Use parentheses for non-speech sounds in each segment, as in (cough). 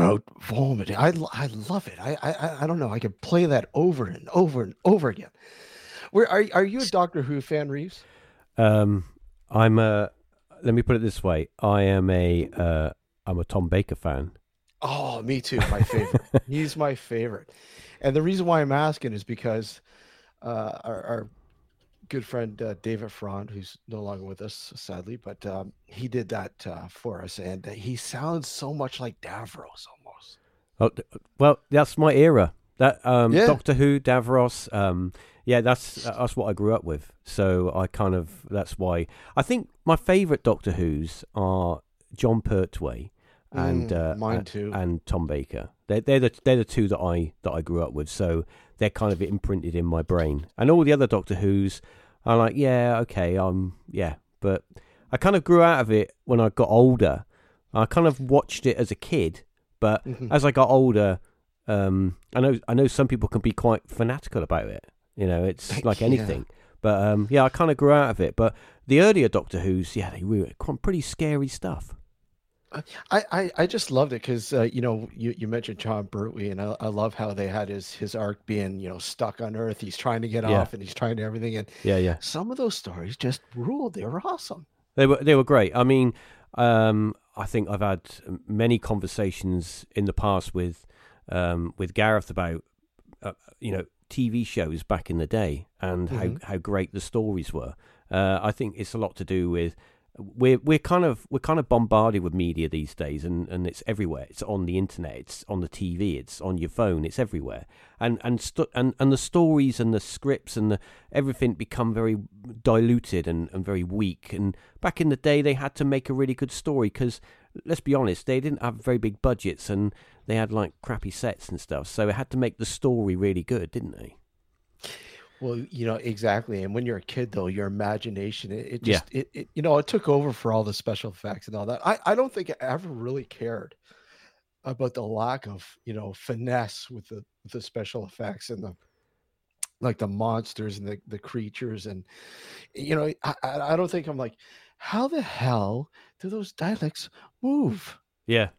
without vomiting. I, I love it. I, I I- I don't know. I could play that over and over and over again. Where are are you a Doctor Who fan, Reeves? Um, I'm a. Let me put it this way. I am a. Uh, I'm a Tom Baker fan. Oh, me too. My favorite. (laughs) He's my favorite. And the reason why I'm asking is because uh, our, our good friend uh, David Frond, who's no longer with us, sadly, but um, he did that uh, for us, and uh, he sounds so much like Davros almost. Oh, well, that's my era. That um, Yeah. Doctor Who, Davros. Um, yeah, that's that's what I grew up with. So I kind of that's why I think my favourite Doctor Who's are Jon Pertwee and Mm, uh, mine too. and Tom Baker. They're they're the they're the two that I that I grew up with. So they're kind of imprinted in my brain. And all the other Doctor Who's, I'm like, yeah, okay, um, yeah, but I kind of grew out of it when I got older. I kind of watched it as a kid, but Mhm. as I got older, um, I know I know some people can be quite fanatical about it. You know, it's like Yeah. anything. But um, yeah, I kind of grew out of it. But the earlier Doctor Who's, yeah, they were pretty scary stuff. I, I, I just loved it because uh, you know you, you mentioned Jon Pertwee and I, I love how they had his his arc being you know stuck on Earth. He's trying to get Yeah. off and he's trying to everything. And Yeah, yeah. some of those stories just ruled. They were awesome. They were they were great. I mean, um, I think I've had many conversations in the past with um, with Gareth about uh, you know TV shows back in the day and Mhm. how, how great the stories were. Uh, I think it's a lot to do with we're we're kind of we're kind of bombarded with media these days, and, and it's everywhere. It's on the internet, it's on the TV, it's on your phone, it's everywhere. And and and and the stories and the scripts and the everything become very diluted and, and very weak. And back in the day, they had to make a really good story because let's be honest, they didn't have very big budgets and they had like crappy sets and stuff. So it had to make the story really good, didn't they? Well, you know exactly. And when you're a kid, though, your imagination it, it Yeah. just it, it you know it took over for all the special effects and all that. I I don't think I ever really cared about the lack of you know finesse with the with the special effects and the like the monsters and the, the creatures and you know I, I I don't think I'm like how the hell do those Daleks move? Yeah.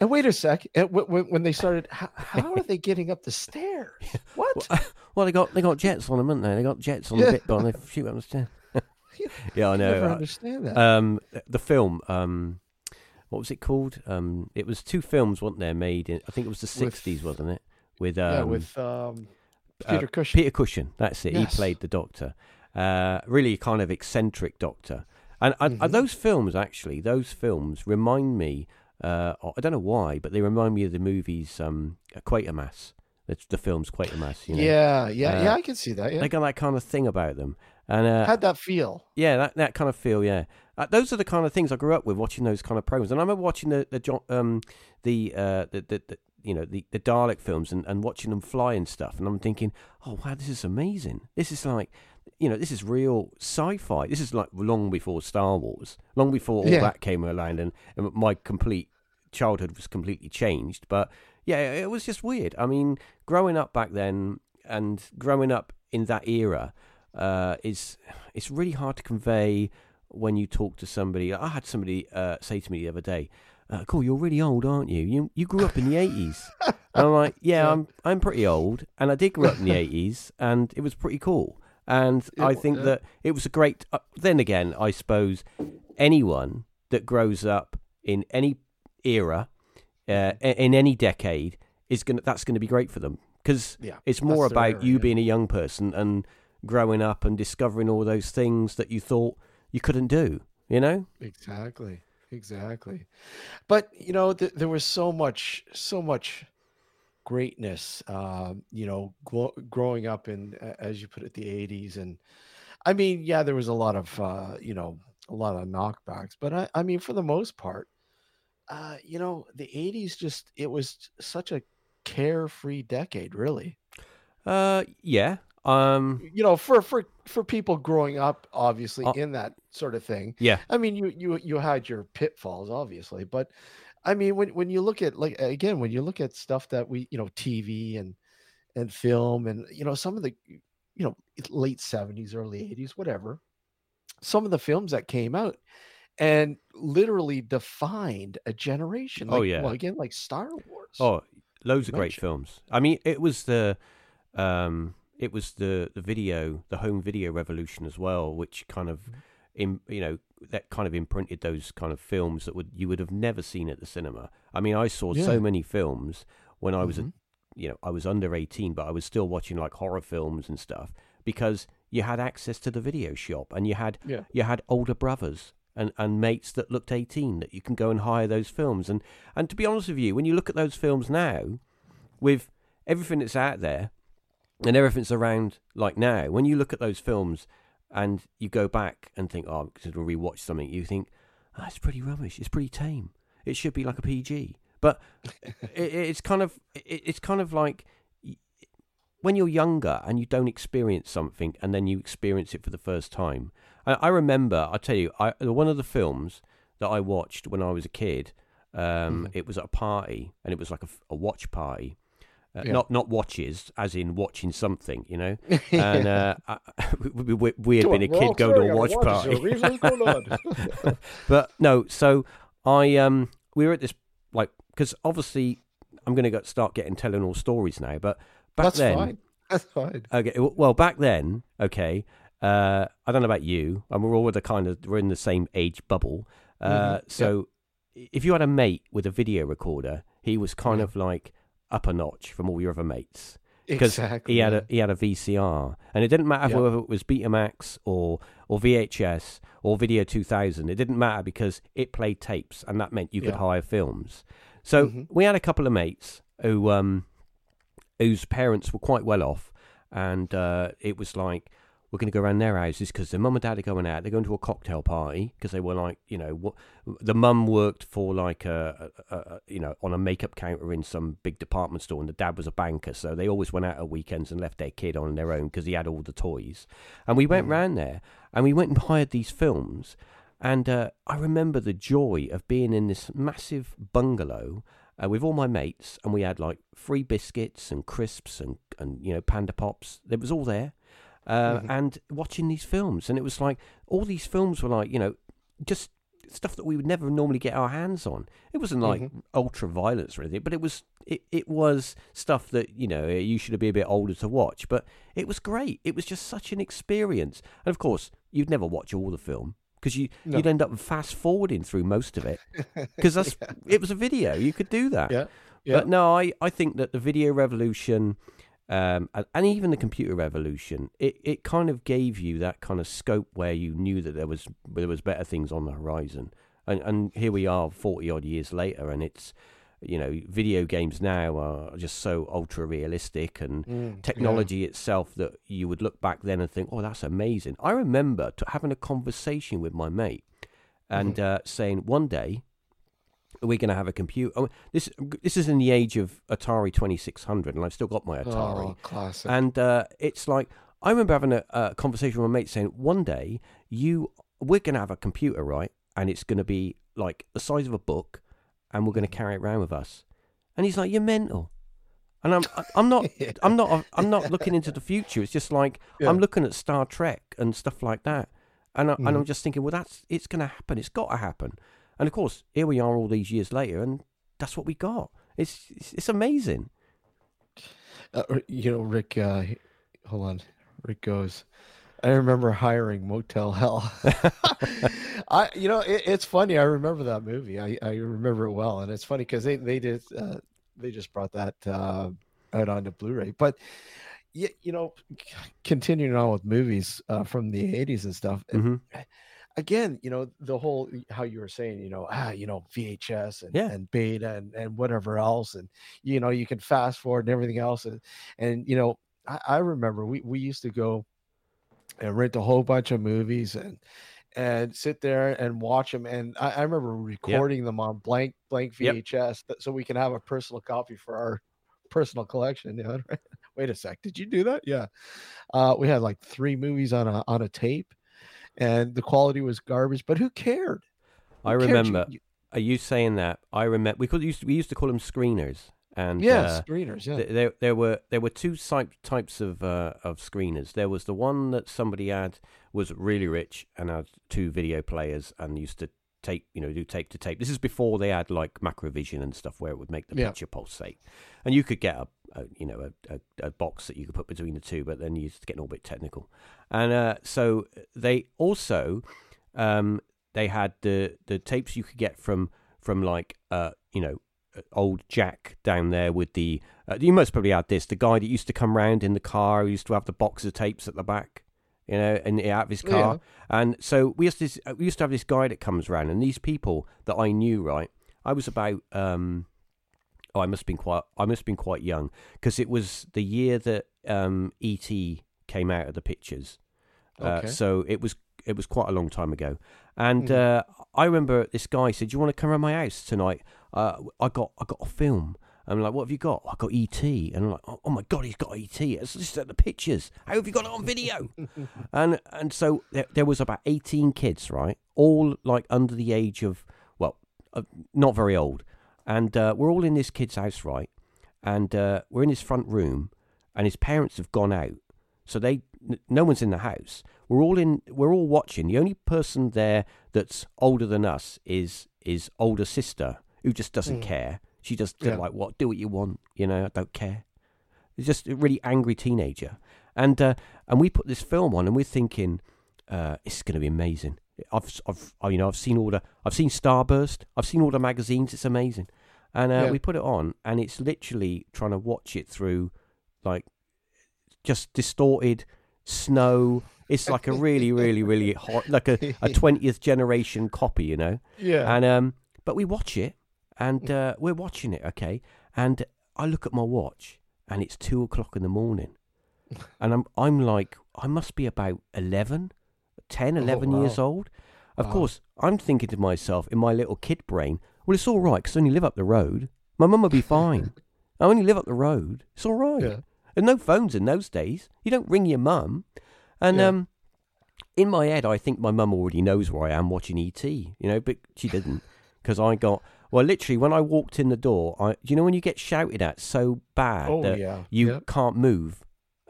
And wait a sec, when, when- they started, how, how are they getting up the stairs? (laughs) What? (laughs) Well, they got they got jets on them, haven't they? They got jets on Yeah. the bit, but they shoot up the stairs. (laughs) yeah, I know. never Uh, understand that. Um, the film, um, what was it called? Um, it was two films, weren't there? Made in I think it was the sixties, wasn't it? With um, yeah, with um, uh, Peter Cushing. Peter Cushing. That's it. Yes. He played the Doctor. Uh, really kind of eccentric Doctor. And, and, Mhm. and those films, actually, those films remind me. Uh, I don't know why, but they remind me of the movies um, Quatermass. It's the films Quatermass. You know? yeah, yeah, Uh, yeah. I can see that. Yeah, They got that kind of thing about them. And uh, had that feel. yeah, that that kind of feel. Yeah, uh, those are the kind of things I grew up with watching those kind of programs. And I remember watching the the um the uh the, the, the you know the the Dalek films and, and watching them fly and stuff. And I'm thinking, oh wow, this is amazing. This is like. You know, this is real sci-fi. This is like long before Star Wars, long before all Yeah. that came around, and, and my complete childhood was completely changed. But yeah, it was just weird. I mean, growing up back then and growing up in that era uh, is it's really hard to convey when you talk to somebody. I had somebody uh, say to me the other day, uh, "Cool, you're really old, aren't you? You you grew up in the '80s." and I'm like, "Yeah, (laughs) Yeah. I'm I'm pretty old, and I did grow up in the '80s, and it was pretty cool." And Yeah, I think yeah. that it was a great. Uh, then again, I suppose anyone that grows up in any era, uh, in any decade, is gonna that's going to be great for them because Yeah, it's more about era, you yeah. being a young person and growing up and discovering all those things that you thought you couldn't do. You know? Exactly, exactly. But you know, th- there was so much, so much greatness. Um, you know, glo- growing up in, as you put it, the '80s, and I mean, yeah, there was a lot of, uh, you know, a lot of knockbacks. But I, I mean, for the most part, uh, you know, the '80s just it was such a carefree decade, really. Uh, yeah. um, you know, for for for people growing up, obviously Uh, in that sort of thing. yeah, I mean, you you you had your pitfalls, obviously, but I mean, when when you look at like again, when you look at stuff that we, you know, TV and and film, and you know, some of the, you know, late seventies, early eighties, whatever, some of the films that came out and literally defined a generation. Oh, yeah. well, again, like Star Wars. Oh, loads of great films. I mean, it was the, um, it was the the video, the home video revolution as well, which kind of, Mm-hmm. you know, that kind of imprinted those kind of films that would you would have never seen at the cinema. I mean, I saw Yeah. so many films when I was, Mhm. a, you know, I was under eighteen, but I was still watching like horror films and stuff because you had access to the video shop and you had Yeah. you had older brothers and, and mates that looked 18 that you can go and hire those films and and to be honest with you when you look at those films now with everything that's out there and everything's around like now when you look at those films and you go back and think oh because to rewatch something you think oh, it's pretty rubbish it's pretty tame it should be like a PG but (laughs) it, it's kind of it, it's kind of like when you're younger and you don't experience something and then you experience it for the first time. I, I remember, I tell you, I, one of the films that I watched when I was a kid, um, Mhm. it was at a party and it was like a watch party. Uh, Yeah. Not not watches, as in watching something, you know. (laughs) And uh, I, (laughs) we, we, we had been a kid going to a watch party. (laughs) but no, so I um we were at this like because obviously I'm going to start getting telling all stories now, but back That's then, fine. That's fine. okay, well back then, okay, uh, I don't know about you, and we're all the kind of we're in the same age bubble. Uh, Mhm, so if you had a mate with a video recorder, he was kind Yeah. of like up a notch from all your other mates because Exactly. he had a he had a VCR, and it didn't matter Yeah. whether it was Betamax or or VHS or Video 2000. It didn't matter because it played tapes, and that meant you could hire films. So Mhm. we had a couple of mates who um whose parents were quite well off, and uh, it was like. We're going to go around their houses because their mum and dad are going out. They're going to a cocktail party because they were like, you know, what, the mum worked for like a, a, a, you know, on a makeup counter in some big department store, and the dad was a banker, so they always went out at weekends and left their kid on their own because he had all the toys. And we went Mhm. round there, and we went and hired these films, and uh, I remember the joy of being in this massive bungalow. Uh, with all my mates, and we had like free biscuits and crisps and, and you know panda pops. It was all there, uh, Mhm. and watching these films, and it was like all these films were like you know just stuff that we would never normally get our hands on. It wasn't like Mhm. ultra violence or anything, but it was it, it was stuff that you know you should be a bit older to watch. But it was great. It was just such an experience, and of course you'd never watch all the film because you No. you'd end up fast forwarding through most of it (laughs) because that's it was a video. You could do that. Yeah. Yeah. But no, I, I think that the video revolution um, and, and even the computer revolution, it, it kind of gave you that kind of scope where you knew that there was there was better things on the horizon. And, and here we are, forty odd years later, and it's you know video games now are just so ultra realistic and Mm, technology itself that you would look back then and think, "Oh, that's amazing." I remember having a conversation with my mate and uh, saying, "One day we're going to have a computer." Oh, this this is in the age of Atari Twenty Six Hundred, and I've still got my. Atari. Oh, classic. And uh, it's like I remember having a, a conversation with my mate saying, "One day you we're going to have a computer, right? And it's going to be like the size of a book, and we're going to carry it around with us." And he's like, "You're mental." And I'm I'm not (laughs) I'm not I'm not looking into the future. It's just like Yeah. I'm looking at Star Trek and stuff like that, and I, and I'm Mhm. just thinking, well, that's it's going to happen. It's got to happen. And of course, here we are all these years later, and that's what we got. It's it's, it's amazing. Uh, you know, Rick. Uh, hold on. Rick goes. I remember hiring Motel Hell. (laughs) I, you know, it, it's funny. I remember that movie. I, I remember it well, and it's funny because they they did uh, they just brought that uh, out onto Blu-ray. But yeah, you know, continuing on with movies uh, from the '80s and stuff. and hmm Again, you know, the whole how you were saying, you know, ah, you know, VHS and, Yeah. and beta and, and whatever else, and you know, you can fast forward and everything else, and, and you know, I, I remember we we used to go and rent a whole bunch of movies and and sit there and watch them. And I, I remember recording them on blank blank VHS that, so we can have a personal copy for our personal collection. You know, (laughs) wait a sec, did you do that? Yeah. Uh, we had like three movies on a on a tape, and the quality was garbage. But who cared? Who I cared? Remember. you- Are you saying that? I remember we could used to, we used to call them screeners, and yeah, uh, screeners. Yeah. th- there there were there were two type, types of uh, of screeners. There was the one that somebody had was really rich and had two video players and used to tape you know do tape to tape. This is before they had like macrovision and stuff where it would make the Yeah. picture pulsate, and you could get a, a you know a, a, a box that you could put between the two, but then you used to get a bit technical. And uh, so they also um, they had the the tapes you could get from from like uh, you know uh, old Jack down there with the. Uh, you most probably had this. The guy that used to come round in the car, who used to have the box of tapes at the back, you know, and out of his car. And so we used to we used to have this guy that comes round, and these people that I knew, right? I was about um, oh, I must have been quite I must have been quite young because it was the year that um, ET came out of the pictures. Uh, Okay. so it was it was quite a long time ago, and Mhm. uh, I remember this guy said, "Do you want to come around my house tonight? Uh, I got I got a film." I'm like, "What have you got?" I got ET, and I'm like, "Oh, oh my god, he's got ET! It's just at the pictures. How have you got it on video?" (laughs) and and so there, there was about 18 kids, right? All like under the age of well, uh, not very old, and uh, we're all in this kid's house, right? And uh, we're in his front room, and his parents have gone out, so they n- no one's in the house. We're all in. We're all watching. The only person there that's older than us is his older sister who just doesn't Mm. care. She just Yeah. like what do what you want. You know, I don't care. It's just a really angry teenager, and uh, and we put this film on, and we're thinking uh, it's going to be amazing. I've I've you know I've seen all the I've seen Starburst. I've seen all the magazines. It's amazing, and uh, Yeah. we put it on, and it's literally trying to watch it through like just distorted snow. It's like a really, really, really (laughs) hot, like a a twentieth generation copy, you know. yeah. And um, but we watch it, and uh, we're watching it, okay. And I look at my watch, and it's two o'clock in the morning, and I'm I'm like, I must be about 11, 10, Oh, 11 years old. Of Wow. course, I'm thinking to myself in my little kid brain, well, it's all right because I only live up the road. My mum will be fine. (laughs) I only live up the road. It's all right. yeah. There's no phones in those days. You don't ring your mum. And Yeah. um, in my head, I think my mum already knows where I am watching ET, you know, but she didn't because I got well. Literally, when I walked in the door, I do you know when you get shouted at so bad Oh that yeah. you yeah. can't move,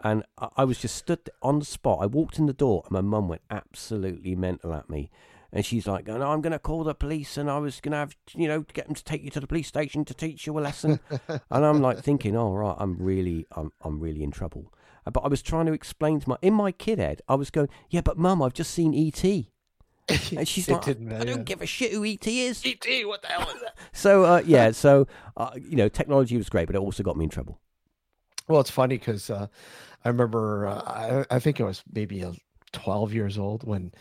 and I, I was just stood on the spot. I walked in the door, and my mum went absolutely mental at me. And she's like, "No, I'm going to call the police, and I was going to have, you know, get them to take you to the police station to teach you a lesson." (laughs) and I'm like thinking, "Oh right, I'm really, I'm, I'm really in trouble." Uh, But I was trying to explain to my, in my kid head, I was going, "Yeah, but mum, I've just seen ET," (laughs) and she's like, didn't "I matter, don't give a shit who ET is." ET, what the hell is that? So uh, yeah, so uh, you know, technology was great, but it also got me in trouble. Well, it's funny because uh, I remember uh, I, I think I was maybe uh, 12 years old when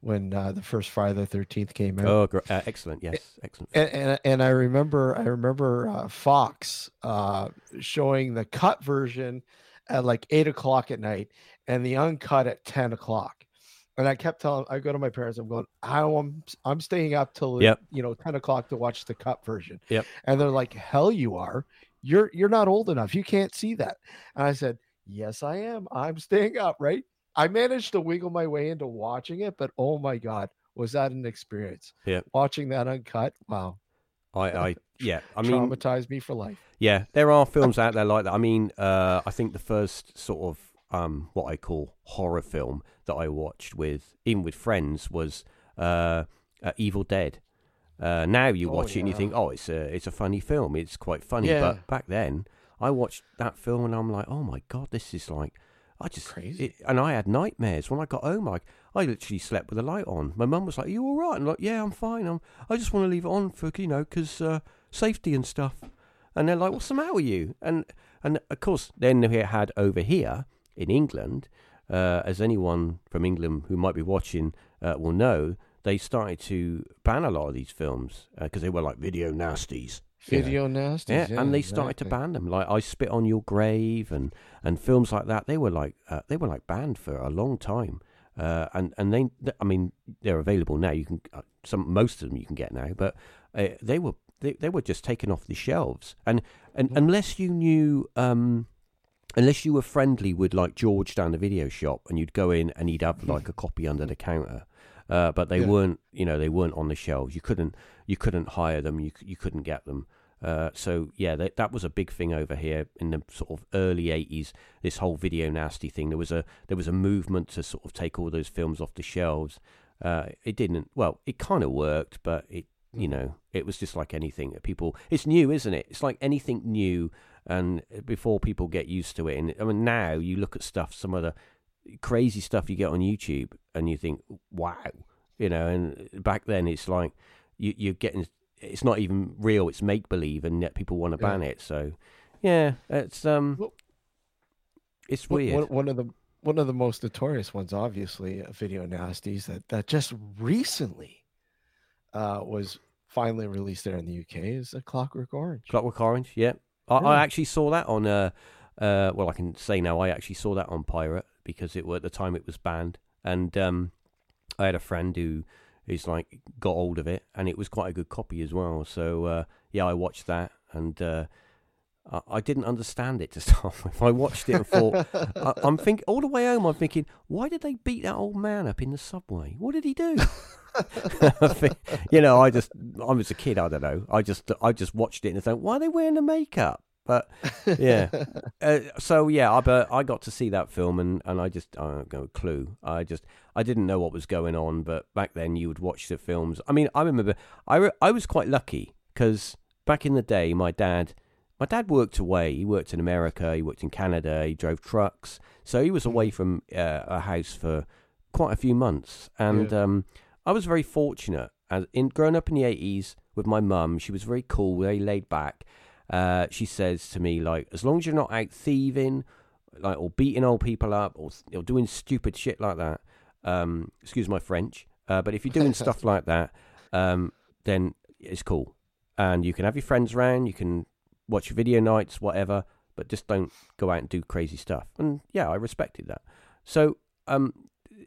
when uh, the first Friday the 13th came out. Oh, uh, excellent, yes, excellent. And, and and I remember I remember uh, Fox uh, showing the cut version at like eight o'clock at night and the uncut at ten o'clock. And I kept telling I go to my parents, I'm going, I'm I'm staying up till Yep. you know ten o'clock to watch the cut version. Yep. And they're like, hell you are. You're you're not old enough. You can't see that. And I said, Yes, I am. I'm staying up, right? I managed to wiggle my way into watching it, but oh my god, was that an experience? Yeah. Watching that uncut, wow I, I yeah, I mean, traumatized me for life. yeah, there are (laughs) films out there like that. I mean, uh, I think the first sort of um, what I call horror film that I watched with even with friends was uh, uh, Evil Dead. Uh, now you Oh, watch it and you think, oh, it's a it's a funny film. It's quite funny. Yeah. But back then, I watched that film and I'm like, oh my god, this is like. I just Crazy. it- and I had nightmares when I got home. Like I literally slept with the light on. My mum was like, "Are you all right?" And I'm like, "Yeah, I'm fine. I'm. I just want to leave it on for you know, because uh, safety and stuff." And they're like, "What's the matter with you?" And and of course, then we had over here in England, uh, as anyone from England who might be watching uh, will know, they started to ban a lot of these films because they were like video nasties. Video nasty. Yeah, and they started to ban them. Like I spit on your grave and and films like that. They were like uh, they were like banned for a long time. Uh, and and they, th- I mean, they're available now. You can uh, some most of them you can get now, but uh, they were they, they were just taken off the shelves. And and unless you knew um, unless you were friendly with like George down the video shop, and you'd go in and he'd have (laughs) like a copy under the counter. Uh, but they Yeah. weren't, you know, they weren't on the shelves. You couldn't, you couldn't hire them. You you couldn't get them. Uh, so yeah, that that was a big thing over here in the sort of early '80s. This whole video nasty thing. There was a there was a movement to sort of take all those films off the shelves. Uh, it didn't. Well, it kind of worked, but it you know it was just like anything. that People, it's new, isn't it? It's like anything new, and before people get used to it. And I mean, now you look at stuff, some of the crazy stuff you get on YouTube, and you think, wow, you know. And back then, it's like you, you're getting it's not even real it's make believe and yet people want to Yeah. ban it so yeah it's um Well- it's weird One, one of the one of the most notorious ones, obviously, uh, video nasties that that just recently uh, was finally released there in the UK is a Clockwork Orange. clockwork orange yeah I, I actually saw that on uh uh well i can say now i actually saw that on pirate because it at the time it was banned and um i had a friend who's like got hold of it and it was quite a good copy as well so uh yeah i watched that and uh I, I didn't understand it to (laughs) start with. I watched it and thought, I, I'm thinking all the way home. I'm thinking, why did they beat that old man up in the subway? What did he do? (laughs) You know, I just, I was a kid. I don't know. I just, I just watched it and thought, why are they wearing the makeup? But yeah, (laughs) uh, so yeah, I but I got to see that film and and I just I don't know a clue. I just I didn't know what was going on. But back then, you would watch the films. I mean, I remember I re- I was quite lucky because back in the day, my dad. My dad worked away. He worked in America. He worked in Canada. He drove trucks, so he was away from uh, a house for quite a few months. And Yeah. um, I was very fortunate. As in growing up in the eighties with my mum, she was very cool, very laid back. Uh, she says to me like, as long as you're not out thieving, like or beating old people up, or, or doing stupid shit like that. Um, excuse my French, uh, but if you're doing (laughs) stuff like that, um, then it's cool, and you can have your friends round, you can watch video nights, whatever, but just don't go out and do crazy stuff. And yeah, I respected that. So um,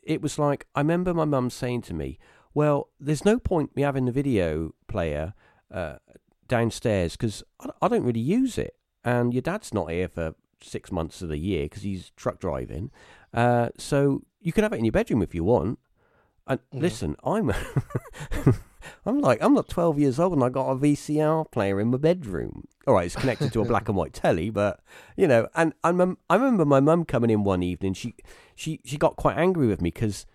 it was like I remember my mum saying to me, "Well, there's no point me having the video player uh, downstairs because I, I don't really use it, and your dad's not here for six months of the year because he's truck driving. Uh, so you can have it in your bedroom if you want." And Mhm. listen, I'm (laughs) I'm like I'm not 12 years old and I got a VCR player in my bedroom. All right, it's connected to a black (laughs) and white telly, but you know, and I mem- I remember my mum coming in one evening. She she she got quite angry with me because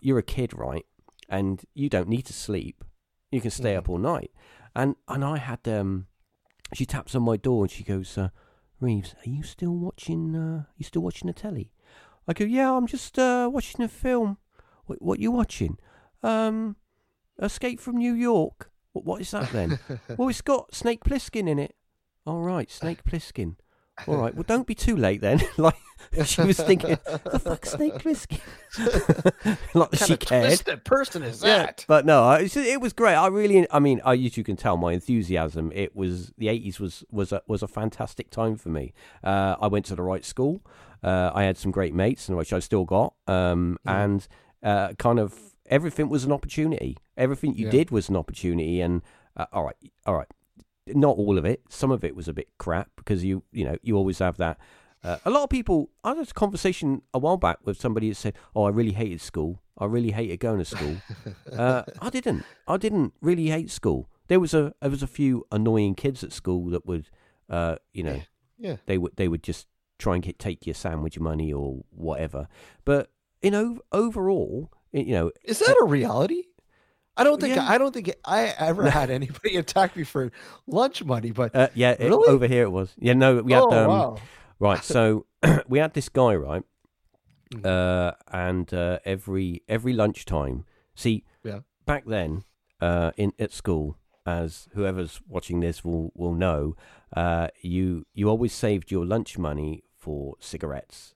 you're a kid, right? And you don't need to sleep. You can stay Mhm. up all night. And and I had um, she taps on my door and she goes, uh, Reeves, are you still watching? Uh, you still watching the telly? I go, yeah, I'm just uh, watching a film. What, what you watching? Um, Escape from New York. What, what is that then? (laughs) well, it's got Snake Plissken in it. All right, Snake Plissken. All right, well, don't be too late then. (laughs) like (laughs) she was thinking, the fuck, Snake Plissken? like (laughs) What she kind of cared. twisted person is that? But no, it was great. I really, I mean, I, as you can tell, my enthusiasm. It was the eighties was was a, was a fantastic time for me. Uh, I went to the right school. Uh, I had some great mates, and which I still got. Um, Mhm. and uh, kind of everything was an opportunity. Everything you Yeah. did was an opportunity. And uh, all right, all right, not all of it. Some of it was a bit crap because you you know you always have that. Uh, a lot of people. I had a conversation a while back with somebody that said, "Oh, I really hated school. I really hated going to school." (laughs) uh, I didn't. I didn't really hate school. There was a there was a few annoying kids at school that would, uh, you know, Yeah. they would they would just try and get, take your sandwich money or whatever. But you know, overall, you know, Is that a reality? I don't think Yeah. I don't think I ever (laughs) had anybody attack me for lunch money, but uh, yeah, it- Really? over here it was. Yeah, no, we had oh um, wow, Right, (laughs) so (clears throat) we had this guy, right? Mhm. Uh, and uh, every every lunchtime, see, Yeah. back then, uh, in at school, as whoever's watching this will will know, uh, you you always saved your lunch money for cigarettes.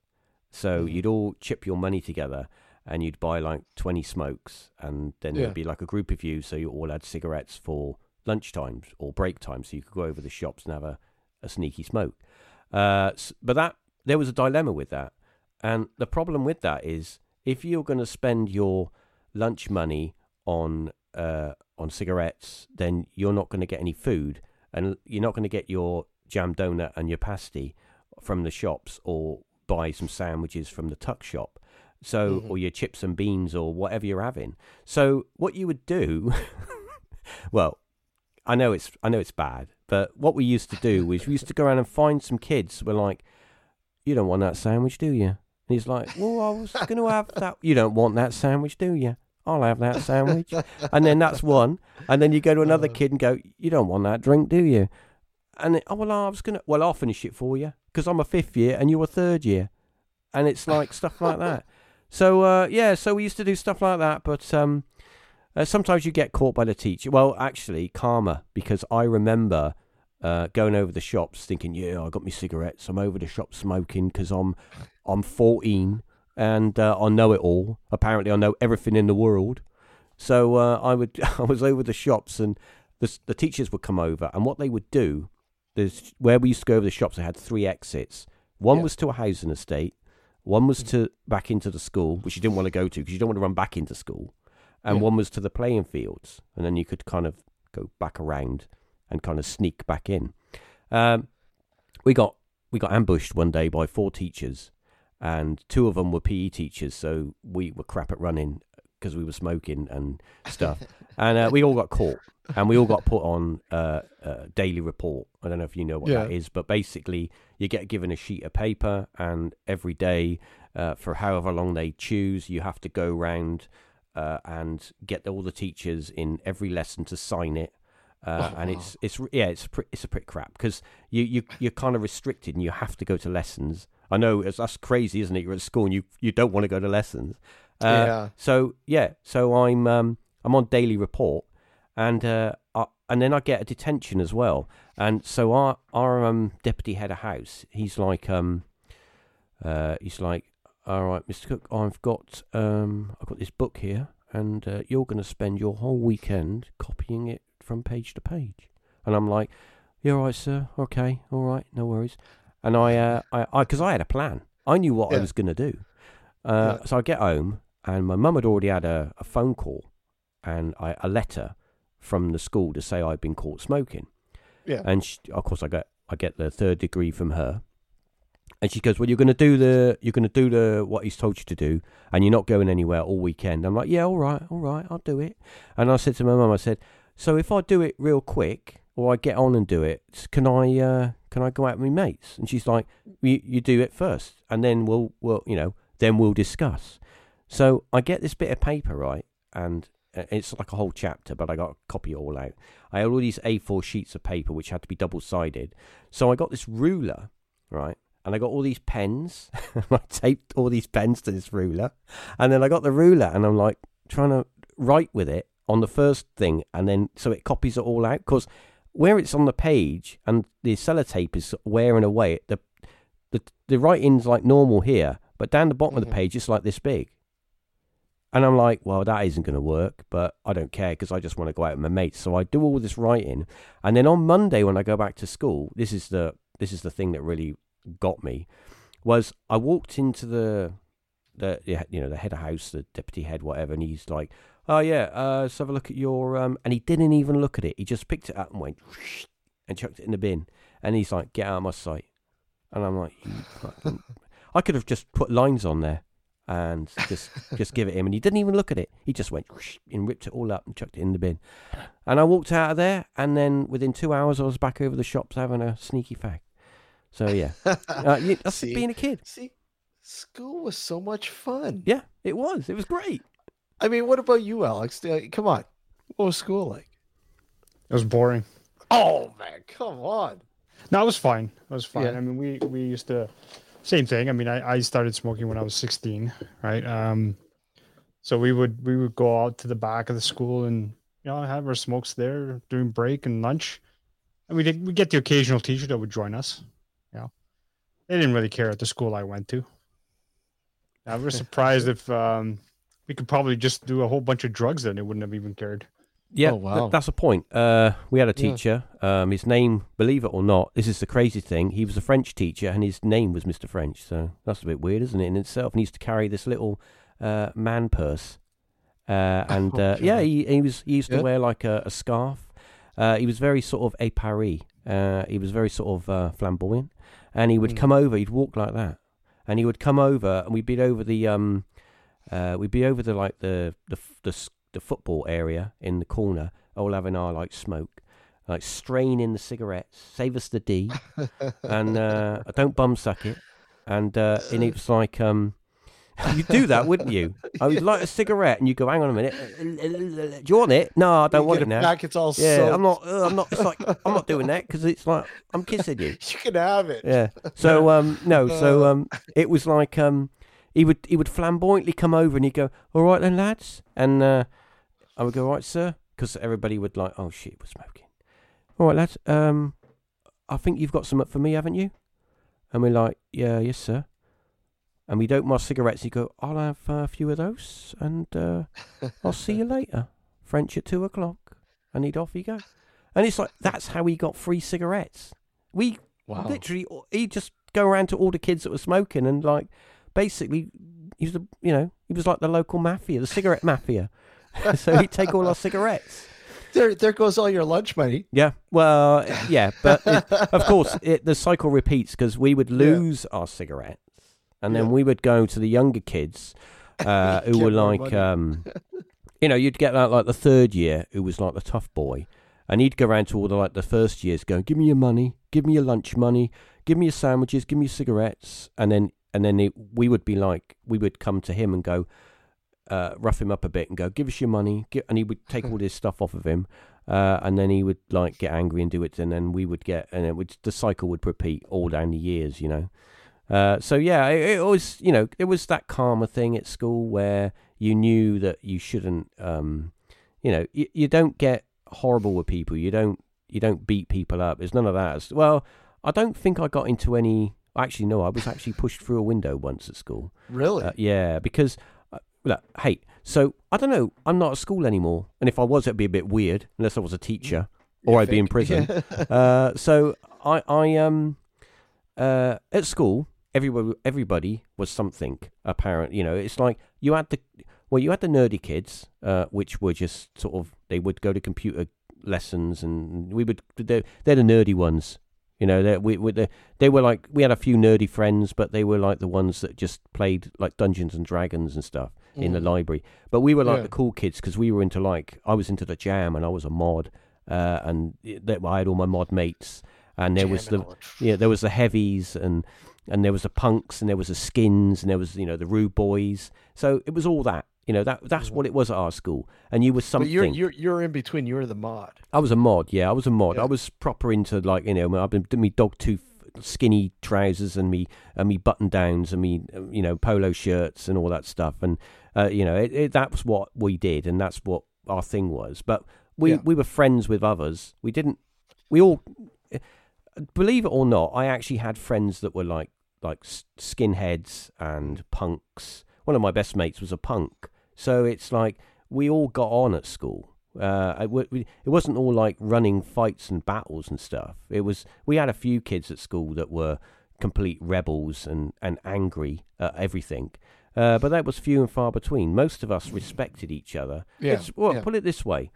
So Mhm. you'd all chip your money together, and you'd buy like twenty smokes, and then Yeah. there'd be like a group of you, so you all had cigarettes for lunch times or break times, so you could go over the shops and have a, a sneaky smoke. Uh, but that there was a dilemma with that, and the problem with that is if you're going to spend your lunch money on uh, on cigarettes, then you're not going to get any food, and you're not going to get your jam donut and your pasty from the shops or buy some sandwiches from the tuck shop. So, Mhm. or your chips and beans or whatever you're having. So, what you would do, (laughs) well, I know it's I know it's bad, but what we used to do (laughs) was we used to go around and find some kids. We're like, "You don't want that sandwich, do you?" And he's like, "Well, I was (laughs) going to have that. You don't want that sandwich, do you?" I'll have that sandwich, and then that's one. And then you go to another Uh. kid and go, "You don't want that drink, do you?" And oh well, I was gonna. Well, I'll finish it for you because I'm a fifth year and you're a third year, and it's like stuff like that. (laughs) So uh, yeah, so we used to do stuff like that, but um, uh, sometimes you get caught by the teacher. Well, actually, karma, because I remember uh, going over the shops thinking, yeah, I got my cigarettes. I'm over the shop smoking because I'm I'm 14 and uh, I know it all. Apparently, I know everything in the world. So uh, I would (laughs) I was over the shops and the the teachers would come over and what they would do. There's where we used to go over the shops. They had three exits. One Yeah. was to a housing estate. One was to back into the school, which you didn't want to go to because you don't want to run back into school, and Yeah. one was to the playing fields, and then you could kind of go back around and kind of sneak back in. Um, we got we got ambushed one day by four teachers, and two of them were PE teachers, so we were crap at running because we were smoking and (laughs) stuff, and uh, we all got caught, and we all got put on uh, a daily report. I don't know if you know what that Yeah. is, but basically you get given a sheet of paper, and every day uh, for however long they choose, you have to go round uh, and get all the teachers in every lesson to sign it. Uh, Oh, and wow. it's it's yeah it's pre- it's a pretty crap because you you you're kind of restricted and you have to go to lessons. I know it's, that's crazy, isn't it? You're at school and you you don't want to go to lessons. Uh, yeah. So yeah, so I'm um I'm on daily report, and uh I, and then I get a detention as well. And so our our um deputy head of house, he's like um uh he's like, all right, Mr. Cook, I've got um I've got this book here, and uh, you're going to spend your whole weekend copying it from page to page. And I'm like, yeah, all right, sir. Okay, all right, no worries. And I uh (laughs) I I because I had a plan. I knew what I was going to do. Uh, Yeah. So I get home and my mum had already had a, a phone call and I, a letter from the school to say I'd been caught smoking. Yeah. And she, of course, I get I get the third degree from her, and she goes, "Well, you're going to do the you're going to do the what he's told you to do, and you're not going anywhere all weekend." I'm like, "Yeah, all right, all right, I'll do it." And I said to my mum, I said, "So if I do it real quick, or I get on and do it, can I uh, can I go out with my mates?" And she's like, "You you do it first, and then we'll we'll you know then we'll discuss." So I get this bit of paper right, and uh, it's like a whole chapter, but I got to copy it all out. I had all these A4 sheets of paper which had to be double sided. So I got this ruler, right? And I got all these pens. (laughs) I taped all these pens to this ruler. And then I got the ruler and I'm like trying to write with it on the first thing. And then so it copies it all out. Because where it's on the page and the sellotape is wearing away, the, the, the writing's like normal here. But down the bottom of Mhm. the page, it's like this big. And I'm like, well, that isn't going to work, but I don't care because I just want to go out with my mates. So I do all this writing, and then on Monday when I go back to school, this is the this is the thing that really got me, was I walked into the the you know the head of house, the deputy head, whatever, and he's like, oh yeah, uh, let's have a look at your um, and he didn't even look at it. He just picked it up and went (laughs) and chucked it in the bin, and he's like, get out of my sight, and I'm like. (laughs) I could have just put lines on there and just just give it him, and he didn't even look at it. He just went (laughs) and ripped it all up and chucked it in the bin. And I walked out of there, and then within two hours, I was back over the shops having a sneaky fag. So yeah, (laughs) uh, you, that's See? being a kid. See, school was so much fun. Yeah, it was. It was great. I mean, what about you, Alex? Uh, Come on. What was school like? It was boring. Oh man, come on. No, it was fine. It was fine. Yeah. I mean, we we used to same thing. I mean, I, I started smoking when I was 16, right? Um, so we would we would go out to the back of the school and you know have our smokes there during break and lunch, and we did we get the occasional teacher that would join us. You know, they didn't really care at the school I went to. I was surprised if um, we could probably just do a whole bunch of drugs then they wouldn't have even cared. Yeah, Oh, th- that's a point. Uh, we had a Yeah. teacher. Um, his name, believe it or not, this is the crazy thing. He was a French teacher, and his name was Mr. French. So that's a bit weird, isn't it, in itself? And he used to carry this little uh, man purse. Uh, and (laughs) Oh, uh, yeah, he, he was he used to wear like a, a scarf. Uh, he was very sort of a Paris. Uh, he was very sort of uh, flamboyant, and he would Mm. come over. He'd walk like that, and he would come over, and we'd be over the um, uh, we'd be over the like the the the, the football area in the corner, all having our like smoke, like straining the cigarettes, save us the D, (laughs) and uh, don't bum suck it, and uh, and it was like um. You'd do that, wouldn't you? (laughs) I would light a cigarette, and you go, "Hang on a minute, do you want it? No, I don't You want it now." Back, it's all Yeah, soaked. I'm not. Uh, I'm not. It's like I'm not doing that because it's like I'm kissing you. (laughs) You can have it. Yeah. So um no. (laughs) So um it was like um he would he would flamboyantly come over and he'd go, "All right then, lads," and uh, I would go, "All right, sir," because everybody would like, "Oh shit, we're smoking." All right, lads. Um, I think you've got some up for me, haven't you? And we're like, "Yeah, yes, sir." And we'd open our cigarettes. He'd go, "I'll have uh, a few of those, and uh, I'll see you (laughs) later. French at two o'clock." And he'd off he go. And it's like that's how he got free cigarettes. We Wow. literally he'd just go around to all the kids that were smoking and like basically he was the you know he was like the local mafia the cigarette mafia (laughs) so he'd take all our cigarettes There, there goes all your lunch money. yeah well yeah but it, of course it, the cycle repeats because we would lose our cigarettes and then Yeah. we would go to the younger kids (laughs) uh, who were like um, (laughs) you know you'd get that like the third year who was like the tough boy. And he'd go around to all the like the first years going give me your money. Give me your lunch money. Give me your sandwiches. Give me your cigarettes. And then and then it, we would be like we would come to him and go uh, rough him up a bit and go give us your money. Gi and he would take (laughs) all this stuff off of him uh, and then he would like get angry and do it. And then we would get and it would the cycle would repeat all down the years you know uh, so yeah it, it was you know it was that karma thing at school where you knew that you shouldn't um, you know you, you don't get horrible with people you don't you don't beat people up there's none of that It's- well i don't think i got into any actually no i was actually pushed through a window once at school Really? uh, yeah, because uh, look, hey, so I don't know. I'm not at school anymore, and if I was, it'd be a bit weird unless I was a teacher or You I'd be in prison. (laughs) Uh, so I, I um, uh, at school, everybody, everybody was something. Apparent, you know, it's like you had the well, you had the nerdy kids, uh, which were just sort of they would go to computer lessons, and we would they're, they're the nerdy ones. You know, they we, we, they they were like we had a few nerdy friends, but they were like the ones that just played like Dungeons and Dragons and stuff in the Mm. library. But we were like Yeah. the cool kids because we were into like I was into the jam and I was a mod, uh, and that I had all my mod mates, and there was the yeah there was the heavies and and there was the punks and there was the skins and there was you know the rude boys. So it was all that. You know that that's Mhm. what it was at our school, and you were But something. you're you're you're in between. You're the mod. I was a mod, yeah. I was a mod. Yeah. I was proper into like you know I've been doing me dog tooth skinny trousers and me and me button downs and me uh, you know polo shirts and all that stuff and uh, you know it, it, that was what we did and that's what our thing was. But we Yeah. we were friends with others. We didn't. We all believe it or not. I actually had friends that were like like skinheads and punks. One of my best mates was a punk. So it's like we all got on at school. Uh, it, we- it wasn't all like running fights and battles and stuff. It was we had a few kids at school that were complete rebels and, and angry at everything. Uh, but that was few and far between. Most of us respected each other. Yeah. It's, well, yeah. put it this way: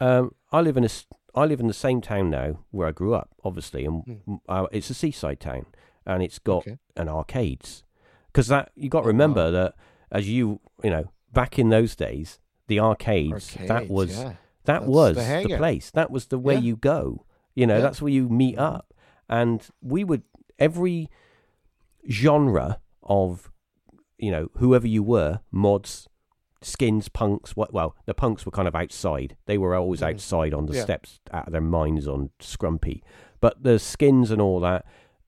um, I live in a I live in the same town now where I grew up, obviously, and Mm. uh, it's a seaside town, and it's got Okay. an arcades. Because that you got to remember wow. that as you you know back in those days, the arcades, that was yeah. that That's was the the, place. That was the way Yeah. you go. You know, Yeah. that's where you meet mm-hmm. up. And we would every genre of you know whoever you were, mods, skins, punks. What? Well, the punks were kind of outside. They were always outside on the steps, out of their minds on Scrumpy. But the skins and all that,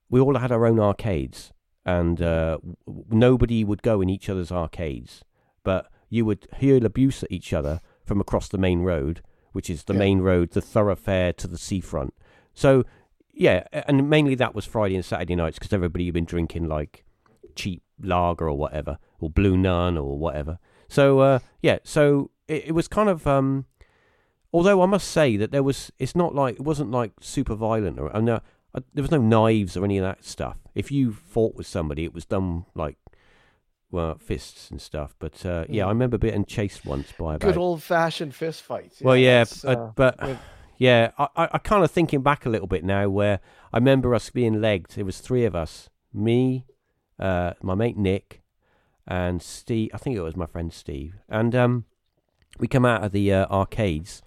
we all had our own arcades, and uh, w- nobody would go in each other's arcades. But you would hear abuse at each other from across the main road, which is the Yeah. main road, the thoroughfare to the seafront. So, yeah, and mainly that was Friday and Saturday nights because everybody had been drinking like cheap lager or whatever, or Blue Nun or whatever. So, uh, yeah, so it, it was kind of. Um, although I must say that there was, it's not like it wasn't like super violent or uh, there was no knives or any of that stuff. If you fought with somebody, it was done like well fists and stuff. But uh, yeah, I Mhm. remember being chased once by about Good old fashioned fist fights. well, yeah, uh, but with- (sighs) Yeah, I, I, I kind of thinking back a little bit now where I remember us being legged. It was three of us me, uh, my mate Nick, and Steve. I think it was my friend Steve. And um, we come out of the uh, arcades.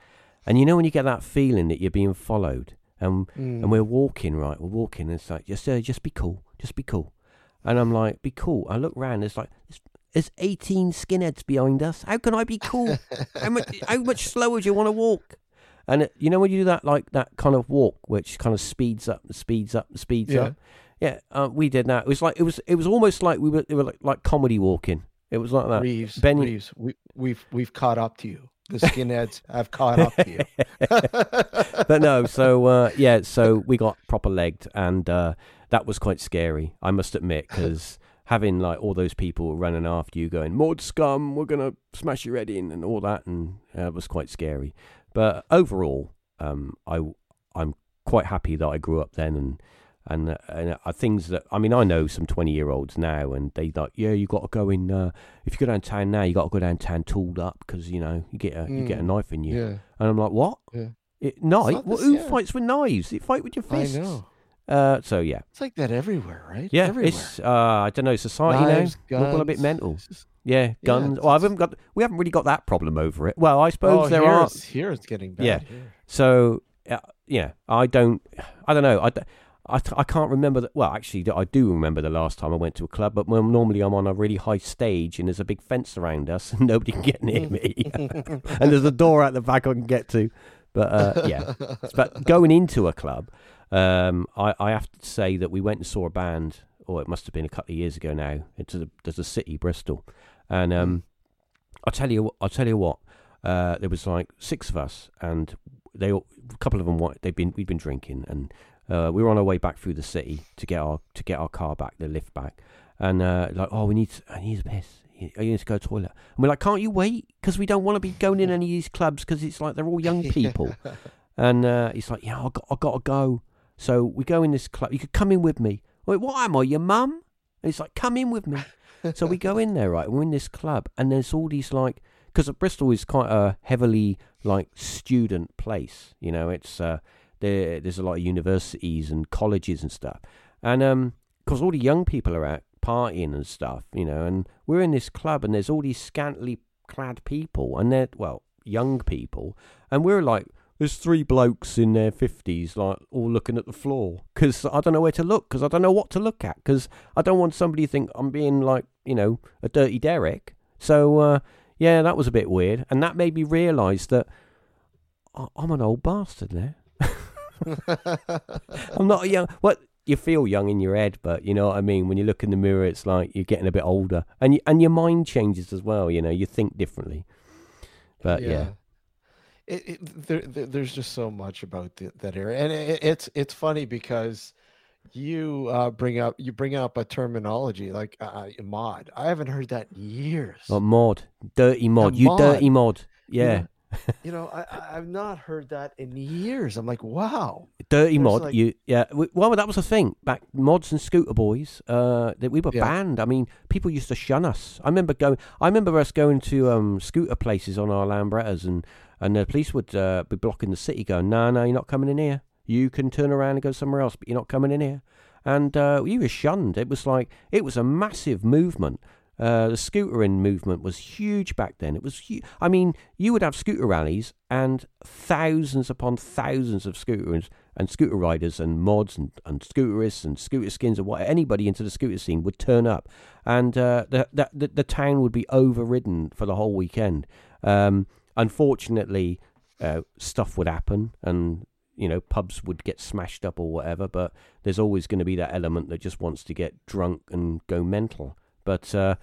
And you know when you get that feeling that you're being followed? And, Mm. and we're walking, right? We're walking, and it's like, just, uh, just be cool. Just be cool. And I'm like, be cool. I look round, it's like, there's, there's 18 skinheads behind us. How can I be cool? how much how much slower do you want to walk? And it, you know when you do that like that kind of walk, which kind of speeds up, and speeds up, and speeds Yeah. up. Yeah, uh, we did that. It was like it was it was almost like we were it were like, like comedy walking. It was like that. Reeves, Benny- Reeves, we, we've we've caught up to you. The skinheads have caught up to you. (laughs) but no, so uh, yeah, so we got proper legged, and uh, that was quite scary. I must admit, because having like all those people running after you, going "Mod scum, we're gonna smash your head in," and all that, and uh, it was quite scary. But overall, um, I I'm quite happy that I grew up then, and and uh, and uh, things that I mean, I know some twenty year olds now, and they like, yeah, you got to go in. Uh, if you go downtown now, you got to go downtown tooled up because you know you get a you get a Mm, knife in you. yeah, And I'm like, what? Yeah. It, knife? Well, who yeah. fights with knives? You fight with your I fists. know. Uh, so yeah, It's like that everywhere, right? yeah. everywhere. It's uh, I don't know. Society Knives, now, we're all a bit mental. just- Yeah, guns. it's well, I haven't got. We haven't really got that problem over it. Well, I suppose oh, there here are. Here it's getting bad. Yeah. here. So uh, yeah, I don't. I don't know. I, d- I, I can't remember. that. well, actually, I do remember the last time I went to a club. But when normally I'm on a really high stage and there's a big fence around us and (laughs) nobody can get near me, (laughs) and there's a door out the back I can get to. But uh, yeah, but going into a club, um, I, I have to say that we went and saw a band, or it must have been a couple of years ago now. Into the, there's a city, Bristol, and um, I'll tell you, I'll tell you what. Uh, there was like six of us, and they all, a couple of them they've been we'd been drinking, and uh, we were on our way back through the city to get our to get our car back, the lift back, and uh, like oh we need to, I need a piss. I need to go to the toilet. And we're like, can't you wait? Because we don't want to be going in any of these clubs because it's like they're all young (laughs) people. And uh, he's like, yeah, I got, I got to go. So we go in this club. You could come in with me. Wait, what am I, your mum? And he's like, come in with me. so we go in there, right? We're in this club, and there's all these like, because Bristol is quite a heavily like student place. You know, it's uh, there. There's a lot of universities and colleges and stuff, and um, because all the young people are out partying and stuff, you know, and we're in this club, and there's all these scantily clad people, and they're well, young people, and we're like. There's three blokes in their fifties, like all looking at the floor, because I don't know where to look, because I don't know what to look at, because I don't want somebody to think I'm being like, you know, a dirty Derek. So uh, yeah, that was a bit weird, and that made me realise that I- I'm an old bastard now. (laughs) I'm not a young. What you feel young in your head, but you know what I mean. When you look in the mirror, it's like you're getting a bit older, and you, and your mind changes as well. You know, you think differently. But yeah, It, it, there, there, there's just so much about the, that area, and it, it's it's funny because you uh, bring up you bring up a terminology like uh, mod. I haven't heard that in years. Like mod, dirty mod, A you mod. dirty mod. Yeah, you know, I, I've not heard that in years. I'm like, wow. (laughs) dirty there's mod. like- You yeah. Well, that was the thing back. Mods and scooter boys. Uh, that we were Yeah. banned. I mean, people used to shun us. I remember going. I remember us going to um scooter places on our Lambrettas, and and the police would uh, be blocking the city, going, "No, no, you're not coming in here. You can turn around and go somewhere else, but you're not coming in here." And uh, we were shunned. It was like it was a massive movement. Uh, the scootering movement was huge back then. It was huge. I mean, you would have scooter rallies and thousands upon thousands of scooters and scooter riders and mods and, and scooterists and scooter skins and what anybody into the scooter scene would turn up, and uh, the, the the the town would be overridden for the whole weekend. Um, unfortunately, uh, stuff would happen and. You know, pubs would get smashed up or whatever, but there's always going to be that element that just wants to get drunk and go mental. But uh,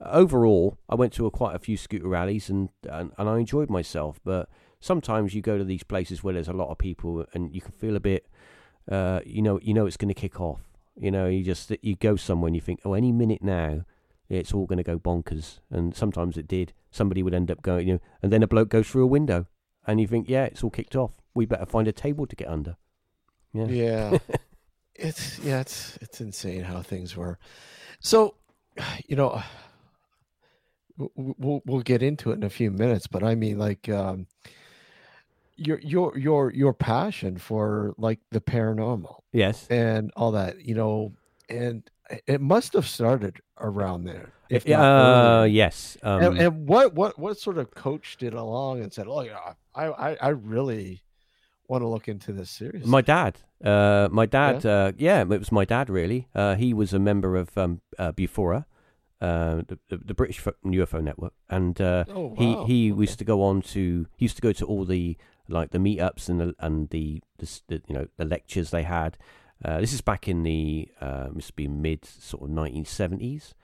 overall, I went to a, quite a few scooter rallies and, and and I enjoyed myself. But sometimes you go to these places where there's a lot of people and you can feel a bit, uh, you know, you know it's going to kick off. You know, you just you go somewhere and you think, oh, any minute now, it's all going to go bonkers. And sometimes it did. Somebody would end up going, you know, and then a bloke goes through a window, and you think, yeah, it's all kicked off. We better find a table to get under. Yeah. Yeah. (laughs) it's yeah, it's it's insane how things were. So, (sighs) you know, (sighs) we'll we'll get into it in a few minutes, but I mean, like, um, your your your your passion for like the paranormal Yes. and all that, you know, and it must have started around there. If uh, yes. Um, and, and what what what sort of coached it along and said, "Oh yeah, I I, I really want to look into this series." My dad, uh, my dad, yeah? Uh, yeah, it was my dad really. Uh, he was a member of um, uh, Bufora, uh, the, the, the British UFO network, and uh, oh, wow. he he okay. used to go on to he used to go to all the like the meetups and the and the, the, the you know the lectures they had. Uh, this is back in the uh, must be mid sort of nineteen seventies,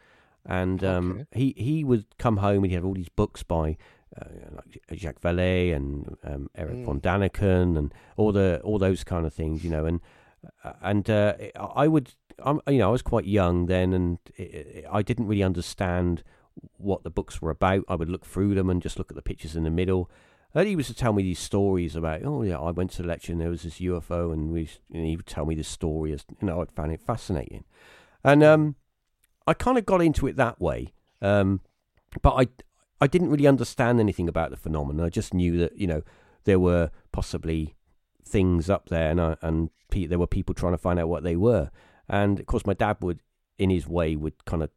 and um, Okay. he he would come home and he had all these books by uh, like Jacques Vallée and um, Eric Mm. von Daniken and all the all those kind of things, you know, and uh, and uh, I would, I'm, you know, I was quite young then, and it, it, I didn't really understand what the books were about. I would look through them and just look at the pictures in the middle. And he was to tell me these stories about, oh yeah, I went to the lecture and there was this UFO, and we, and he would tell me this story. As you know, I found it fascinating, and um, I kind of got into it that way. Um, but I, I didn't really understand anything about the phenomenon. I just knew that you know there were possibly things up there, and I, and pe- there were people trying to find out what they were. And of course, my dad would, in his way, would kind of,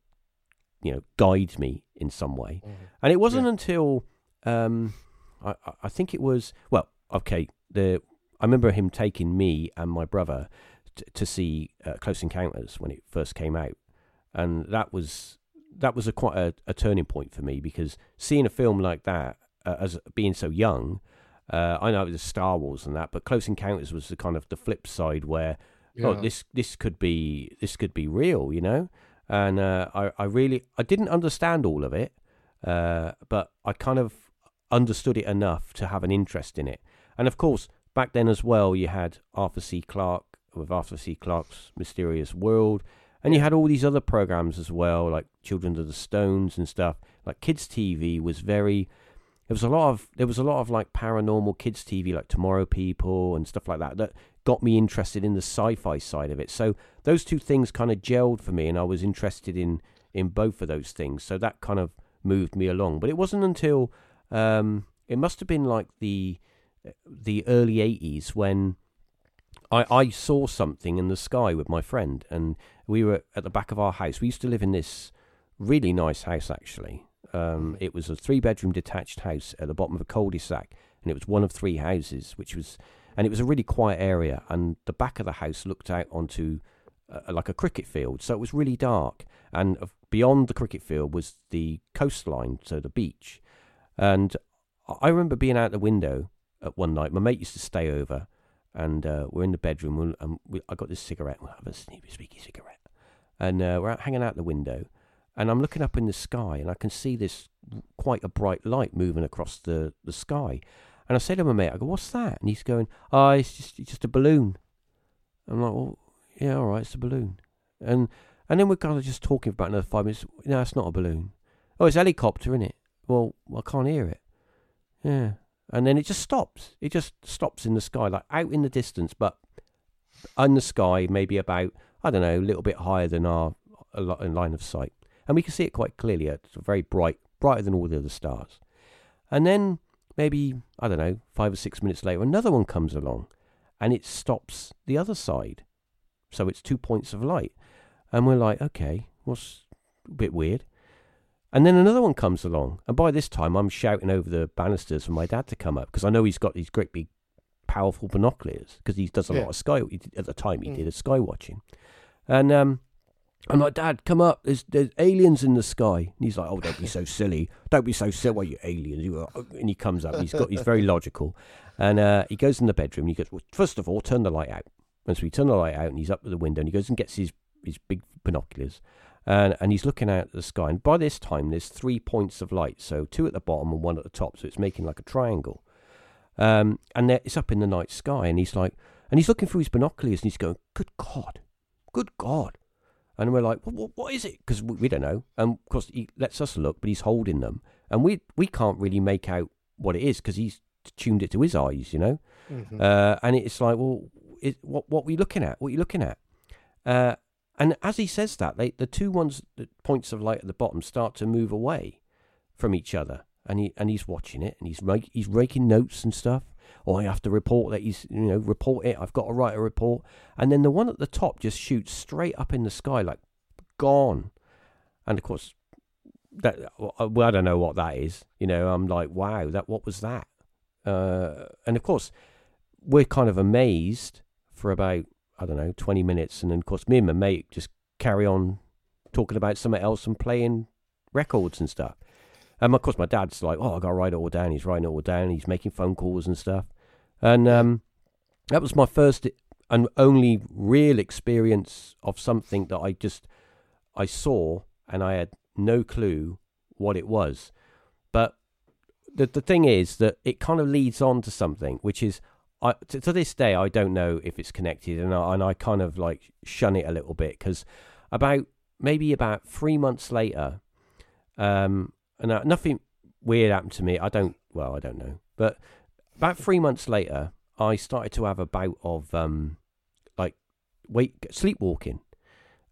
you know, guide me in some way. Mhm. And it wasn't Yeah. until um, I, I- I think it was well, okay. The I remember him taking me and my brother t- to see uh, Close Encounters when it first came out, and that was that was a quite a, a turning point for me because seeing a film like that uh, as being so young, uh, I know it was Star Wars and that, but Close Encounters was the kind of the flip side where oh this this could be this could be real, you know, and uh, I I really I didn't understand all of it, uh, but I kind of understood it enough to have an interest in it, and of course back then as well you had Arthur C. Clarke with Arthur C. Clarke's Mysterious World. And you had all these other programs as well, like Children of the Stones and stuff. Like kids TV was very. There was a lot of there was a lot of like paranormal kids TV, like Tomorrow People and stuff like that, that got me interested in the sci-fi side of it. So those two things kind of gelled for me, and I was interested in in both of those things. So that kind of moved me along. But it wasn't until um, it must have been like the the early '80s when I, I saw something in the sky with my friend, and we were at the back of our house. We used to live in this really nice house, actually. Um, it was a three bedroom detached house at the bottom of a cul de sac, and it was one of three houses, which was, and it was a really quiet area. And the back of the house looked out onto uh, like a cricket field, so it was really dark. And uh, beyond the cricket field was the coastline, so the beach. And I remember being out the window at one night. My mate used to stay over and uh, we're in the bedroom. we'll- And we, I got this cigarette. We'll have a sneaky, sneaky cigarette, and uh, we're out hanging out the window. And I'm looking up in the sky, and I can see this quite a bright light moving across the, the sky. And I say to my mate, I go, "What's that?" And he's going, "Oh, it's just it's just a balloon." I'm like, "Well, yeah, all right, it's a balloon." And and then we're kind of just talking for about another five minutes. No, it's not a balloon. Oh, it's a helicopter, isn't it? Well, I can't hear it. Yeah. And then it just stops. It just stops in the sky, like out in the distance, but in the sky, maybe about, I don't know, a little bit higher than our line of sight. And we can see it quite clearly. It's very bright, brighter than all the other stars. And then maybe, I don't know, five or six minutes later, another one comes along and it stops the other side. So it's two points of light. And we're like, okay, what's a bit weird. And then another one comes along, and by this time I'm shouting over the banisters for my dad to come up because I know he's got these great big, powerful binoculars because he does a Yeah. lot of sky. At the time, he Mm. did a sky watching, and um, I'm like, Dad, come up. There's there's aliens in the sky. And he's like, Oh, don't be so (laughs) silly. Don't be so silly. Why you aliens? Are-" And he comes up. He's got he's very logical, and uh, he goes in the bedroom. And he goes, well, first of all, turn the light out. And so we turn the light out, and he's up at the window, and he goes and gets his his big binoculars, and and he's looking out at the sky. And by this time, there's three points of light, so two at the bottom and one at the top, so it's making like a triangle. Um, and there, it's up in the night sky, and he's like, and he's looking through his binoculars, and he's going, "Good God, good God!" And we're like, what, what, what is it? Because we, we don't know. And of course, he lets us look, but he's holding them, and we we can't really make out what it is because he's tuned it to his eyes, you know. Mhm. Uh, and it's like, well, it, what what were you looking at? What are you looking at? Uh, and as he says that, they, the two ones, the points of light at the bottom, start to move away from each other, and he and he's watching it, and he's ra- he's raking notes and stuff, or I have to report that he's, you know, report it. I've got to write a report. And then the one at the top just shoots straight up in the sky, like gone. And of course, that well, I don't know what that is. You know, I'm like, wow, that what was that? Uh, and of course, we're kind of amazed for about I don't know twenty minutes, and then of course, me and my mate just carry on talking about something else and playing records and stuff. And of course, my dad's like, "Oh, I got to write it all down." He's writing it all down. He's making phone calls and stuff. And um, that was my first and only real experience of something that I just I saw and I had no clue what it was. But the the thing is that it kind of leads on to something, which is I to, to this day I don't know if it's connected, and I, and I kind of like shun it a little bit because about maybe about three months later, um, and uh, nothing weird happened to me. I don't well, I don't know, but about three months later, I started to have a bout of um, like wait sleepwalking,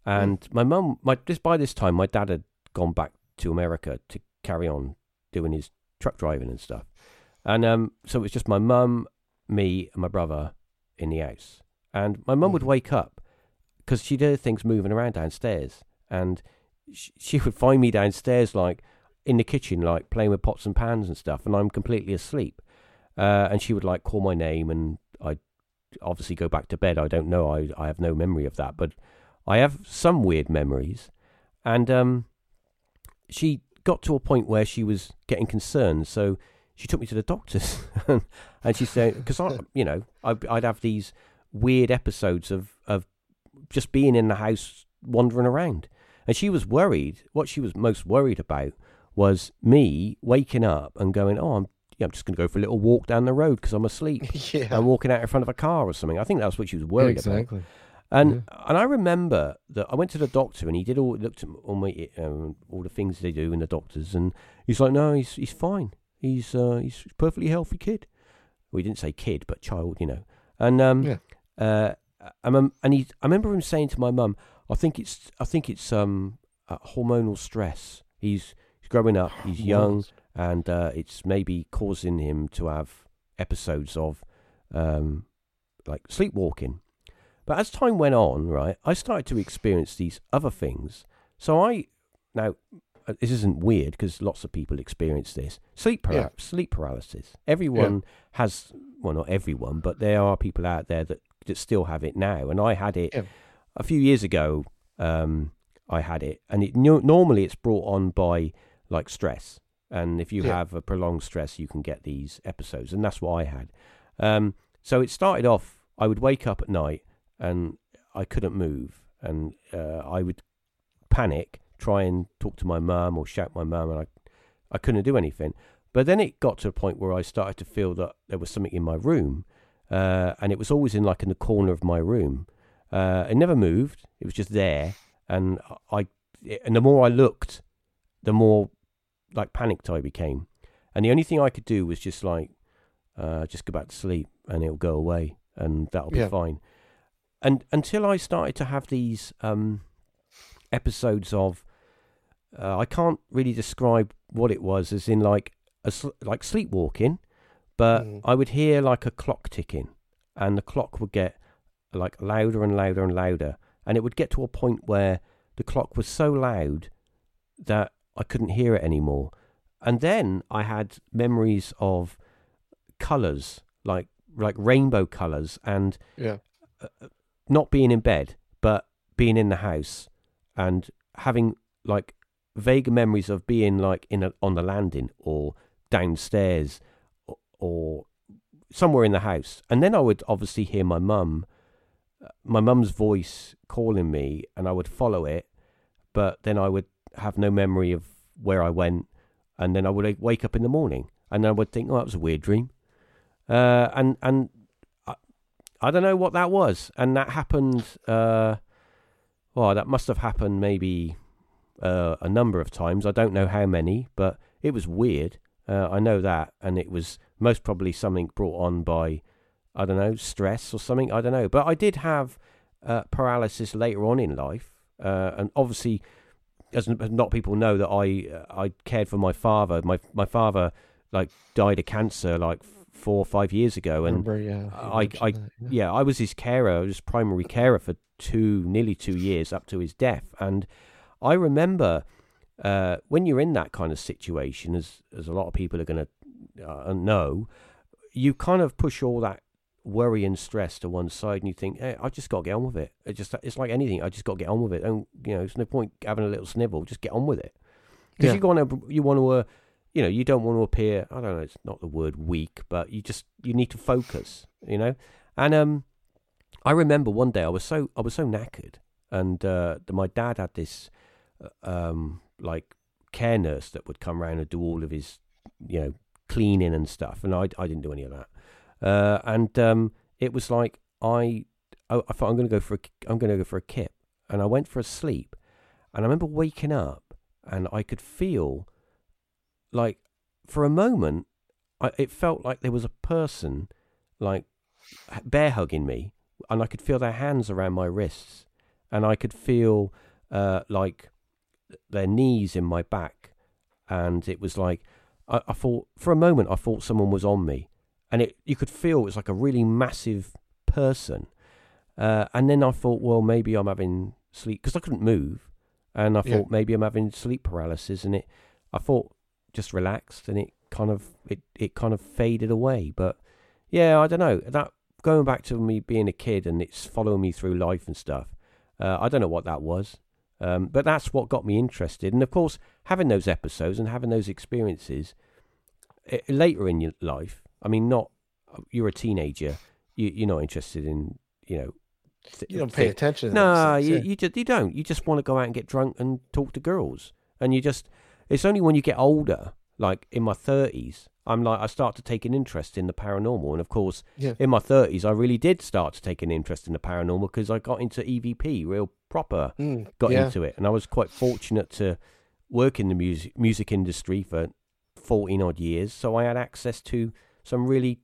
and mm. my mum, my just by this time, my dad had gone back to America to carry on doing his truck driving and stuff, and um, so it was just my mum, me, and my brother in the house, and my mum mm. would wake up because she'd hear things moving around downstairs, and she, she would find me downstairs like in the kitchen, like playing with pots and pans and stuff, and I'm completely asleep. Uh, and she would like call my name, and I'd obviously go back to bed. I don't know. I I have no memory of that, but I have some weird memories. And um, she got to a point where she was getting concerned, so she took me to the doctors, (laughs) and she said, because I, you know, I'd, I'd have these weird episodes of of just being in the house wandering around, and she was worried. What she was most worried about was me waking up and going, "Oh, I'm yeah, I'm just going to go for a little walk down the road because I'm asleep. (laughs) yeah. I'm walking out in front of a car or something. I think that's what she was worried yeah, exactly. about. And yeah. and I remember that I went to the doctor and he did all looked at all my um, all the things they do in the doctors and he's like, no, he's he's fine. He's uh, he's a perfectly healthy kid. We well, didn't say kid, but child, you know. And um, yeah. uh, and, and he, I remember him saying to my mum, I think it's I think it's um uh, hormonal stress. He's he's growing up. He's (sighs) young and uh, it's maybe causing him to have episodes of um, like sleepwalking. But as time went on, right, I started to experience these other things. So I now this isn't weird because lots of people experience this sleep para- yeah. sleep paralysis. Everyone yeah. has well, not everyone, but there are people out there that that still have it now. And I had it yeah. a few years ago. Um, I had it, and it normally it's brought on by like stress. And if you have a prolonged stress, you can get these episodes. And that's what I had. Um, so it started off, I would wake up at night and I couldn't move. And uh, I would panic, try and talk to my mum or shout my mum, and I, I couldn't do anything. But then it got to a point where I started to feel that there was something in my room. Uh, and it was always in like in the corner of my room. Uh, it never moved. It was just there. And I, and the more I looked, the more like panicked I became, and the only thing I could do was just like uh, just go back to sleep and it'll go away and that'll be yeah. fine. And until I started to have these um, episodes of, uh, I can't really describe what it was, as in like a sl- like sleepwalking, but mm. I would hear like a clock ticking, and the clock would get like louder and louder and louder, and it would get to a point where the clock was so loud that I couldn't hear it anymore. And then I had memories of colors, like like rainbow colors, and yeah. Uh, uh, not being in bed, but being in the house and having like vague memories of being like in a, on the landing or downstairs or, or somewhere in the house. And then I would obviously hear my mum, uh, my mum's voice calling me, and I would follow it. But then I would have no memory of where I went, and then I would wake up in the morning and I would think, "Oh, that was a weird dream," uh, and and I, I, don't know what that was, and that happened. Uh, well, that must have happened maybe uh, a number of times. I don't know how many, but it was weird. Uh, I know that, and it was most probably something brought on by I don't know stress or something. I don't know, but I did have uh, paralysis later on in life, uh, and obviously as not people know that I uh, I cared for my father. My my father like died of cancer like four or five years ago, and Remember, yeah. I- I- that, yeah. yeah, I was his carer. I was primary carer for two, nearly two years up to his death. And I remember uh, when you're in that kind of situation, as as a lot of people are going to uh, know, you kind of push all that worry and stress to one side, and you think, hey, I just got to get on with it. It just it's like anything. I just got to get on with it. Don't you know? There's no point having a little snivel. Just get on with it. Because Yeah. you want to, you want to. Uh, you know, you don't want to appear. I don't know. It's not the word weak, but you just you need to focus. You know, and um, I remember one day I was so I was so knackered, and uh, my dad had this uh, um like care nurse that would come round and do all of his you know cleaning and stuff, and I I didn't do any of that, uh, and um, it was like I I, I thought I'm going to go for a I'm going to go for a kip, and I went for a sleep, and I remember waking up and I could feel like for a moment I, it felt like there was a person like bear hugging me and I could feel their hands around my wrists and I could feel uh, like their knees in my back and it was like I, I thought for a moment I thought someone was on me and it you could feel it was like a really massive person uh, and then I thought well maybe I'm having sleep because I couldn't move and I Yeah. thought maybe I'm having sleep paralysis and it I thought just relaxed and it kind of it, it kind of faded away but yeah I don't know that going back to me being a kid and it's following me through life and stuff uh, I don't know what that was um, but that's what got me interested and of course having those episodes and having those experiences eh, later in your life I mean not you're a teenager you, you're not interested in you know th- You don't pay thi- attention. to no, you, things, you just you don't. You just want to go out and get drunk and talk to girls, and you just. It's only when you get older, like in my thirties, I'm like I start to take an interest in the paranormal, and of course, Yeah. in my thirties, I really did start to take an interest in the paranormal because I got into EVP, real proper. Mm, got yeah. into it, and I was quite fortunate to work in the music music industry for fourteen odd years, so I had access to some really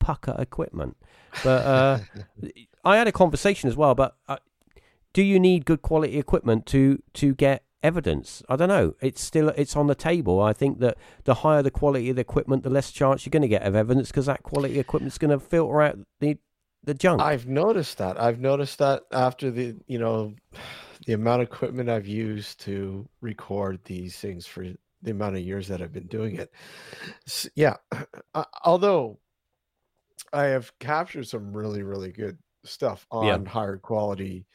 pucker equipment. But uh, (laughs) I had a conversation as well. But uh, do you need good quality equipment to to get evidence? I don't know. It's still it's on the table. I think that the higher the quality of the equipment, the less chance you're going to get of evidence because that quality equipment's going to filter out the the junk. I've noticed that. I've noticed that after the, you know, the amount of equipment I've used to record these things for the amount of years that I've been doing it. S- Yeah. (clears throat) Uh, although I have captured some really, really good stuff on Yeah. higher quality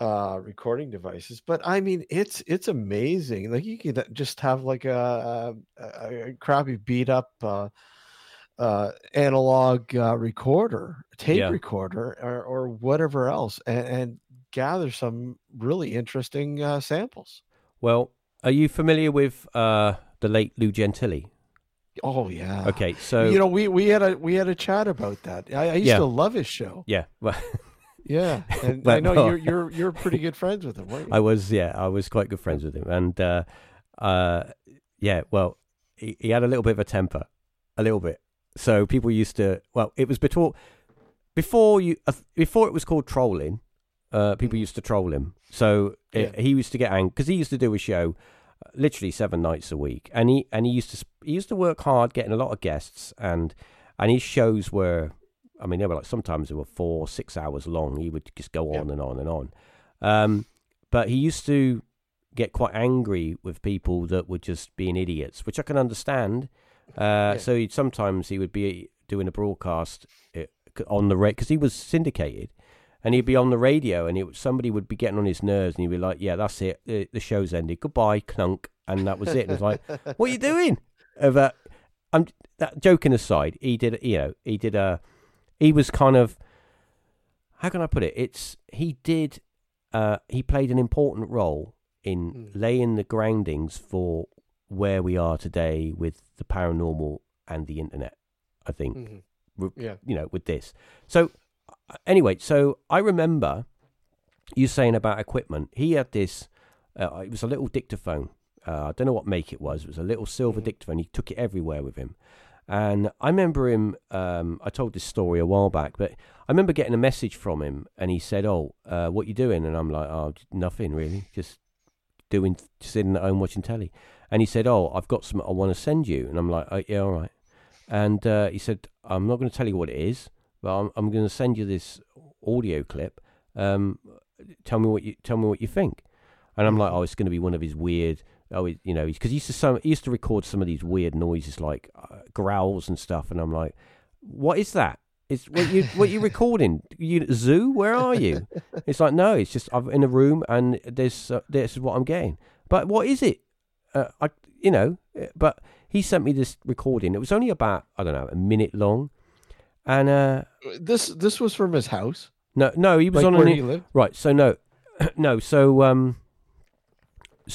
uh recording devices but i mean it's it's amazing like you could just have like a, a, a crappy beat up uh uh analog uh, recorder tape Yeah. recorder or, or whatever else and, and gather some really interesting uh samples well, are you familiar with uh, the late Lou Gentile? oh yeah Okay, so you know we we had a we had a chat about that i, I used Yeah. to love his show yeah, (laughs) well, yeah (laughs) and But i know you're (laughs) you're you're pretty good friends with him weren't you? I was yeah, I was quite good friends with him, and uh, uh, yeah, well, he, he had a little bit of a temper, a little bit. So people used to well, it was before before you uh, before it was called trolling. Uh, people used to troll him, so it, he used to get angry because he used to do a show uh, literally seven nights a week, and he and he used to he used to work hard, getting a lot of guests, and and his shows were, I mean, they were like sometimes they were four, six hours long. He would just go Yeah. on and on and on. Um, but he used to get quite angry with people that were just being idiots, which I can understand. Uh, So he'd, sometimes he would be doing a broadcast uh, on the radio because he was syndicated, and he'd be on the radio, and it, somebody would be getting on his nerves, and he'd be like, "Yeah, that's it. The, the show's ended. Goodbye, clunk." And that was it. And was like, "What are you doing?" Uh, but I'm that joking aside. He did, you know, he did a. He was kind of. How can I put it? It's he did. Uh, he played an important role in Mm. laying the groundings for where we are today with the paranormal and the internet. I think Mhm. Yeah you know, with this. So, uh, anyway, so I remember you saying about equipment. He had this, uh, it was a little dictaphone. Uh, I don't know what make it was. It was a little silver Mhm. dictaphone. He took it everywhere with him. And I remember him, um, I told this story a while back, but I remember getting a message from him and he said, Oh, uh, what you doing? And I'm like, Oh, nothing really. Just doing, sitting at home watching telly. And he said, Oh, I've got some I want to send you. And I'm like, oh, Yeah, all right. and uh, he said, "I'm not going to tell you what it is, but I'm, I'm going to send you this audio clip. Um, tell me what you tell me what you think." And I'm like, "Oh, it's going to be one of his weird." Oh, he- you know, because he used to some he used to record some of these weird noises like uh, growls and stuff, and I'm like, "What is that? Is what you what you recording? You zoo? Where are you?" It's like, no, it's just I'm in a room and there's uh, this is what I'm getting. But what is it? Uh, I you know, uh, but he sent me this recording. It was only about I don't know a minute long, and uh, This this was from his house, no, no, he was like on where an, he lived. right. So no, (clears throat) no, so um, so,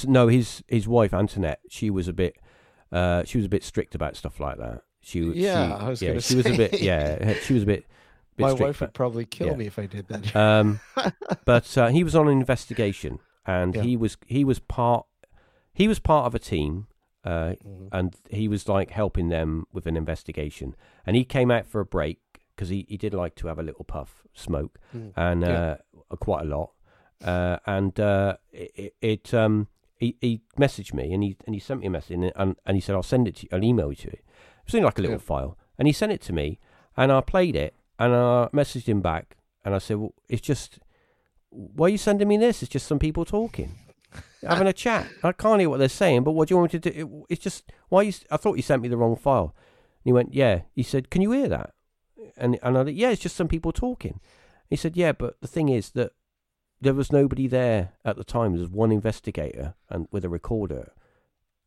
no, his his wife Antoinette, she was a bit, uh, she was a bit strict about stuff like that. She was, Yeah, she, I was yeah, she was a bit, say. yeah, she was a bit. (laughs) bit My strict, wife would probably kill yeah. me if I did that. um, (laughs) but uh, he was on an investigation, and Yeah. he was he was part he was part of a team, uh, Mhm. and he was like helping them with an investigation. And he came out for a break because he, he did like to have a little puff smoke, Mm. and Yeah. uh, quite a lot. Uh, and uh, it, it um he, he messaged me and he and he sent me a message and, and, and he said I'll send it to you, I'll email you to it. It was only like a little Yeah. file, and he sent it to me, and I played it, and I messaged him back, and I said, well, it's just why are you sending me this? It's just some people talking, (laughs) having a chat. I can't hear what they're saying, but what do you want me to do? It- it's just why you. I thought you sent me the wrong file. And he went, yeah. He said, can you hear that? And and I said, yeah, it's just some people talking. He said, yeah, but the thing is that there was nobody there at the time. There was one investigator and with a recorder,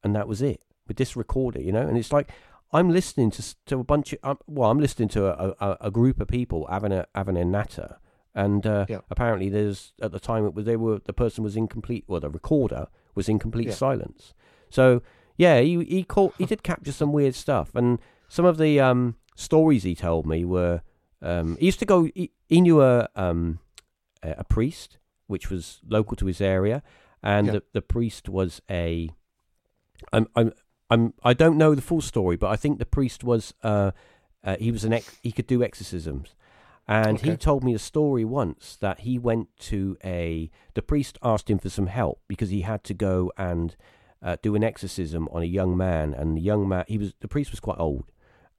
and that was it with this recorder, you know. And it's like I'm listening to to a bunch of um, well, I'm listening to a, a, a group of people having a having a natter, and uh, Yeah. apparently there's at the time it was they were the person was in complete well the recorder was in complete Yeah. silence. So yeah, he he caught he did capture some weird stuff, and some of the um stories he told me were um he used to go he, he knew a um a priest which was local to his area, and Yeah. the the priest was a I'm I'm I'm I don't know the full story, but I think the priest was uh, uh he was an ex- he could do exorcisms, and he told me a story once that he went to a the priest asked him for some help because he had to go and uh, do an exorcism on a young man, and the young man he was the priest was quite old,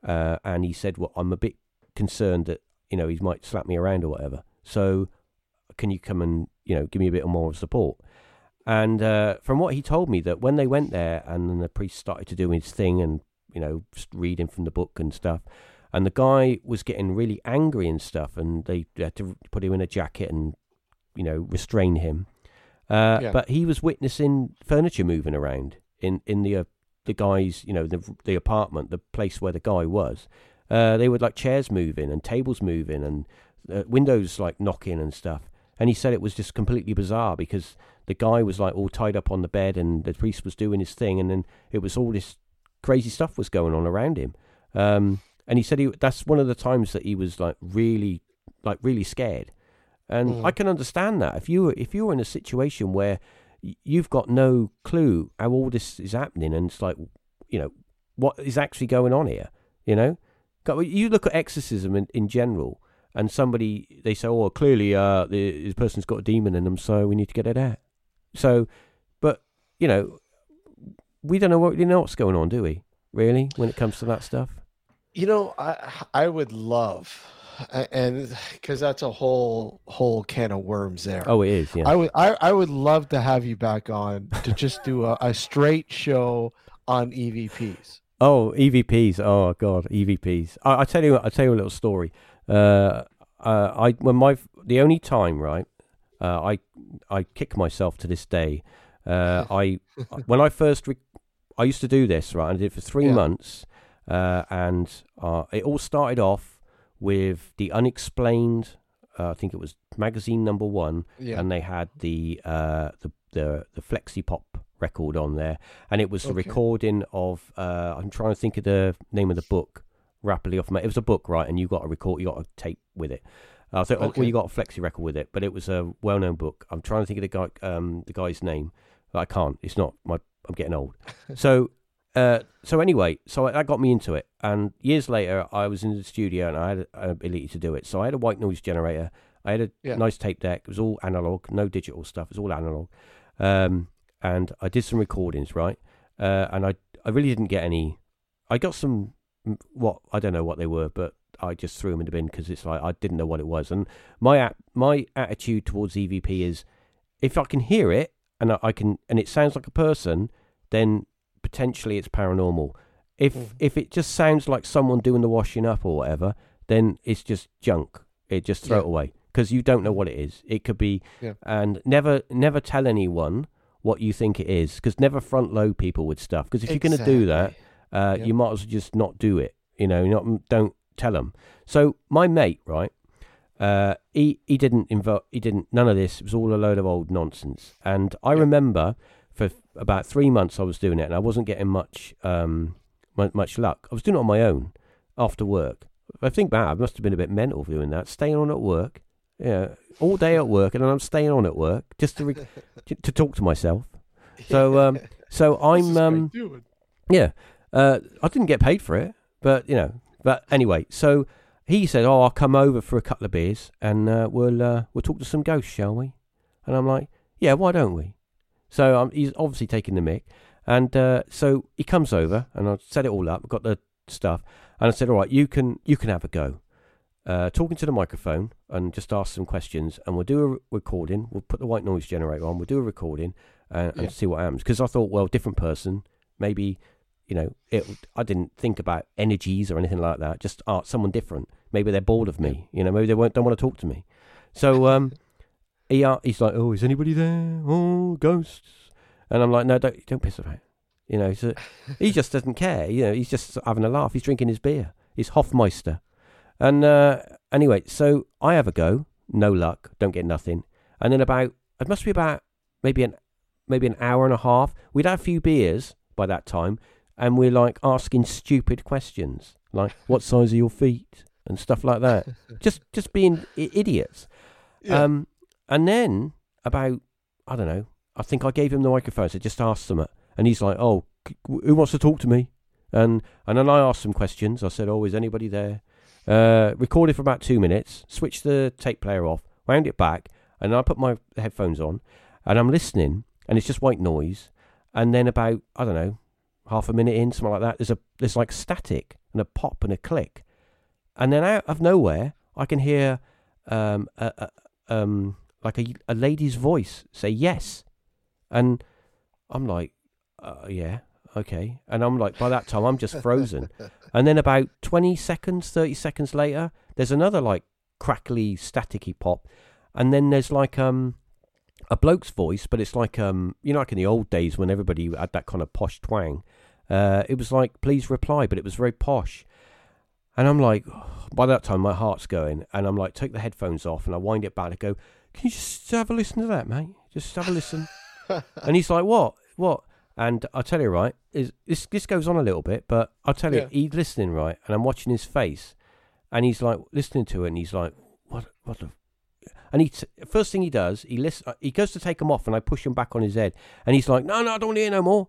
uh, and he said, "Well, I'm a bit concerned that you know he might slap me around or whatever, so can you come and you know give me a bit more of support?" And uh, from what he told me, that when they went there and then the priest started to do his thing and you know reading from the book and stuff, and the guy was getting really angry and stuff, and they had to put him in a jacket and you know restrain him. Uh, Yeah. But he was witnessing furniture moving around in in the uh, the guy's you know the the apartment, the place where the guy was. Uh, they would like chairs moving and tables moving and uh, windows like knocking and stuff. And he said it was just completely bizarre because the guy was like all tied up on the bed and the priest was doing his thing and then it was all this crazy stuff was going on around him. Um, and he said he, that's one of the times that he was like really, like really scared. And Mm. I can understand that if you were, if you were in a situation where you've got no clue how all this is happening and it's like, you know, what is actually going on here, you know? You look at exorcism in, in general, and somebody they say, "Oh, clearly, uh, the, this person's got a demon in them, so we need to get it out." So, but you know, we don't know what we know what's going on, do we? Really, when it comes to that stuff? You know, I I would love, and because that's a whole whole can of worms there. Oh, it is. Yeah. I would I, I would love to have you back on to just do a, a straight show on EVPs. Oh, EVPs. Oh God, EVPs. I, I tell you, I tell you a little story. Uh, uh, I when my the only time right, uh, I I kick myself to this day. Uh, (laughs) I when I first re- I used to do this right. I did it for three Yeah. months, uh, and uh, it all started off with the unexplained. Uh, I think it was magazine number one, Yeah. and they had the uh, the the the Flexi Pop record on there, and it was the Okay. recording of. Uh, I'm trying to think of the name of the book rapidly off my. It was a book, right? And you got a record, you got a tape with it. I think Okay. well, you got a Flexi record with it, but it was a well-known book. I'm trying to think of the guy, um, the guy's name. But I can't. It's not my. I'm getting old. (laughs) so, uh, so anyway, so that got me into it. And years later, I was in the studio and I had an ability to do it. So I had a white noise generator. I had a Yeah. nice tape deck. It was all analog, no digital stuff. It was all analog. Um, and I did some recordings, right? Uh, and I, I really didn't get any. I got some what I don't know what they were, but I just threw them in the bin because it's like I didn't know what it was. And my my attitude towards EVP is, if I can hear it and I, I can and it sounds like a person, then potentially it's paranormal. If Mhm. if it just sounds like someone doing the washing up or whatever, then it's just junk. It just throw Yeah. it away because you don't know what it is. It could be, Yeah. and never never tell anyone what you think it is because never front load people with stuff because if you're going to do that Exactly. Uh, Yep. you might as well just not do it. You know, not don't tell them. So my mate, right? Uh, he he didn't invo- he didn't none of this. It was all a load of old nonsense. And I Yep. remember for about three months I was doing it, and I wasn't getting much um much luck. I was doing it on my own after work. I think back, I must have been a bit mental for doing that. Staying on at work, yeah, all day at work, and then I'm staying on at work just to re- (laughs) to, to talk to myself. So um, so I'm um. Yeah, uh, I didn't get paid for it, but you know. But anyway, so he said, "Oh, I'll come over for a couple of beers and uh, we'll uh, we'll talk to some ghosts, shall we?" And I'm like, "Yeah, why don't we?" So um, he's obviously taking the mic, and uh, so he comes over and I set it all up, got the stuff, and I said, "All right, you can you can have a go." Uh, talking to the microphone and just ask some questions, and we'll do a recording. We'll put the white noise generator on. We'll do a recording uh, and Yeah. see what happens. Because I thought, well, different person, maybe you know, it. I didn't think about energies or anything like that. Just art, someone different. Maybe they're bored of me. You know, maybe they won't, don't want to talk to me. So um, (laughs) he uh, he's like, oh, is anybody there? Oh, ghosts. And I'm like, no, don't don't piss about. it." You know, so he (laughs) just doesn't care. You know, he's just having a laugh. He's drinking his beer. He's Hofmeister. And uh, anyway, so I have a go. No luck. Don't get nothing. And then about it must be about maybe an maybe an hour and a half. We'd had a few beers by that time, and we're like asking stupid questions, like what size are your feet and stuff like that. (laughs) just just being I- idiots. Yeah. Um, and then about I don't know. I think I gave him the microphone, so just asked them, and he's like, "Oh, c- who wants to talk to me?" And and then I asked some questions. I said, "Oh, is anybody there?" Uh, recorded for about two minutes. Switched the tape player off, wound it back, and I put my headphones on, and I'm listening, and it's just white noise. And then about I don't know, half a minute in, something like that. There's a there's like static and a pop and a click, and then out of nowhere, I can hear um a, a, um like a a lady's voice say yes, and I'm like, uh, yeah, okay, and I'm like, by that time I'm just frozen, (laughs) and then about twenty seconds, thirty seconds later, there's another like crackly, staticky pop, and then there's like um a bloke's voice, but it's like um you know like in the old days when everybody had that kind of posh twang. Uh, it was like please reply, but it was very posh. And I'm like, (sighs) by that time my heart's going, and I'm like, take the headphones off, and I wind it back. I go, can you just have a listen to that, mate? Just have a listen. (laughs) and he's like, what, what? And I tell you, right, is this this goes on a little bit, but I'll tell you, Yeah. he's listening, right, and I'm watching his face, and he's like listening to it, and he's like, what, what the. And he t- first thing he does, he listen, uh, he goes to take them off, and I push him back on his head, and he's like, "No, no, I don't want to hear no more."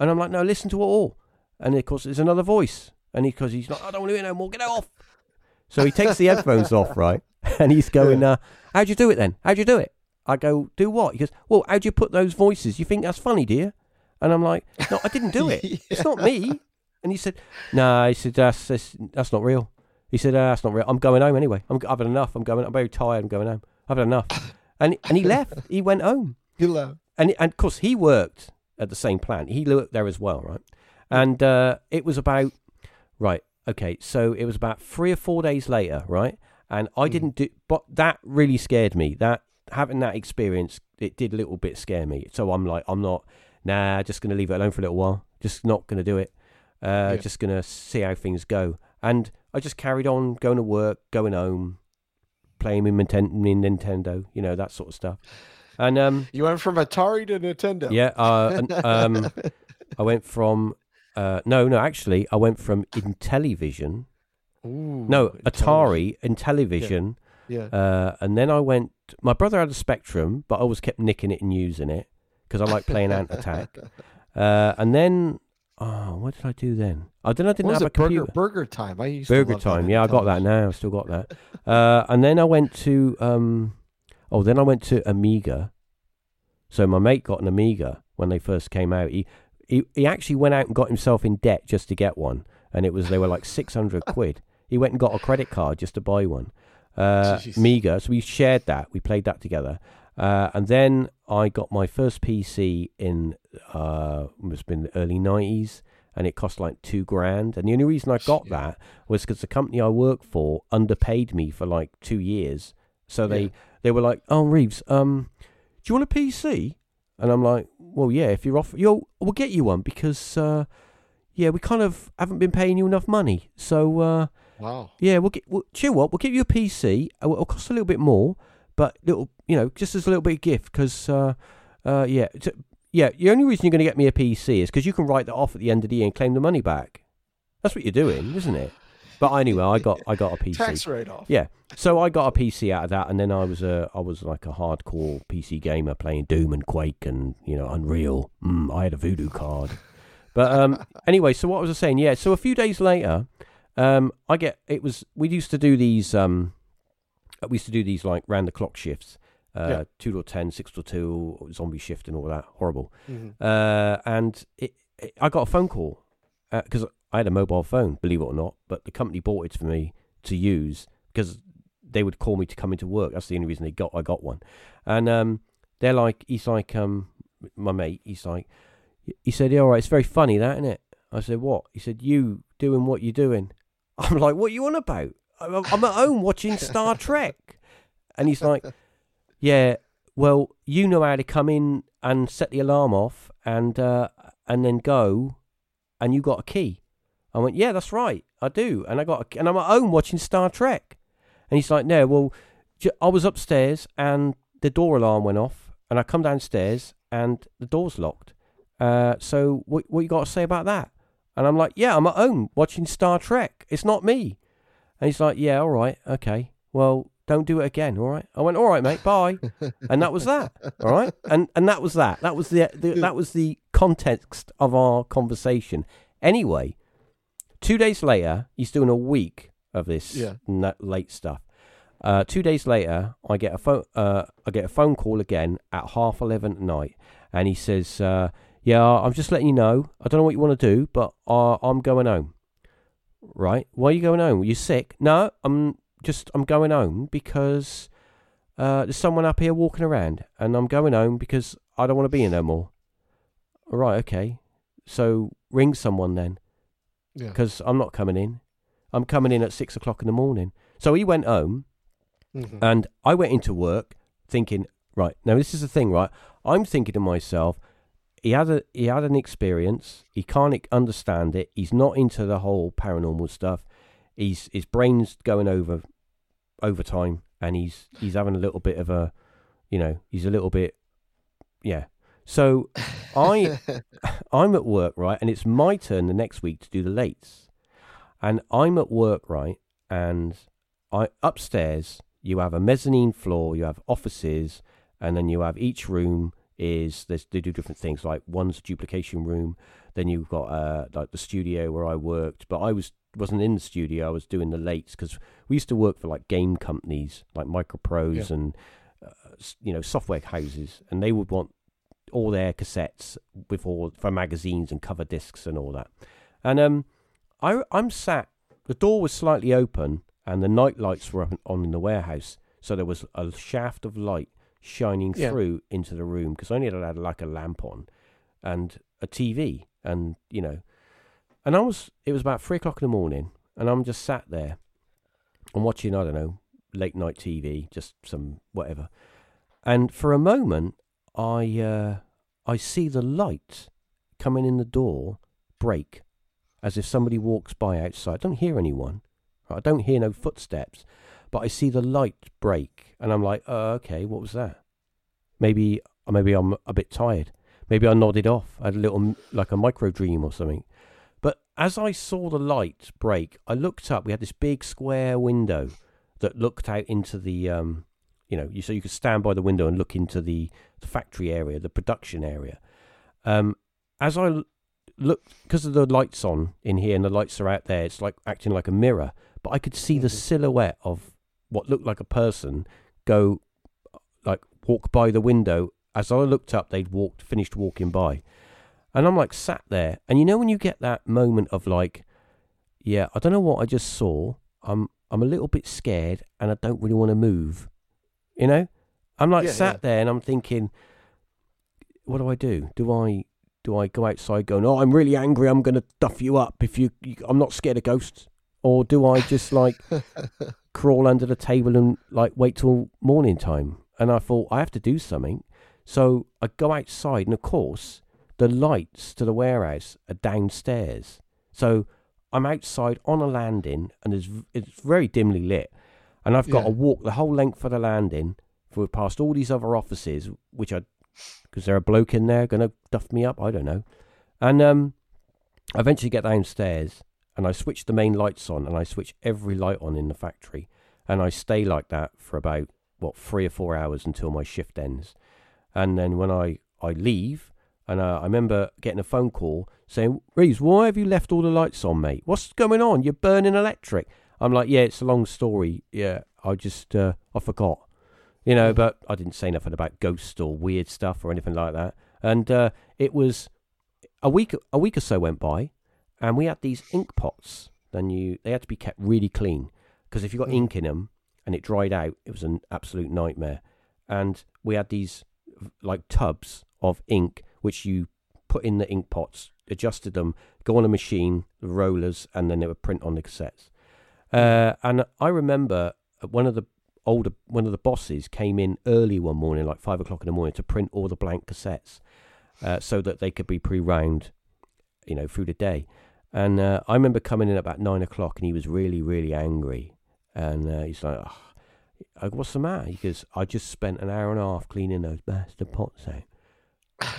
And I'm like, "No, listen to it all." And of course, there's another voice, and he because he's like, "I don't want to hear no more, get it off." So he takes the (laughs) headphones off, right, (laughs) and he's going, uh, "How'd you do it then? How'd you do it?" I go, "Do what?" He goes, "Well, how'd you put those voices? You think that's funny, do you?" And I'm like, "No, I didn't do it. (laughs) It's not me." And he said, "No," he said, "That's that's, that's not real." He said, uh, "That's not real. I'm going home anyway. I'm, I've had enough. I'm going. I'm very tired. I'm going home. I've had enough." And and he left. He went home. You laugh. And and of course he worked at the same plant. He worked there as well, right? And uh, it was about right. Okay, so it was about three or four days later, right? And I Mm. didn't do, but that really scared me. That having that experience, it did a little bit scare me. So I'm like, I'm not, nah, just gonna leave it alone for a little while. Just not gonna do it. Uh, Yeah. Just gonna see how things go. And I just carried on going to work, going home, playing with Nintendo, you know that sort of stuff. And um, You went from Atari to Nintendo. yeah, uh, and, um, I went from uh, no, no, actually, I went from Intellivision, Ooh, no, Atari, Intellivision, Yeah. uh, and then I went. My brother had a Spectrum, but I always kept nicking it and using it because I like playing Ant Attack. (laughs) Uh, and then, oh, what did I do then? I then I didn't have a it? Burger, computer. Burger Time. I used to Burger Time, yeah, I got that now. I still got that. Uh, and then I went to um, oh, then I went to Amiga. So my mate got an Amiga when they first came out. He he he actually went out and got himself in debt just to get one. and it was they were like (laughs) six hundred quid. He went and got a credit card just to buy one. Uh. Mega. So we shared that. We played that together. Uh, and then I got my first PC in uh, must have been the early nineties, and it cost like two grand. And the only reason I got Yeah. that was because the company I worked for underpaid me for like two years. So they Yeah. They were like, "Oh, Reeves, um, do you want a PC?" And I'm like, "Well, yeah, if you're off, yo, we'll get you one because, uh, yeah, we kind of haven't been paying you enough money. So, uh, Wow. yeah, we'll get. We'll, chill. What? We'll give you a PC. It'll cost a little bit more, but little, you know, just as a little bit of gift. Because, uh, uh, yeah, t- yeah. The only reason you're going to get me a PC is because you can write that off at the end of the year and claim the money back. That's what you're doing, isn't it? But anyway, I got I got a PC. Tax write off. Yeah. So I got a PC out of that, and then I was a I was like a hardcore PC gamer playing Doom and Quake and you know Unreal. Mm, I had a Voodoo card. But um, (laughs) anyway, so what was I saying? Yeah. So a few days later, um, I get it was we used to do these um, we used to do these like round the clock shifts. Uh, Yeah. two till ten, six till two, zombie shift, and all that horrible. Mhm. Uh, and it, it, I got a phone call because I had a mobile phone, believe it or not, but the company bought it for me to use because they would call me to come into work. That's the only reason they got I got one. And um, they're like, he's like, um, my mate, he's like, he said, yeah, all right, it's very funny, that, isn't it? I said, what? He said, you doing what you're doing. (laughs) I'm like, what are you on about? I'm, I'm at home watching Star (laughs) Trek. And he's like, yeah, well, you know how to come in and set the alarm off and uh, and then go, and you got a key. I went, yeah, that's right, I do, and I got, a, and I'm at home watching Star Trek. And he's like, no, well, I was upstairs and the door alarm went off, and I come downstairs and the door's locked. Uh, so what what you got to say about that? And I'm like, yeah, I'm at home watching Star Trek. It's not me. And he's like, yeah, all right, okay. Well, don't do it again, all right? I went, all right, mate, bye. (laughs) and that was that, all right? And and that was that. That was the, the that was the context of our conversation. Anyway, two days later, he's doing a week of this Yeah. n- late stuff. Uh, two days later, I get a phone. Uh, I get a phone call again at half eleven at night, and he says, uh, "Yeah, I'm just letting you know. I don't know what you want to do, but uh, I'm going home." Right? Why are you going home? Are you sick? No, I'm just I'm going home because uh, there's someone up here walking around, and I'm going home because I don't want to be here no more. Right? Okay. So ring someone then Yeah. because I'm not coming in. I'm coming in at six o'clock in the morning. So he went home, Mhm. and I went into work thinking, right now this is the thing, right? I'm thinking to myself, he had a he had an experience. He can't understand it. He's not into the whole paranormal stuff. He's his brain's going over overtime, and he's he's having a little bit of a, you know, he's a little bit, yeah. So (laughs) I I'm at work, right, and it's my turn the next week to do the lates. And I'm at work, right, and I upstairs you have a mezzanine floor, you have offices, and then you have each room is there's they do different things. Like one's a duplication room, then you've got uh like the studio where I worked, but I was wasn't in the studio. I was doing the lates because we used to work for like game companies like Microprose Yeah. and uh, you know software houses, and they would want all their cassettes with all for magazines and cover discs and all that. And um, I I'm sat. The door was slightly open, and the night lights were up on in the warehouse, so there was a shaft of light shining Yeah. through into the room because I only had like a lamp on, and a TV, and you know, and I was it was about three o'clock in the morning, and I'm just sat there, and watching I don't know late night TV, just some whatever, and for a moment I uh, I see the light coming in the door break, as if somebody walks by outside. I don't hear anyone. I don't hear no footsteps, but I see the light break, and I'm like, uh, okay, what was that? Maybe maybe I'm a bit tired. Maybe I nodded off. I had a little like a micro dream or something. But as I saw the light break, I looked up. We had this big square window that looked out into the um, you know, you, so you could stand by the window and look into the, the factory area, the production area. Um, as I l- looked, because of the lights on in here and the lights are out there, it's like acting like a mirror. But I could see the Mhm. silhouette of what looked like a person go, like walk by the window. As I looked up, they'd walked, finished walking by, and I'm like sat there. And you know when you get that moment of like, yeah, I don't know what I just saw. I'm I'm a little bit scared, and I don't really want to move. You know, I'm like Yeah, sat yeah. there, and I'm thinking, what do I do? Do I do I go outside going, oh, I'm really angry, I'm going to duff you up if you, you, I'm not scared of ghosts, or do I just like (laughs) crawl under the table and like wait till morning time? And I thought I have to do something, so I go outside, and of course the lights to the warehouse are downstairs, so I'm outside on a landing, and it's it's very dimly lit, and I've got Yeah. to walk the whole length of the landing for past all these other offices, which I because there a bloke in there going to duff me up. I don't know. And um, I eventually get downstairs and I switch the main lights on and I switch every light on in the factory. And I stay like that for about, what, three or four hours until my shift ends. And then when I, I leave, and uh, I remember getting a phone call saying, Reeves, why have you left all the lights on, mate? What's going on? You're burning electric. I'm like, yeah, it's a long story. Yeah, I just, uh, I forgot you know, but I didn't say nothing about ghosts or weird stuff or anything like that. And uh, it was a week, a week or so went by, and we had these ink pots. Then you, they had to be kept really clean because if you got Mm. ink in them and it dried out, it was an absolute nightmare. And we had these like tubs of ink which you put in the ink pots, adjusted them, go on a machine, the rollers, and then they would print on the cassettes. Uh, and I remember one of the older one of the bosses came in early one morning, like five o'clock in the morning, to print all the blank cassettes, uh, so that they could be pre-round, you know, through the day. And uh, I remember coming in about nine o'clock, and he was really, really angry. And uh, he's like, go, "What's the matter?" He goes, "I just spent an hour and a half cleaning those bastard pots out."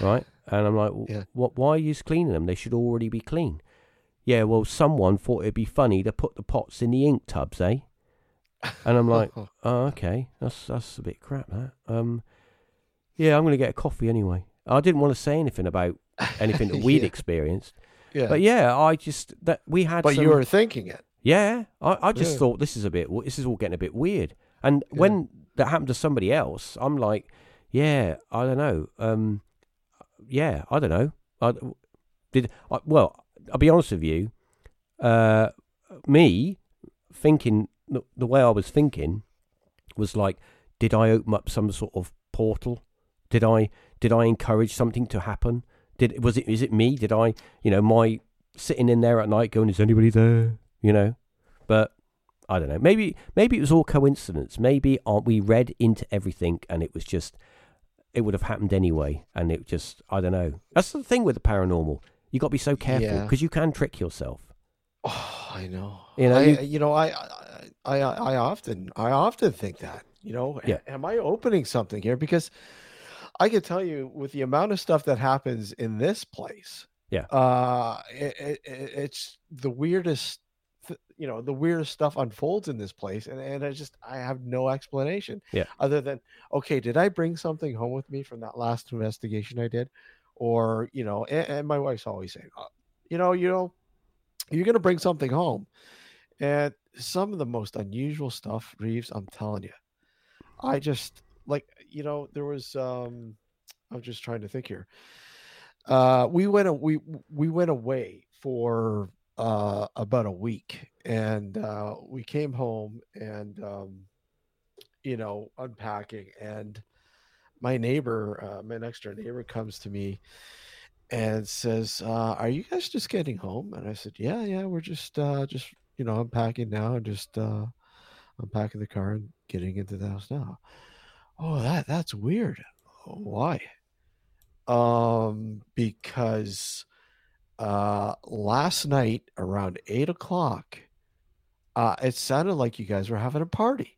right? And I'm like, Yeah. "What? Why are you cleaning them? They should already be clean." Yeah, well, someone thought it'd be funny to put the pots in the ink tubs, eh? And I'm like, (laughs) Oh, okay. That's that's a bit crap. That. Um, yeah, I'm going to get a coffee anyway. I didn't want to say anything about (laughs) anything that we'd Yeah. experienced, yeah. but yeah, I just that we had. But some, you were thinking it. Yeah, I, I just Yeah. thought this is a bit. This is all getting a bit weird. And Yeah. when that happened to somebody else, I'm like, yeah, I don't know. Um, yeah, I don't know. I did. I, well, I'll be honest with you. Uh, me thinking the, the way I was thinking was like, did I open up some sort of portal? Did I did I encourage something to happen? Did was it is it me? Did I you know my sitting in there at night going, is anybody there? You know, but I don't know. Maybe maybe it was all coincidence. Maybe uh, we read into everything and it was just it would have happened anyway, and it just I don't know. That's the thing with the paranormal. You got to be so careful Yeah. because you can trick yourself. Oh, I know. You know, I, you- you know, I, I, I, I often, I often think that. You know, Yeah. am I opening something here? Because I can tell you, with the amount of stuff that happens in this place, Yeah. uh, it, it- it's the weirdest. You know, the weirdest stuff unfolds in this place, and and I just I have no explanation. Yeah. Other than okay, did I bring something home with me from that last investigation I did, or you know, and, and my wife's always saying, "Uh, you know, you know, you're gonna bring something home, and some of the most unusual stuff, Reeves. I'm telling you, I just like you know there was um, I'm just trying to think here. Uh, we went we we went away for uh about a week, and uh, we came home and um, you know unpacking and my neighbor, uh, my next door neighbor, comes to me and says, uh, "Are you guys just getting home?" And I said, "Yeah, yeah, we're just uh, just you know unpacking now and just uh, unpacking the car and getting into the house now." Oh, that that's weird. Why? Um, because uh, last night around eight o'clock, uh, it sounded like you guys were having a party.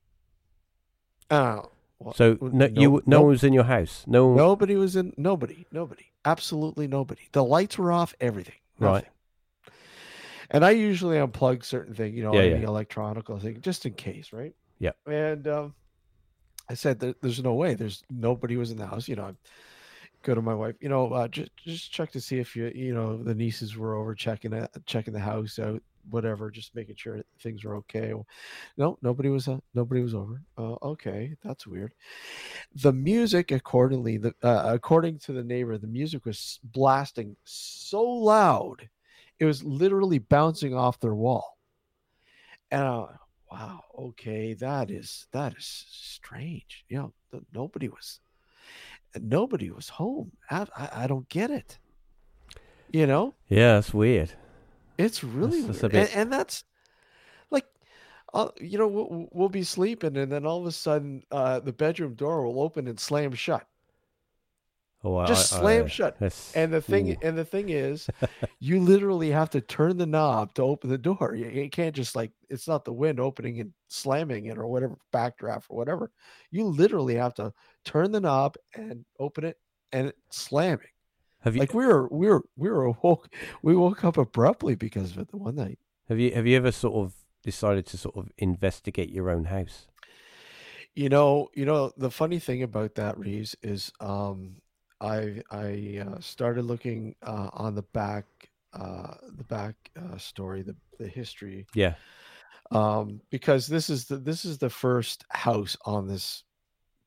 Uh, well, So no, you no, one was in your house. No, one, Nobody was in. Nobody. Nobody. Absolutely nobody. The lights were off. Everything. Right. And I usually unplug certain things, you know, Yeah, any yeah. electronic thing, just in case, right? Yeah. And um, I said, there, "There's no way. There's nobody was in the house." You know, I go to my wife. You know, uh, just just check to see if you, you know, the nieces were over checking it, checking the house out, whatever, just making sure things were okay. No, nobody was. Uh, nobody was over. Uh, okay, that's weird the music accordingly the uh, according to the neighbor the music was blasting so loud It was literally bouncing off their wall. And went, wow, okay, that is that is strange. You know, nobody was nobody was home. I, I, I don't get it. You know, Yeah, that's weird. It's really That's- that's a bit- And, and that's like, uh, you know, we'll, we'll be sleeping, and then all of a sudden, uh, the bedroom door will open and slam shut. Oh, Just I- slam I- shut. that's- And the thing, ooh. and the thing is, (laughs) you literally have to turn the knob to open the door. You, you can't just like it's not the wind opening and slamming it or whatever backdraft or whatever. You literally have to turn the knob and open it and it slamming. Have you Like we were, we were, we were awoke. We woke up abruptly because of it the one night. have you have you ever sort of decided to sort of investigate your own house? You know, you know the funny thing about that, Reeves, is um, I I uh, started looking uh, on the back uh, the back uh, story, the the history, Yeah. um, because this is the this is the first house on this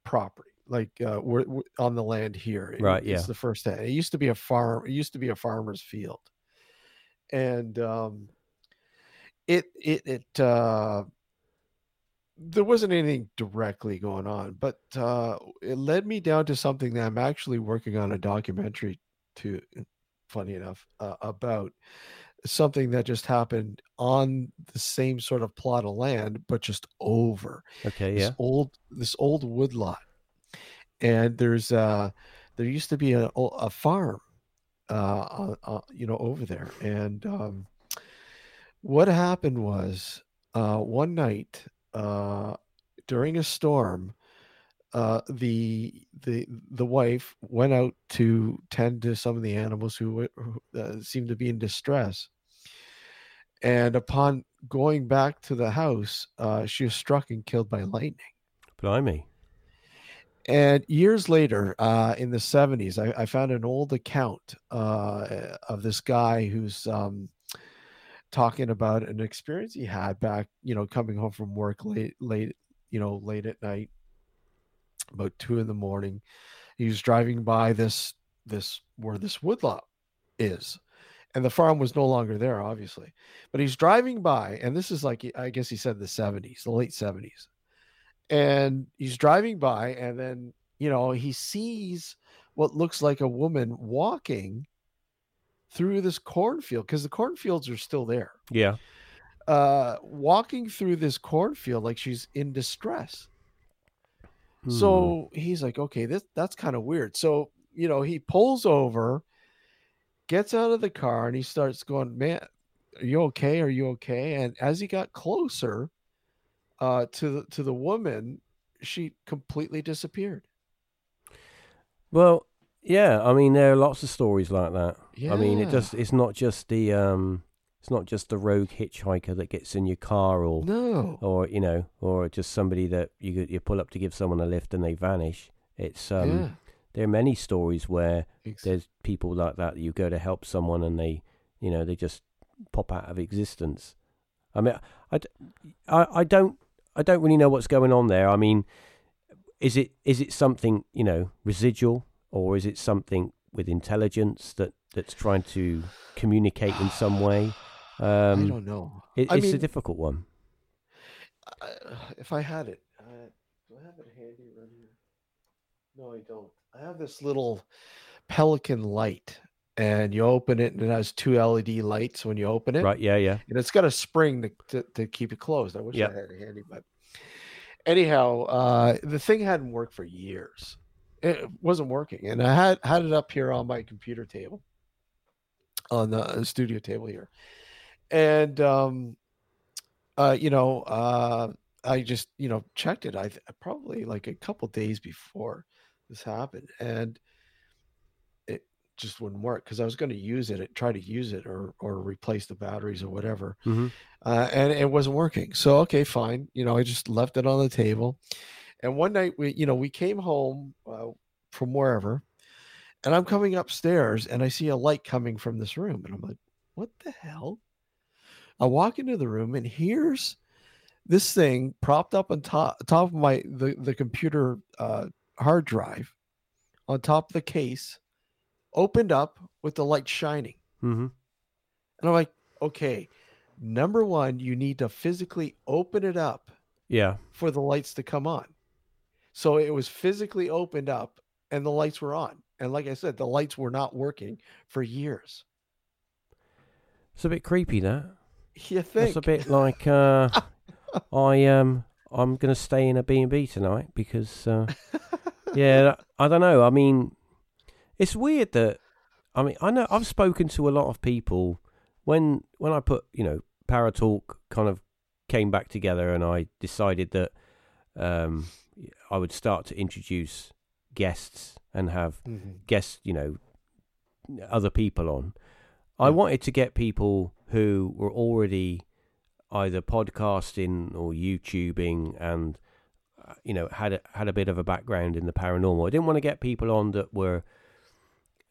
property, like uh, we're, we're on the land here. It- Right, It's the first. It used to be a farm. It used to be a farmer's field, and um, it it it uh, there wasn't anything directly going on, but uh, it led me down to something that I'm actually working on a documentary to. Funny enough, uh, about something that just happened on the same sort of plot of land, but just over Okay. this Yeah. old this old woodlot. And there's uh there used to be a a farm uh, uh, uh you know over there. And um what happened was uh one night uh during a storm uh the the the wife went out to tend to some of the animals who, who uh, seemed to be in distress and upon going back to the house uh she was struck and killed by lightning Blimey. And years later, uh, in the 70s, I, I found an old account uh, of this guy who's um, talking about an experience he had back, you know, coming home from work late, late, you know, late at night, about two in the morning. He was driving by this, this, where this woodlot is. And the farm was no longer there, obviously. But he's driving by, and this is like, I guess he said the 70s, the late 70s and he's driving by and then you know he sees what looks like a woman walking through this cornfield because the cornfields are still there. Yeah. uh walking through this cornfield like she's in distress. Hmm. so he's like okay this that's kind of weird. So you know he pulls over gets out of the car and he starts going man are you okay? Are you okay? And as he got closer uh to the to the woman she completely disappeared Well, yeah. I mean, there are lots of stories like that. I mean, it just it's not just the um, it's not just the rogue hitchhiker that gets in your car or no or you know or just somebody that you you pull up to give someone a lift and they vanish. It's um, yeah there are many stories where ex- there's people like that that you go to help someone and they you know they just pop out of existence i mean I, I, I don't i don't really know what's going on there. I mean is it is it something you know residual or is it something with intelligence that that's trying to communicate in some way? (sighs) I um don't know. it, I it's a difficult one. I, if I had it, uh, do I have it handy right here? No, I don't. I have this little Pelican light, and you open it, and it has two LED lights when you open it, right yeah yeah and it's got a spring to, to, to keep it closed. I wish Yep. I had it handy, but anyhow, uh, the thing hadn't worked for years. It wasn't working, and I had had it up here on my computer table, on the studio table here, and um, uh, you know, uh, I just you know checked it. I th- probably like a couple days before this happened, and just wouldn't work because I was going to use it, and try to use it, or or replace the batteries or whatever, hmm uh, and it wasn't working. So okay, fine. You know, I just left it on the table, and one night we, you know, we came home uh, from wherever, and I'm coming upstairs and I see a light coming from this room, and I'm like, what the hell? I walk into the room and here's this thing propped up on top top of my the the computer uh, hard drive, on top of the case, opened up with the light shining. hmm And I'm like, okay, number one, you need to physically open it up Yeah. for the lights to come on. So it was physically opened up and the lights were on. And like I said, the lights were not working for years. It's a bit creepy that. (laughs) You think? It's a bit like uh, (laughs) I um I'm gonna stay in a B and B tonight because uh, (laughs) yeah I don't know I mean it's weird that I mean I know I've spoken to a lot of people when when I put you know Paratalk kind of came back together and I decided that um I would start to introduce guests and have Mhm. guests, you know, other people on. I wanted to get people who were already either podcasting or YouTubing and uh, you know had a, had a bit of a background in the paranormal. I didn't want to get people on that were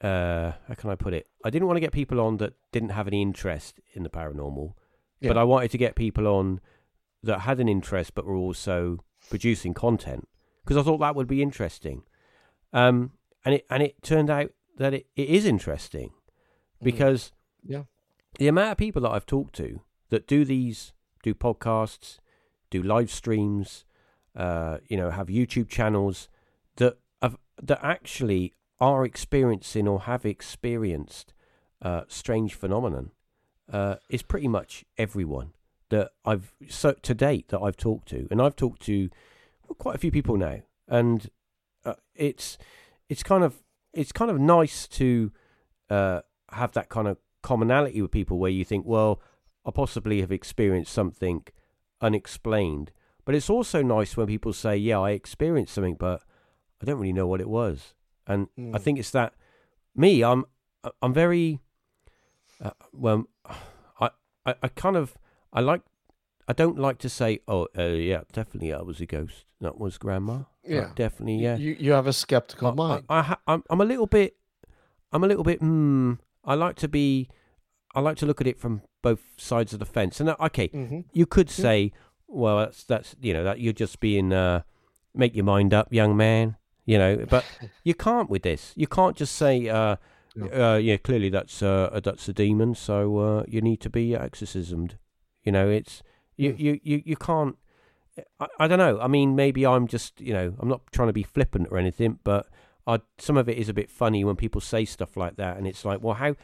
uh how can I put it? I didn't want to get people on that didn't have any interest in the paranormal. But I wanted to get people on that had an interest but were also producing content because I thought that would be interesting. Um, and it and it turned out that it, it is interesting because Yeah. the amount of people that I've talked to that do these do podcasts, do live streams, uh, you know, have YouTube channels that have, that actually are experiencing or have experienced uh, strange phenomenon uh, is pretty much everyone that I've so to date that I've talked to, and I've talked to quite a few people now, and uh, it's it's kind of it's kind of nice to uh, have that kind of commonality with people where you think, well, I possibly have experienced something unexplained, but it's also nice when people say, yeah, I experienced something, but I don't really know what it was, and I Mm. think it's that me, I'm I'm very uh, well, I, I I kind of I like I don't like to say, oh uh, yeah, definitely I was a ghost, that was grandma, Yeah. definitely yeah. You, you have a skeptical I, mind. I, I ha- I'm, I'm a little bit, I'm a little bit. Hmm. I like to be, I like to look at it from both sides of the fence. And uh, okay, hmm you could Yeah. say, well, that's that's you know that you're just being, uh, make your mind up, young man. You know, but (laughs) you can't with this. You can't just say, uh, No. uh, yeah, clearly that's uh, that's a demon, so uh, you need to be exorcismed. You know, it's you Hmm. you you, you can't. I, I don't know. I mean, maybe I'm just you know I'm not trying to be flippant or anything, but I, some of it is a bit funny when people say stuff like that, and it's like, well, how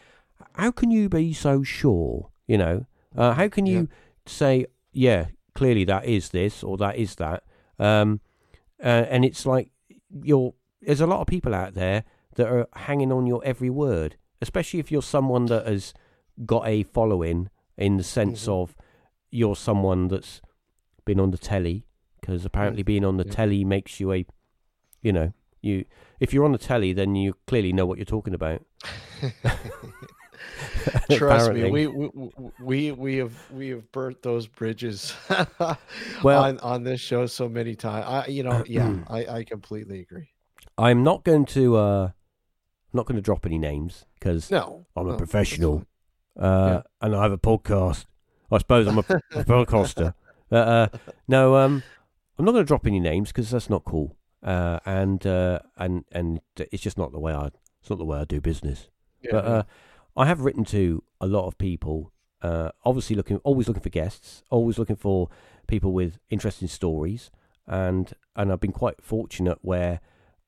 how can you be so sure? You know, uh, how can you say, yeah, clearly that is this or that is that? Um, uh, and it's like you're there's a lot of people out there that are hanging on your every word, especially if you're someone that has got a following in the sense Mhm. of you're someone that's been on the telly because apparently being on the Yeah. telly makes you a you know you if you're on the telly then you clearly know what you're talking about (laughs) (laughs) (laughs) Trust me, we, we we we have we have burnt those bridges (laughs) Well- on on this show so many times. I you know yeah, (clears throat) I I completely agree. i'm not going to uh I'm not going to drop any names because No, I'm a no, professional. uh, and I have a podcast. I suppose I'm a, (laughs) a podcaster. Uh, uh, no, um, I'm not going to drop any names because that's not cool. Uh, and uh, and and it's just not the way I. It's not the way I do business. fine. But uh, I have written to a lot of people. Uh, obviously, looking always looking for guests, always looking for people with interesting stories, and and I've been quite fortunate where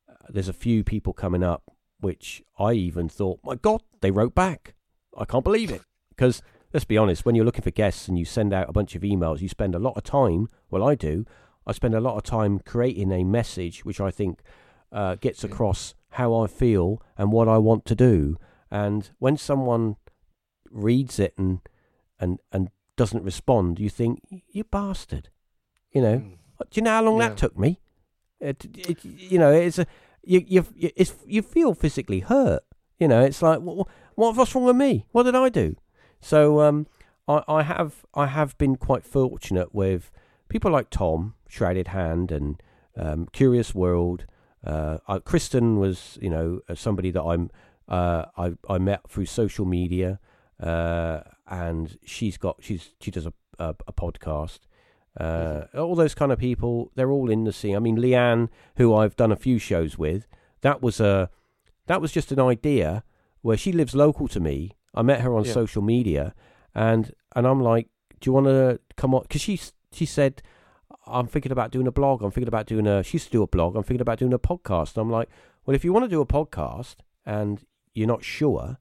uh, there's a few people coming up, which I even thought, my God, they wrote back. I can't believe it because let's be honest, when you're looking for guests and you send out a bunch of emails, you spend a lot of time. Well, I do. I spend a lot of time creating a message which I think uh, gets across how I feel and what I want to do. And when someone reads it and and and doesn't respond, you think you bastard. You know, Mm. do you know how long Yeah. that took me? It, it, you know, it's a you you it's you feel physically hurt. You know, it's like what, what what's wrong with me? What did I do? So um, I I have I have been quite fortunate with people like Tom Shrouded Hand and um, Curious World. Uh, Kristen was you know somebody that I'm uh, I I met through social media, uh, and she's got she's she does a a, a podcast. Uh, all those kind of people, they're all in the scene. I mean, Leanne, who I've done a few shows with, that was a that was just an idea where she lives local to me. I met her on Yeah. social media, and and I'm like, do you want to come on? Because she she said, I'm thinking about doing a blog. I'm thinking about doing a. She used to do a blog. I'm thinking about doing a podcast. And I'm like, well, if you want to do a podcast and you're not sure,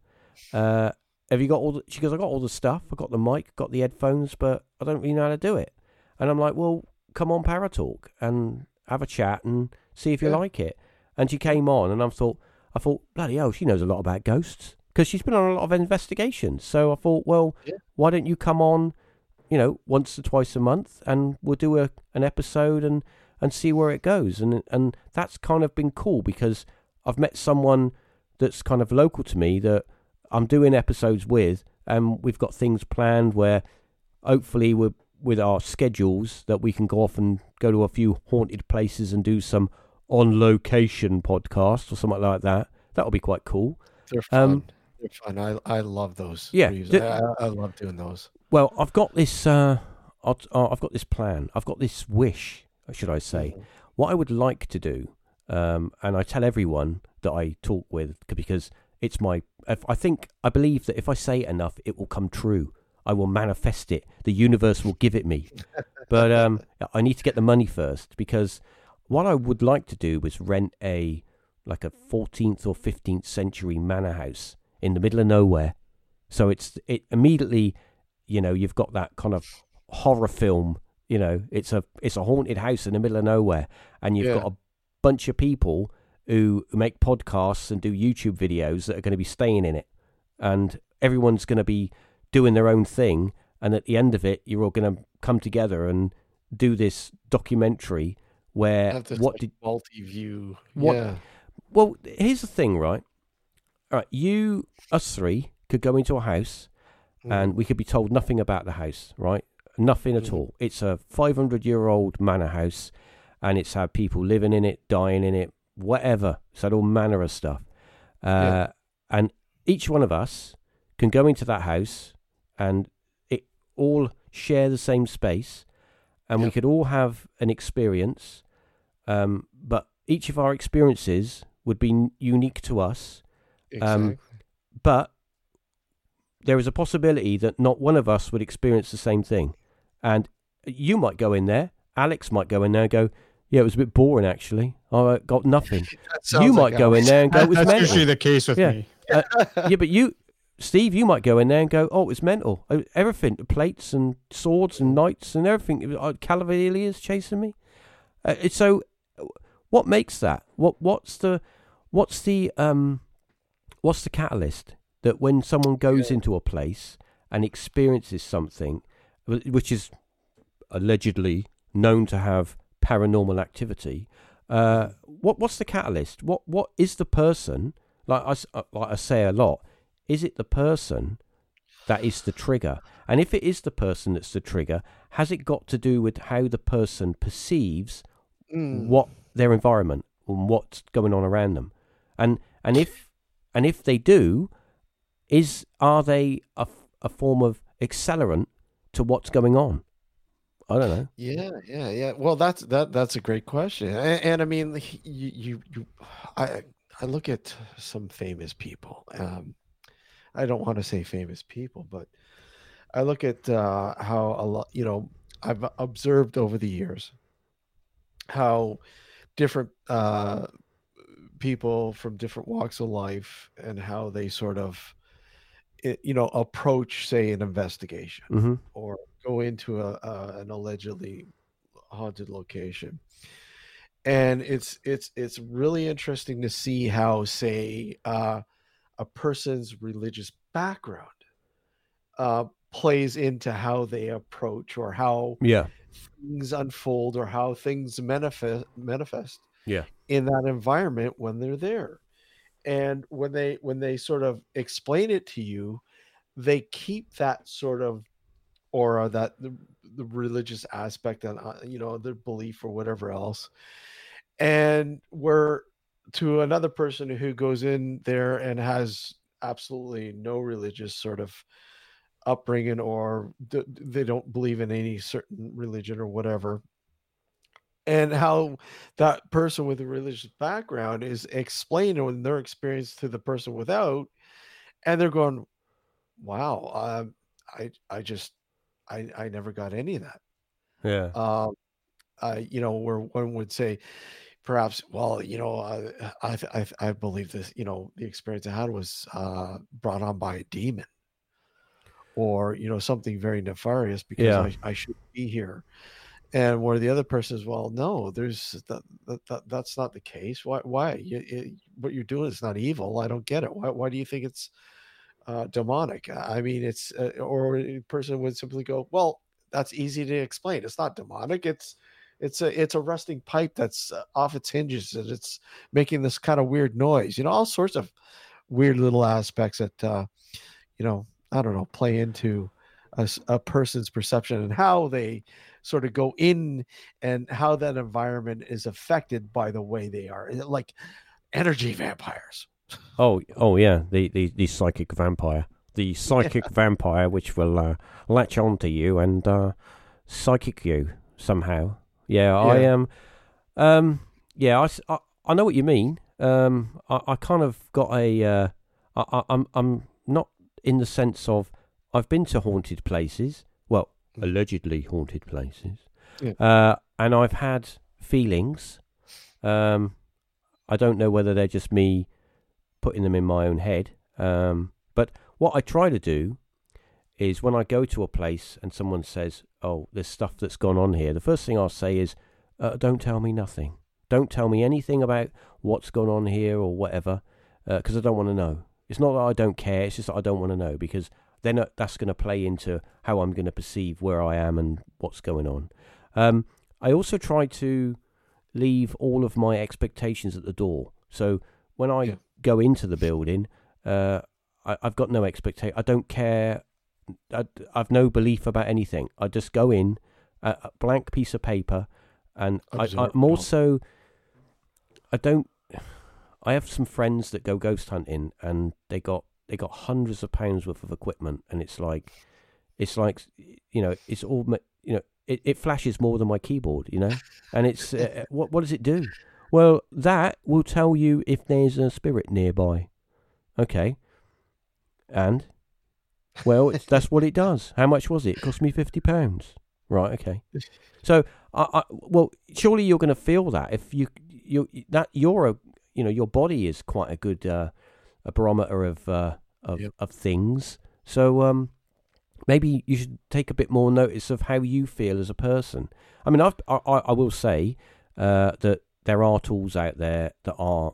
uh, have you got all? The, she goes, I got all the stuff. I got the mic, got the headphones, but I don't really know how to do it. And I'm like, well, come on, Paratalk and have a chat and see if you Yeah. like it. And she came on, and I thought, I thought, bloody hell, she knows a lot about ghosts because she's been on a lot of investigations. So I thought, well, Yeah. why don't you come on, you know, once or twice a month, and we'll do a an episode and and see where it goes. And and that's kind of been cool because I've met someone that's kind of local to me that I'm doing episodes with, and we've got things planned where hopefully we're with our schedules that we can go off and go to a few haunted places and do some on location podcast or something like that. That'll be quite cool. They're fun. Um, They're fun. I I love those. Yeah, d- I, I, I love doing those. Well, I've got this. Uh, I've, uh, I've got this plan. I've got this wish, should I say? Mhm. What I would like to do, um, and I tell everyone that I talk with because it's my. If I think I believe that if I say it enough, it will come true. I will manifest it. The universe will give it me. (laughs) but um, I need to get the money first because what I would like to do was rent a like a 14th or 15th century manor house in the middle of nowhere. So it's it immediately, you know, you've got that kind of horror film. You know, it's a it's a haunted house in the middle of nowhere, and you've Yeah. got a bunch of people who make podcasts and do YouTube videos that are going to be staying in it, and everyone's going to be doing their own thing. And at the end of it, you're all going to come together and do this documentary where what did multi-view? what- Yeah. well, here's the thing, right? All right, you, us three, could go into a house Mm. and we could be told nothing about the house, right? Nothing at Mhm. all. It's a 500 year old manor house and it's had people living in it, dying in it, whatever. It's had all manner of stuff. Uh, Yeah. And each one of us can go into that house and it all share the same space and we could all have an experience. Um, but each of our experiences would be n- unique to us um, exactly. but there is a possibility that not one of us would experience the same thing. And you might go in there, Alex might go in there and go, Yeah, it was a bit boring actually. I got nothing. (laughs) You might like go in there and go, It was That's mental. usually the case with Yeah. me. yeah, but you, Steve, you might go in there and go, Oh, it's mental. Uh, Everything, the plates and swords and knights and everything. It was, uh, Cavaliers chasing me. Uh, so, what makes that? What What's the, what's the, um, what's the catalyst that when someone goes Yeah. into a place and experiences something, which is allegedly known to have paranormal activity, uh, what what's the catalyst? What what is the person? Like I uh, like I say a lot, is it the person that is the trigger? And if it is the person that's the trigger, has it got to do with how the person perceives Mm. what their environment and what's going on around them and and if and if they do is are they a, a form of accelerant to what's going on i don't know Yeah, yeah, yeah. Well, that's that. That's a great question, and, and I mean, you, you, you, I, I look at some famous people. Um, I don't want to say famous people, but I look at uh, how a lot. You know, I've observed over the years how different uh, people from different walks of life and how they sort of, you know, approach, say, an investigation hmm or go into a, a an allegedly haunted location. And it's it's it's really interesting to see how say uh, a person's religious background uh, plays into how they approach or how yeah. things unfold or how things manifest manifest Yeah. in that environment when they're there. And when they when they sort of explain it to you they keep that sort of aura that the, the religious aspect and uh, you know their belief or whatever else. And where to another person who goes in there and has absolutely no religious sort of upbringing or d- they don't believe in any certain religion or whatever. And how that person with a religious background is explaining their experience to the person without and they're going wow um, I I just I I never got any of that. Yeah. Um, uh, you know, where one would say, perhaps, well, you know, uh, I I I believe this. You know, the experience I had was uh, brought on by a demon, or you know, something very nefarious because Yeah. I I should be here. And where the other person is, well, no, there's that, that, that that's not the case. Why? Why? You, you, what you're doing is not evil. I don't get it. Why? Why do you think it's uh, demonic? I mean, it's uh, or a person would simply go, well, that's easy to explain. It's not demonic. It's it's a it's a rusting pipe that's uh, off its hinges and it's making this kind of weird noise. You know, all sorts of weird little aspects that uh, you know I don't know play into a person's perception and how they sort of go in and how that environment is affected by the way they are like energy vampires Oh, oh yeah, the, the, the psychic vampire, the psychic (laughs) vampire, which will uh, latch onto you and uh, psychic you somehow. Yeah, I am. Um, yeah, I, I, I know what you mean. Um, I, I kind of got a. Uh, I, I, I'm I'm not in the sense of I've been to haunted places. Well, Mm. allegedly haunted places. Yeah. Uh, and I've had feelings. Um, I don't know whether they're just me putting them in my own head. Um, but what I try to do is when I go to a place and someone says, "Oh, there's stuff that's gone on here," the first thing I'll say is, uh, "Don't tell me nothing. Don't tell me anything about what's gone on here or whatever, because I don't want to know. It's not that I don't care; it's just that I don't want to know because then uh, that's going to play into how I'm going to perceive where I am and what's going on. Um, I also try to leave all of my expectations at the door. So when I Yeah. Go into the building, uh, I, I've got no expectation. I don't care. I, I've no belief about anything. I just go in, a, a blank piece of paper, and I, I'm also. I don't. I have some friends that go ghost hunting, and they got they got hundreds of pounds worth of equipment, and it's like, it's like, you know, it's all, you know, it, it flashes more than my keyboard, you know, and it's (laughs) uh, what what does it do? Well, that will tell you if there's a spirit nearby. Okay. And well, that's what it does. How much was it? It cost me fifty pounds. Right. Okay. So, I, I well, surely you're going to feel that if you you that you're a you know your body is quite a good uh, a barometer of uh, of Yep. of things. So um, maybe you should take a bit more notice of how you feel as a person. I mean, I've, I I I will say uh, that there are tools out there that are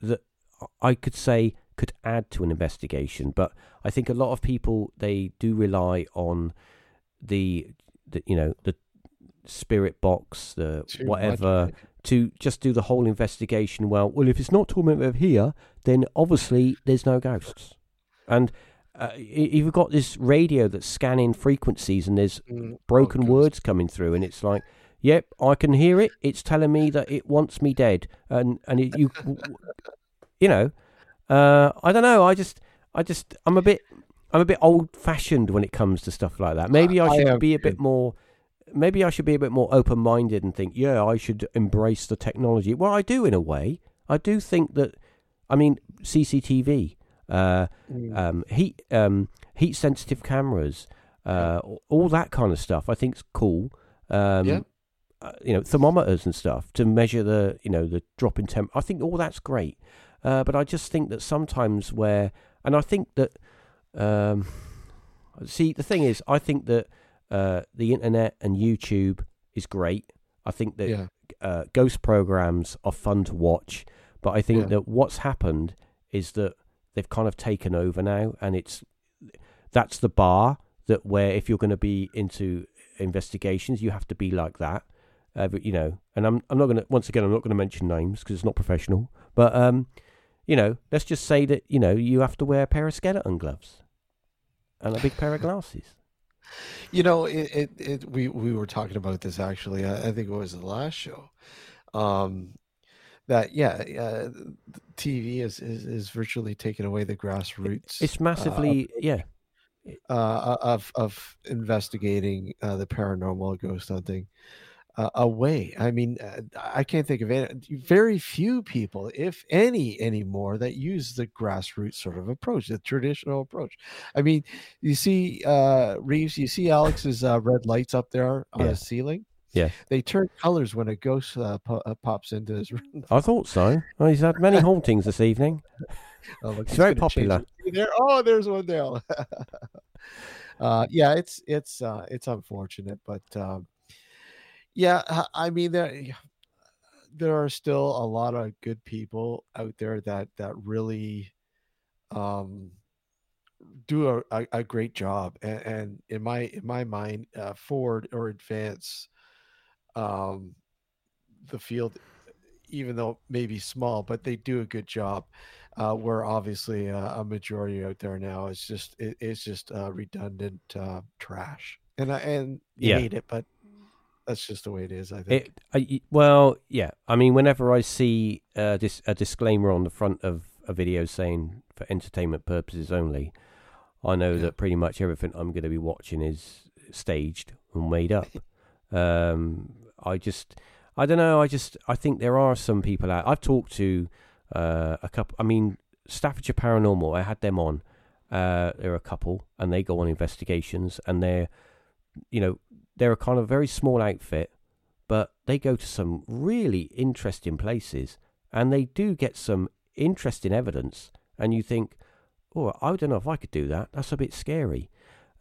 that I could say could add to an investigation, but I think a lot of people they do rely on the, the you know the spirit box, the Too whatever much. to just do the whole investigation. Well, well, if it's not torment over here, then obviously there's no ghosts. And uh, you've got this radio that's scanning frequencies, and there's Mm, broken words coming through, and it's like, yep, I can hear it. It's telling me that it wants me dead, and and it, you, you know, uh, I don't know. I just, I just, I'm a bit, I'm a bit old fashioned when it comes to stuff like that. Maybe I I should am be a bit more. Maybe I should be a bit more open minded and think, yeah, I should embrace the technology. Well, I do in a way. I do think that. I mean, CCTV, uh, Mm. um, heat um, heat sensitive cameras, uh, all that kind of stuff. I think is cool. Um, Yeah. Uh, you know, thermometers and stuff to measure the you know the drop in temp. I think all that's great, uh, but I just think that sometimes where, and I think that, um, see, the thing is, I think that uh, the internet and YouTube is great. I think that yeah uh, ghost programs are fun to watch, but I think Yeah. that what's happened is that they've kind of taken over now, and it's that's the bar that where if you're going to be into investigations, you have to be like that. Uh, but, you know, and I'm I'm not going to once again I'm not going to mention names because it's not professional, but um, you know, let's just say that you know you have to wear a pair of skeleton gloves and a big pair of glasses. You know, it, it, it we we were talking about this actually. I, I think it was the last show. Um, that yeah, uh, TV is, is is virtually taking away the grassroots. It's uh, massively yeah. uh, of of investigating uh, the paranormal, ghost hunting. Uh, away. I mean, uh, I can't think of any, very few people, if any, anymore that use the grassroots sort of approach, the traditional approach. I mean, you see, uh, Reeves, you see Alex's uh, red lights up there on Yeah. his ceiling. Yeah. they turn colors when a ghost uh, po- uh, pops into his room. (laughs) I thought so. Well, he's had many hauntings this evening. (laughs) Oh, look, It's very popular. There, oh, there's one there. (laughs) uh, yeah, it's it's uh, it's unfortunate, but um, yeah, I- mean there there are still a lot of good people out there that that really um, do a, a, a great job, and, and in my in my mind, uh, forward or advance um, the field, even though maybe small, but they do a good job. Uh, where obviously uh, a majority out there now. Is just it, it's just uh, redundant uh, trash, and I and you Yeah. hate it, but that's just the way it is. I think. It, I, well, yeah. I mean, whenever I see uh, dis- a disclaimer on the front of a video saying for entertainment purposes only, I know Yeah. that pretty much everything I'm going to be watching is staged and made up. (laughs) um, I just, I don't know. I just, I think there are some people out. I've talked to uh, a couple. I mean, Staffordshire Paranormal. I had them on. Uh, they're a couple, and they go on investigations, and they're, you know, they're a kind of very small outfit, but they go to some really interesting places, and they do get some interesting evidence. And you think, oh, I don't know if I could do that. That's a bit scary.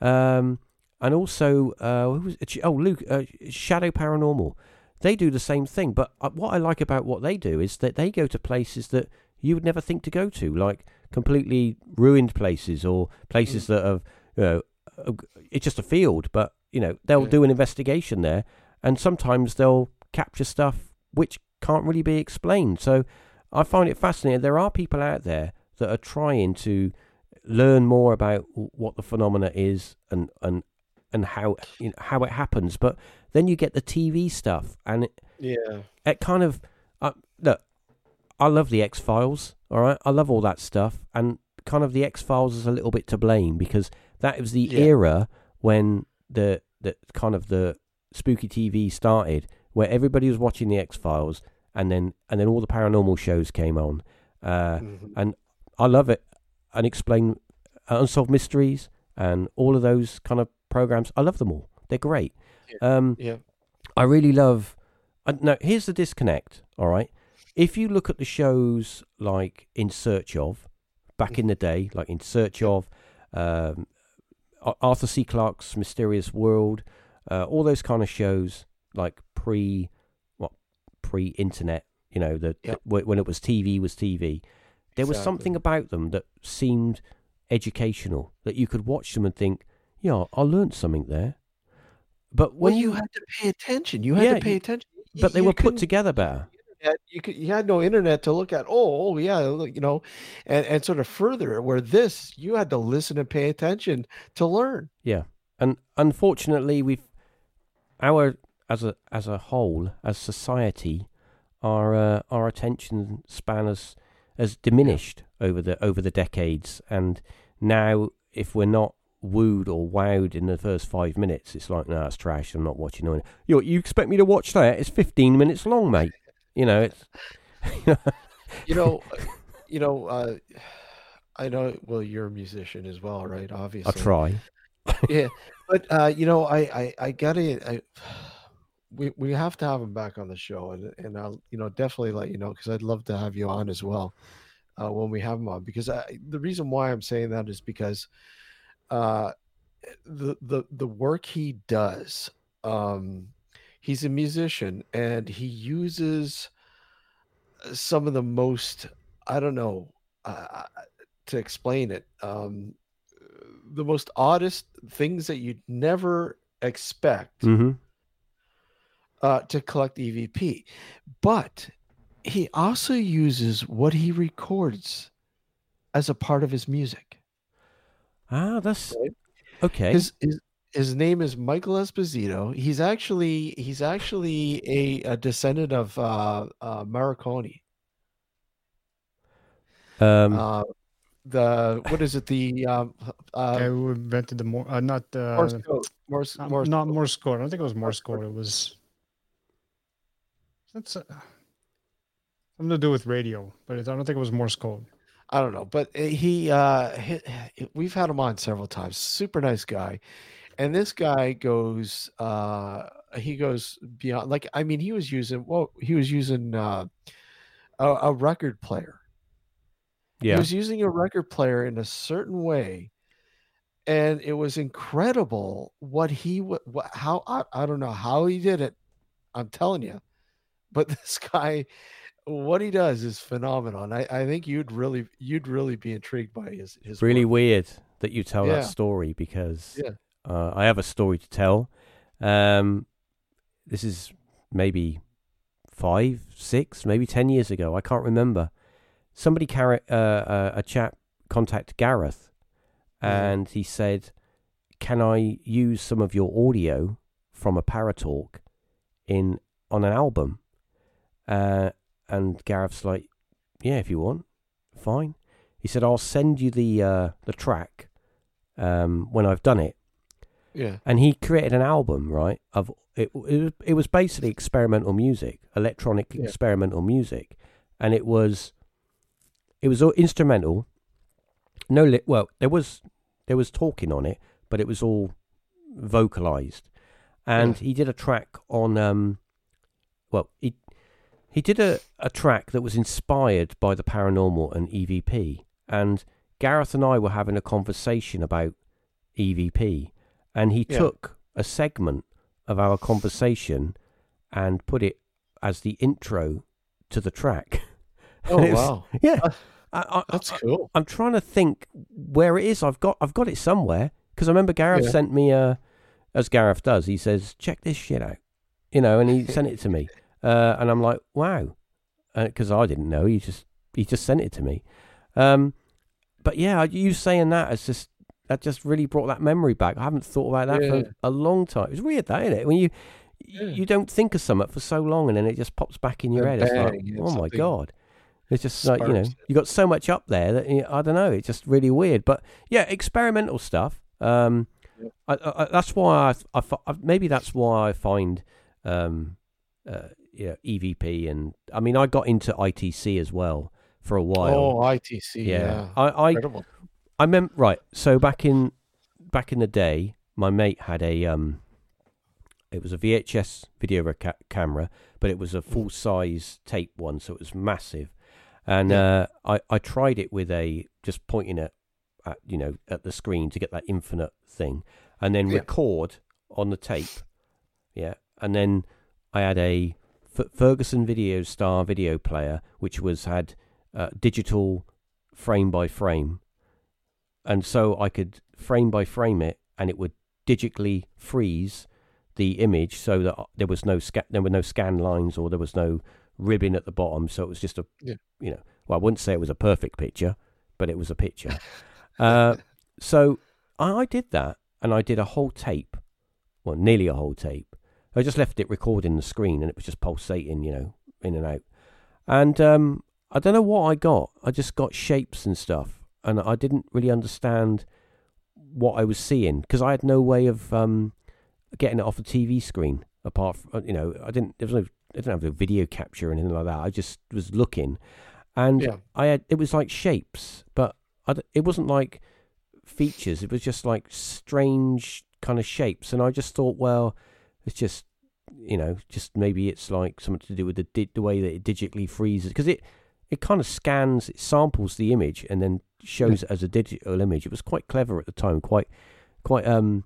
Um, and also, uh, who was it? oh Luke uh, Shadow Paranormal. They do the same thing, but uh, what I like about what they do is that they go to places that you would never think to go to, like completely ruined places or places that have, you know, uh, it's just a field, but you know they'll Yeah. do an investigation there, and sometimes they'll capture stuff which can't really be explained. So I find it fascinating. There are people out there that are trying to learn more about what the phenomena is and and and how you know, how it happens. But then you get the TV stuff, and it, yeah, it kind of uh, look. I love the X Files. All right, I love all that stuff, and kind of the X Files is a little bit to blame because that was the Yeah. era when the the kind of the spooky TV started, where everybody was watching the X Files, and then and then all the paranormal shows came on. Uh, Mhm. I love it. And explain uh, unsolved mysteries and all of those kind of programs. I love them all. They're great. Um, yeah, I really love. Uh, no, here's the disconnect. All right, if you look at the shows like In Search of, back in the day, like In Search of, um, Arthur C. Clarke's Mysterious World, uh, all those kind of shows, like pre, what, pre-internet. You know, the, Yep. the when it was TV was TV. There was something about them that seemed educational that you could watch them and think, yeah, I learned something there. But when well, you you had to pay attention. You had Yeah, to pay attention. But they you were put couldn't- together better. You could you had no internet to look at. Oh, oh yeah, you know, and and sort of further where this you had to listen and pay attention to learn. Yeah, and unfortunately, we've our as a as a whole as society, our uh, our attention span has has diminished over the over the decades, and now if we're not wooed or wowed in the first five minutes, it's like no, it's trash. I'm not watching it. You you expect me to watch that? It's 15 minutes long, mate. You know it's. (laughs) You know, you know, uh, I know. Well, you're a musician as well, right? Obviously, I try. yeah, but uh, you know, I I, I gotta. I, we, we have to have him back on the show, and and I'll you know definitely let you know because I'd love to have you on as well uh, when we have him on. Because I, the reason why I'm saying that is because uh, the the the work he does. Um, he's a musician, and he uses some of the most I don't know uh, to explain it. Um, the most oddest things that you'd never expect hmm uh, to collect EVP. But he also uses what he records as a part of his music. Ah, that's Right. okay. His, his his name is Michael Esposito. He's actually he's actually a, a descendant of uh, uh, Marconi. Um, Uh, the what is it? The um, uh, guy who invented the more uh, not uh, Morse code. Morse, not, Morse not code. Morse code. I don't think it was Morse code. It was That's uh, something to do with radio, but it, I don't think it was Morse code. I don't know, but he, uh, he, we've had him on several times. Super nice guy, and this guy goes, uh, he goes beyond. Like, I mean, he was using well, he was using uh, a, a record player. yeah He was using a record player in a certain way, and it was incredible what he what, how I, I don't know how he did it. I'm telling you, but (laughs) this guy, what he does is phenomenal. And I, I think you'd really you'd really be intrigued by his his really work. weird that you tell Yeah. that story because Yeah. Uh, I have a story to tell. Um, this is maybe five, six, maybe ten years ago. I can't remember. Somebody carry uh, uh, a chap contact Gareth, Mhm. and he said, "Can I use some of your audio from a Paratalk in on an album?" Uh, and Gareth's like, "Yeah, if you want, fine." He said, "I'll send you the uh, the track um, when I've done it." Yeah, And he created an album, right? Of it, it, was- it was basically experimental music, electronic Yeah. experimental music, and it was it was all instrumental. No, li- well, there was there was talking on it, but it was all vocalized. And he did a track on um, well, he he did a, a track that was inspired by the paranormal and EVP. And Gareth and I were having a conversation about EVP, and he Yeah. took a segment of our conversation and put it as the intro to the track. (laughs) Oh was- wow, (laughs) Yeah, Uh, I, I, that's cool. I'm trying to think where it is. I've got I've got it somewhere because I remember Gareth Yeah. sent me a, as Gareth does. He says, "Check this shit out," you know, and he (laughs) sent it to me, uh, and I'm like, "Wow," because I didn't know. He just he just sent it to me. Um, but yeah, you saying that has just that just really brought that memory back. I haven't thought about that Yeah. for a long time. It's weird, that isn't it? When you Yeah. you don't think of something for so long, and then it just pops back in your And head. It's like, yeah, oh my god. It's just like you know, you got so much up there that you I don't know. It's just really weird. But yeah, experimental stuff. Um, Yep. I, I, I- that's why I, I, I- maybe that's why I find um, uh, yeah, EVP and I mean I got into ITC as well for a while. Oh, ITC, yeah, yeah, I, I. I meant right. So back in back in the day, my mate had a um, it was a VHS video reca- camera, but it was a full size tape one, so it was massive. And uh, I I tried it with a just pointing it at you know at the screen to get that infinite thing, and then Yeah. record on the tape. Yeah, and then I had a F- Ferguson Video Star video player, which was had uh, digital frame by frame, and so I could frame by frame it, and it would digitally freeze the image so that uh, there was no sca- there were no scan lines or there was no ribbon at the bottom. So it was just a Yeah. you know well I wouldn't say it was a perfect picture, but it was a picture. (laughs) uh, so I, I did that, and I did a whole tape, well nearly a whole tape. I just left it recording the screen, and it was just pulsating, you know, in and out. And um, I don't know what I got. I just got shapes and stuff, and I didn't really understand what I was seeing because I had no way of um, getting it off a TV screen. Apart from you know, I didn't. There was no. I didn't have a video capture or anything like that. I just was looking, and Yeah. I had. It was like shapes, but I it wasn't like features. It was just like strange kind of shapes, and I just thought, well, it's just you know, just maybe it's like something to do with the di- the way that it digitally freezes because it it kind of scans, it samples the image and then shows it as a digital image. It was quite clever at the time, quite quite um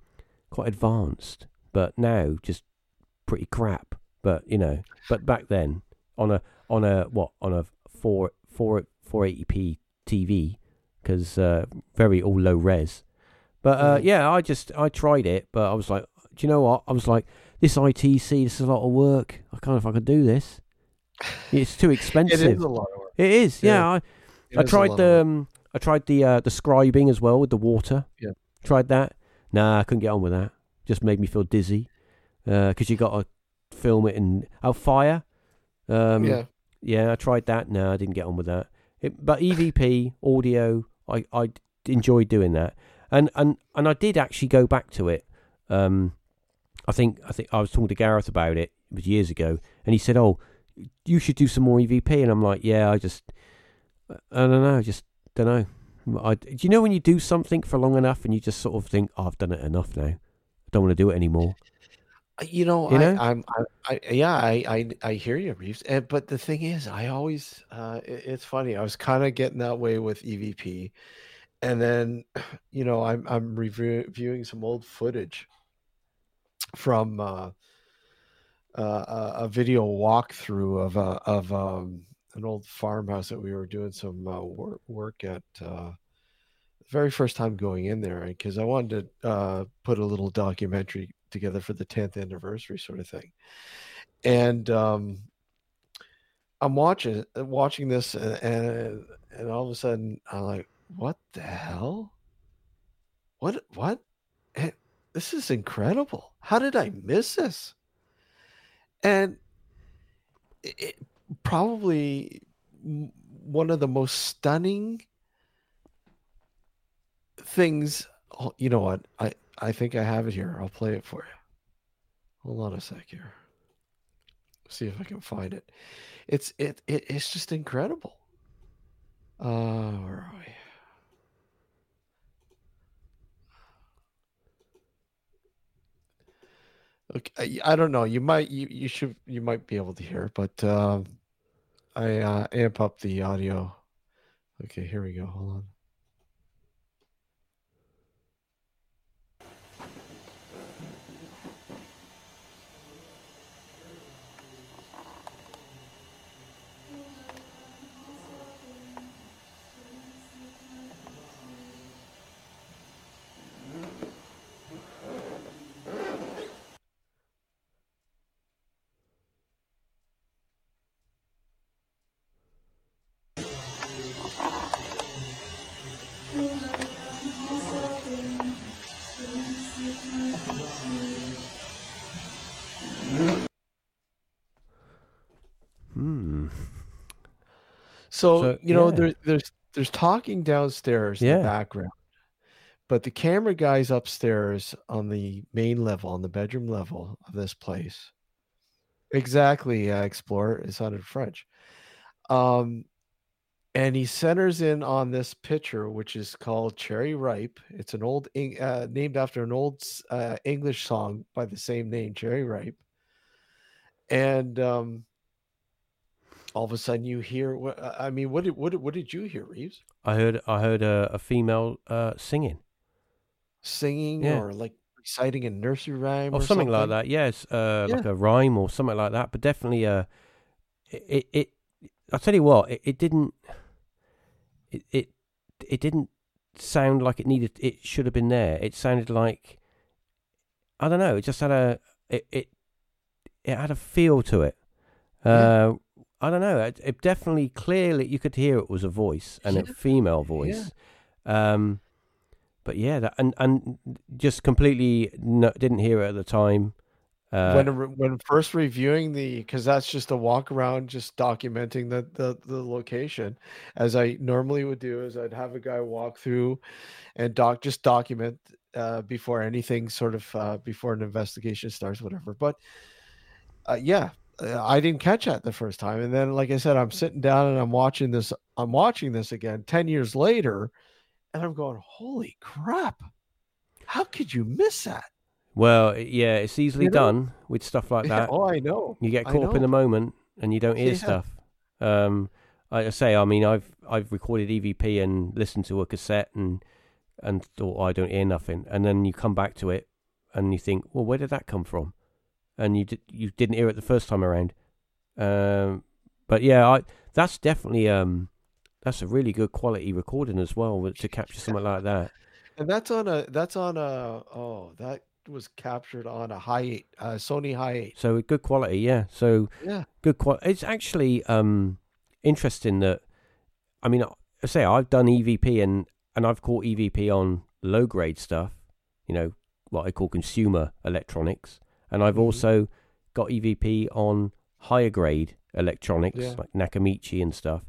quite advanced, but now just pretty crap. But you know, but back then on a on a what on a four four four eighty p TV because uh, very all low res. But uh, Mhm. yeah, I just I tried it, but I was like, do you know what? I was like, this ITC, this is a lot of work. I can't know if I could do this. It's too expensive. is a lot of work. It is, yeah. Yeah. I, It I is tried the um, I tried the uh, the scrying as well with the water. Yeah. Tried that. Nah, I couldn't get on with that. Just made me feel dizzy. Because you got to film it in oh fire. Um, yeah, yeah, I tried that. No, I didn't get on with that. It, but EVP (laughs) audio, I I enjoyed doing that, and and and I did actually go back to it. Um, I think I think I was talking to Gareth about it. It was years ago, and he said, "Oh, you should do some more EVP, and I'm like, yeah, I just, I don't know, I just don't know. I, do you know when you do something for long enough and you just sort of think, oh, I've done it enough now. I don't want to do it anymore. You know, You know? I, I'm, I, I, yeah, I, I, I hear you, Reeves. And, but the thing is, I always, uh, it- it's funny. I was kind of getting that way with EVP, and then, you know, I'm, I'm reviewing some old footage from uh, uh, a, video walkthrough of a, of um, an old farmhouse that we were doing some uh, work, work at. Uh, very first time going in there, because I wanted to uh, put a little documentary together for the 10th anniversary sort of thing. And um i'm watching watching this and and, and all of a sudden i'm like what the hell? What what? Eh, this is incredible. How did i miss this and it, probably one of the most stunning things oh, you know what? I i think i have it here. I'll play it for you. Hold on a sec here. See if i can find it. It's it, it it's just incredible. Uh where are we okay i, I don't know you might you, you should you might be able to hear but um i uh amp up the audio. Okay here we go hold on So, So, you know, yeah. there, there's there's talking downstairs in Yeah. the background, but the camera guy's upstairs on the main level, on the bedroom level of this place. Exactly, uh, Explorer. It sounded French. Um, and he centers in on this picture, which is called Cherry Ripe. It's an old, uh, named after an old uh, English song by the same name, Cherry Ripe. And um, all of a sudden, you hear. I mean, what did what did, what did you hear, Reeves? I heard I heard a, a female uh, singing Singing Yeah. or like reciting a nursery rhyme or, or, something, like that. Yes, uh, like a rhyme or something like that. But definitely, uh, it it. it I'll tell you what, it, it didn't. It, it it didn't sound like it needed. It should have been there. It sounded like I don't know. It just had a it it, it had a feel to it. Uh, I don't know. It, it definitely clearly you could hear it was a voice and a female voice. Um, but yeah, that and and just completely no, didn't hear it at the time. Uh, when when first reviewing the because that's just a walk around just documenting the, the the location as i normally would do is i'd have a guy walk through and doc just document uh before anything sort of uh before an investigation starts whatever but uh, yeah i didn't catch that the first time and then like i said i'm sitting down and i'm watching this i'm watching this again 10 years later and i'm going holy crap how could you miss that well, yeah, it's easily You know? done with stuff like that. oh i know You get caught up in the moment and you don't hear Yeah. stuff. Um, like I say, I mean, I've I've recorded EVP and listened to a cassette and and thought "Oh, I don't hear nothing, and then you come back to it and you think, well, where did that come from? And you did, you didn't hear it the first time around. Um, but yeah, I that's definitely um that's a really good quality recording as well to capture something like that. And that's on a that's on a oh that was captured on a high eight uh, Sony high eight. So good quality, yeah. So Yeah. good quality. It's actually um interesting that I mean, I say I've done EVP and and I've caught EVP on low grade stuff, you know, what I call consumer electronics, and I've Mhm. also got EVP on higher grade electronics Yeah. like Nakamichi and stuff.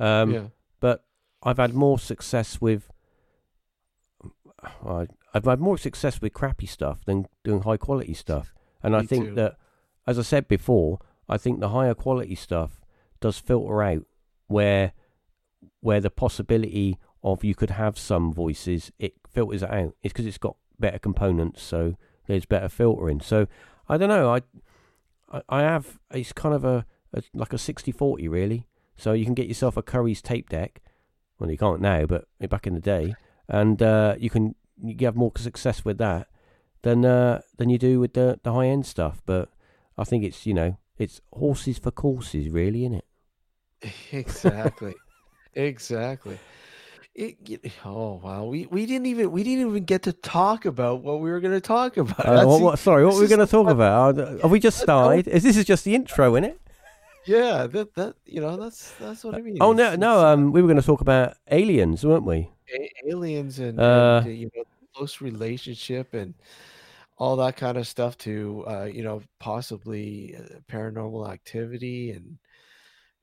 Um, yeah. but I've had more success with. I- I've had more success with crappy stuff than doing high quality stuff, and I think too. that, as I said before, I think the higher quality stuff does filter out where where the possibility of you could have some voices it filters it out. It's because it's got better components, so there's better filtering. So I don't know. I I, have it's kind of a, a like a 60-40 really. So you can get yourself a Curry's tape deck. Well, you can't now, but back in the day, and uh, you can you have more success with that than uh, than you do with the the high end stuff. But I think it's you know it's horses for courses, really, isn't it? (laughs) Exactly. exactly. It, oh wow, we, we didn't even we didn't even get to talk about what we were going to talk about. Uh, what, what, sorry, what were we going to talk what- about? Uh, Have we just started? Is this is just the intro, isn't it? yeah, that that you know that's that's what I mean. Oh no, It's- no. Um, we were going to talk about aliens, weren't we? a- aliens and, Uh, and uh, you know close relationship and all that kind of stuff to uh, you know possibly uh, paranormal activity and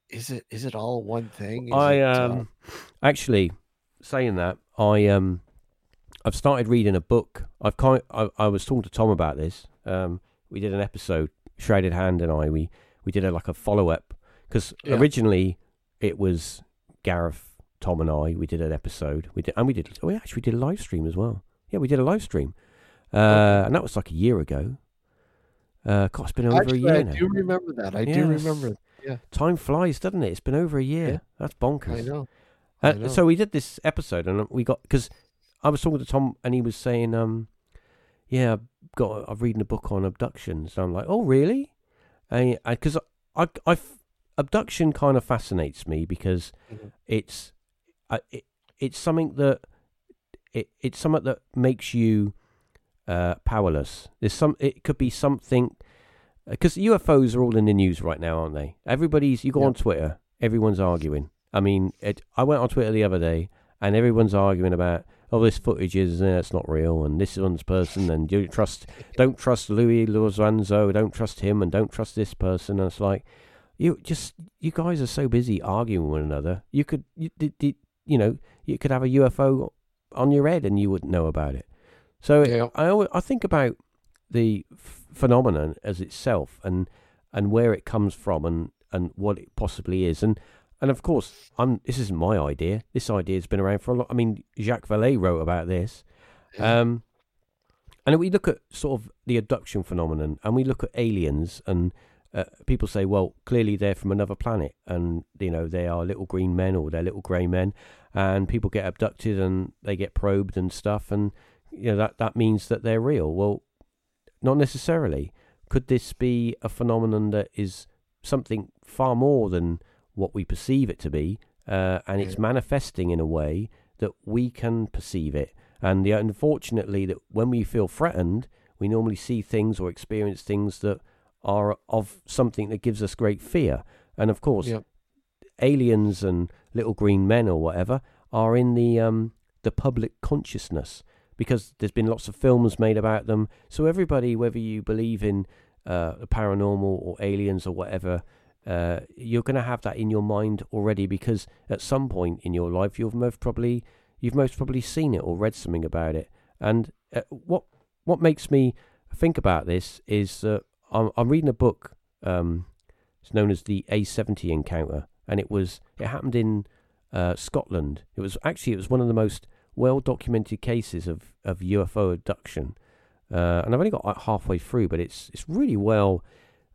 is it is it all one thing? Is I it, uh, um actually saying that I um I've started reading a book. I've kind I, I was talking to Tom about this. Um, we did an episode, Shrouded Hand and I. We we did a like a follow up because Yeah. originally it was Gareth, Tom, and I. We did an episode. We did and we did. Oh, we actually did a live stream as well. Yeah, we did a live stream, uh, and that was like a year ago. Uh, God, it's been over actually, a year I now. do remember that. I do Yes. remember. Time flies, doesn't it? It's been over a year. Yeah. That's bonkers. I know. Uh, so we did this episode, and we got because I was talking to Tom, and he was saying, um, "Yeah, I've got I'm reading a book on abductions." And I'm like, "Oh, really?" Because I, I, I, abduction kind of fascinates me because Mhm. it's, uh, it, it's something that it, it's something that makes you uh, powerless. There's some. It could be something because UFOs are all in the news right now, aren't they? Everybody's. You go Yeah. on Twitter, everyone's arguing. I mean, it, I went on Twitter the other day, and everyone's arguing about, oh, this footage is uh, it's not real, and this one's person, and you trust, don't trust Lue Elizondo, don't trust him, and don't trust this person. And it's like, you just, you guys are so busy arguing with one another. You could, you, did, did, you know, you could have a UFO on your head, and you wouldn't know about it. So Yeah. I, always, I think about the f- phenomenon as itself, and and where it comes from, and and what it possibly is, and and of course, I'm. This isn't my idea. This idea has been around for a lot. I mean, Jacques Vallée wrote about this. Um, and we look at sort of the abduction phenomenon, and we look at aliens, and uh, people say, well, clearly they're from another planet, and you know they are little green men or they're little grey men, and people get abducted and they get probed and stuff, and you know that that means that they're real. Well, not necessarily. Could this be a phenomenon that is something far more than what we perceive it to be, uh, and it's manifesting in a way that we can perceive it. And the, unfortunately, that when we feel threatened, we normally see things or experience things that are of something that gives us great fear. And of course, Yep. aliens and little green men or whatever are in the um, the public consciousness because there's been lots of films made about them. So everybody, whether you believe in uh, the paranormal or aliens or whatever, uh, you're going to have that in your mind already because at some point in your life you've most probably you've most probably seen it or read something about it. And uh, what what makes me think about this is that I'm, I'm reading a book. Um, it's known as the A70 encounter, and it was it happened in uh, Scotland. It was actually it was one of the most well documented cases of, of UFO abduction. Uh, and I've only got like halfway through, but it's it's really well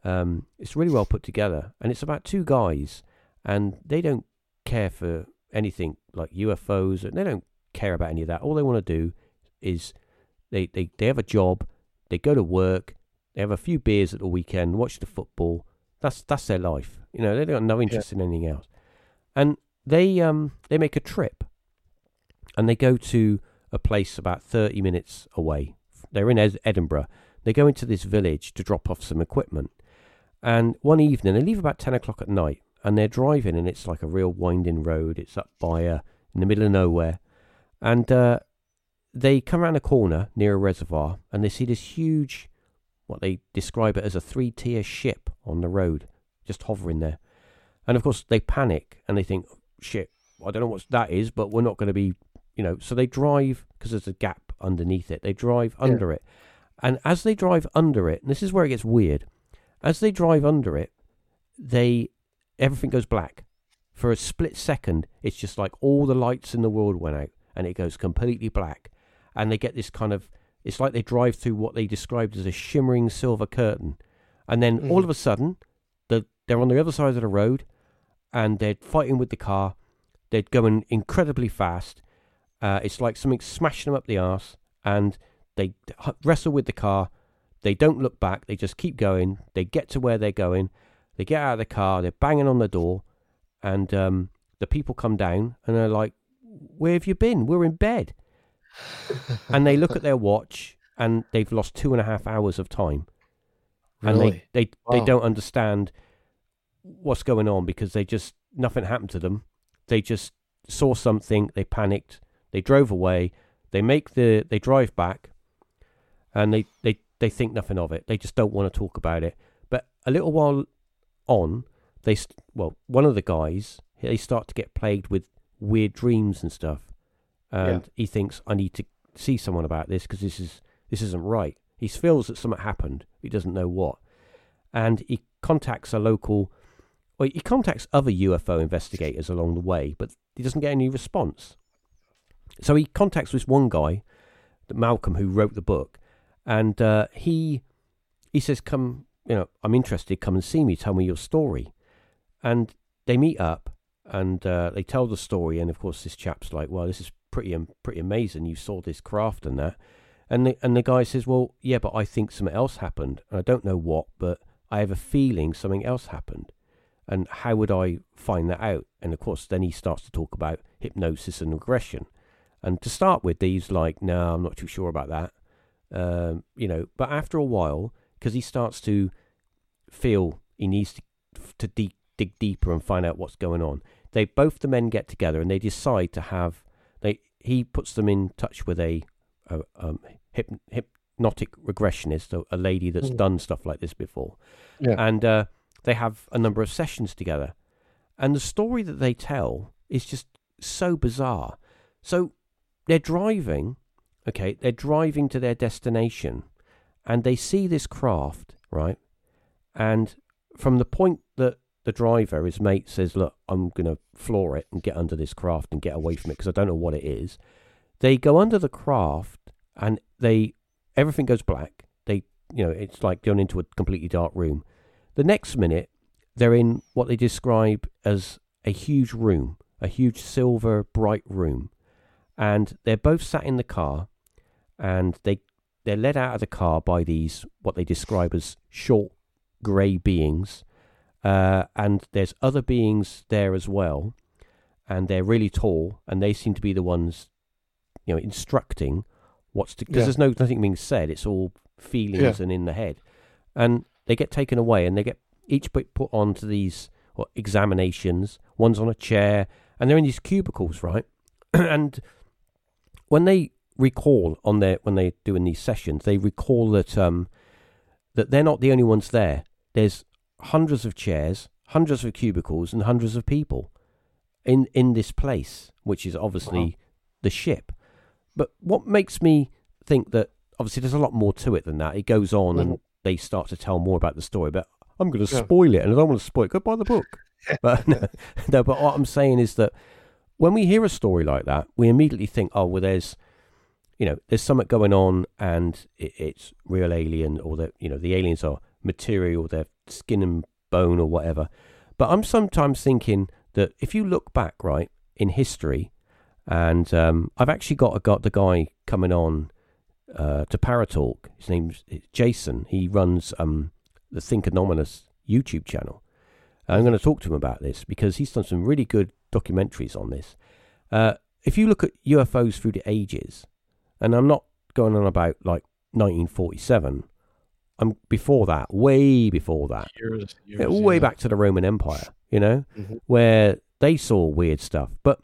um, it's really well put together, and it's about two guys, and they don't care for anything like UFOs, and they don't care about any of that. All they want to do is they, they, they have a job, they go to work, they have a few beers at the weekend, watch the football. That's that's their life. You know, they don't have no interest in anything else. And they um they make a trip, and they go to a place about thirty minutes away. They're in Ed- Edinburgh. They go into this village to drop off some equipment. And one evening, they leave about 10 o'clock at night and they're driving, and it's like a real winding road. It's up by uh, in the middle of nowhere. And uh, they come around a corner near a reservoir and they see this huge, what they describe it as a three tier ship on the road, just hovering there. And of course, they panic and they think, shit, I don't know what that is, but we're not going to be, you know. So they drive, because there's a gap underneath it, they drive Yeah. under it. And as they drive under it, and this is where it gets weird, as they drive under it, they everything goes black for a split second. It's just like all the lights in the world went out, and it goes completely black, and they get this kind of. It's like they drive through what they described as a shimmering silver curtain, and then all Mhm. of a sudden, the, they're on the other side of the road, and they're fighting with the car. They're going incredibly fast. Uh, it's like something smashing them up the arse, and they h- wrestle with the car. They don't look back. They just keep going. They get to where they're going. They get out of the car. They're banging on the door, and um, the people come down and they're like, "Where have you been? We're in bed." (laughs) and they look at their watch, and they've lost two and a half hours of time, and Really? they they, they Wow. don't understand what's going on because they just nothing happened to them. They just saw something. They panicked. They drove away. They make the they drive back, and they they they think nothing of it. They just don't want to talk about it. But a little while on, they well, one of the guys they start to get plagued with weird dreams and stuff, and he thinks I need to see someone about this because this is this isn't right. He feels that something happened. He doesn't know what, and he contacts a local. Well, he contacts other UFO investigators along the way, but he doesn't get any response. So he contacts this one guy, Malcolm, who wrote the book, and uh, he he says, "Come, you know, I'm interested. Come and see me. Tell me your story." And they meet up and uh, they tell the story. And of course, this chap's like, "Well, this is pretty am- pretty amazing. You saw this craft and that." And the and the guy says, "Well, yeah, but I think something else happened. And I don't know what, but I have a feeling something else happened." And how would I find that out? And of course, then he starts to talk about hypnosis and regression. And to start with, he's like, "No, I'm not too sure about that." Um, you know, but after a while, because he starts to feel he needs to to de- dig deeper and find out what's going on, they both the men get together and they decide to have they he puts them in touch with a, a um, hyp, hypnotic regressionist, a, a lady that's Mm. done stuff like this before, Yeah. and uh, they have a number of sessions together, and the story that they tell is just so bizarre. So they're driving, okay, they're driving to their destination, and they see this craft, right? And from the point that the driver, his mate, says, "Look, I'm going to floor it and get under this craft and get away from it because I don't know what it is," they go under the craft and they everything goes black. They, you know, it's like going into a completely dark room. The next minute, they're in what they describe as a huge room, a huge silver bright room, and they're both sat in the car, and they they're led out of the car by these what they describe as short grey beings, uh, and there's other beings there as well, and they're really tall, and they seem to be the ones, you know, instructing what's to because Yeah. there's no nothing being said. It's all feelings Yeah. and in the head, and they get taken away, and they get each put put onto these what, examinations. One's on a chair, and they're in these cubicles, right? (clears throat) and when they recall on their when they're doing these sessions, they recall that um that they're not the only ones there. There's hundreds of chairs, hundreds of cubicles, and hundreds of people in in this place, which is obviously Wow. the ship. But what makes me think that obviously there's a lot more to it than that. It goes on and Mhm. they start to tell more about the story. But I'm going to Yeah. spoil it, and I don't want to spoil it. Go buy the book. (laughs) but (laughs) no, no, but what I'm saying is that when we hear a story like that, we immediately think, oh, well, there's, you know, there's something going on, and it, it's real alien, or that you know, the aliens are material, they're skin and bone, or whatever. But I'm sometimes thinking that if you look back, right, in history, and um, I've actually got a, got the guy coming on uh, to Paratalk. His name's Jason. He runs um, the Think Anomalous YouTube channel. I'm going to talk to him about this because he's done some really good documentaries on this. Uh, if you look at UFOs through the ages, and I'm not going on about like 1947, I'm before that, way before that, Years, years, all the way yeah. back to the Roman Empire, you know, Mhm. where they saw weird stuff. But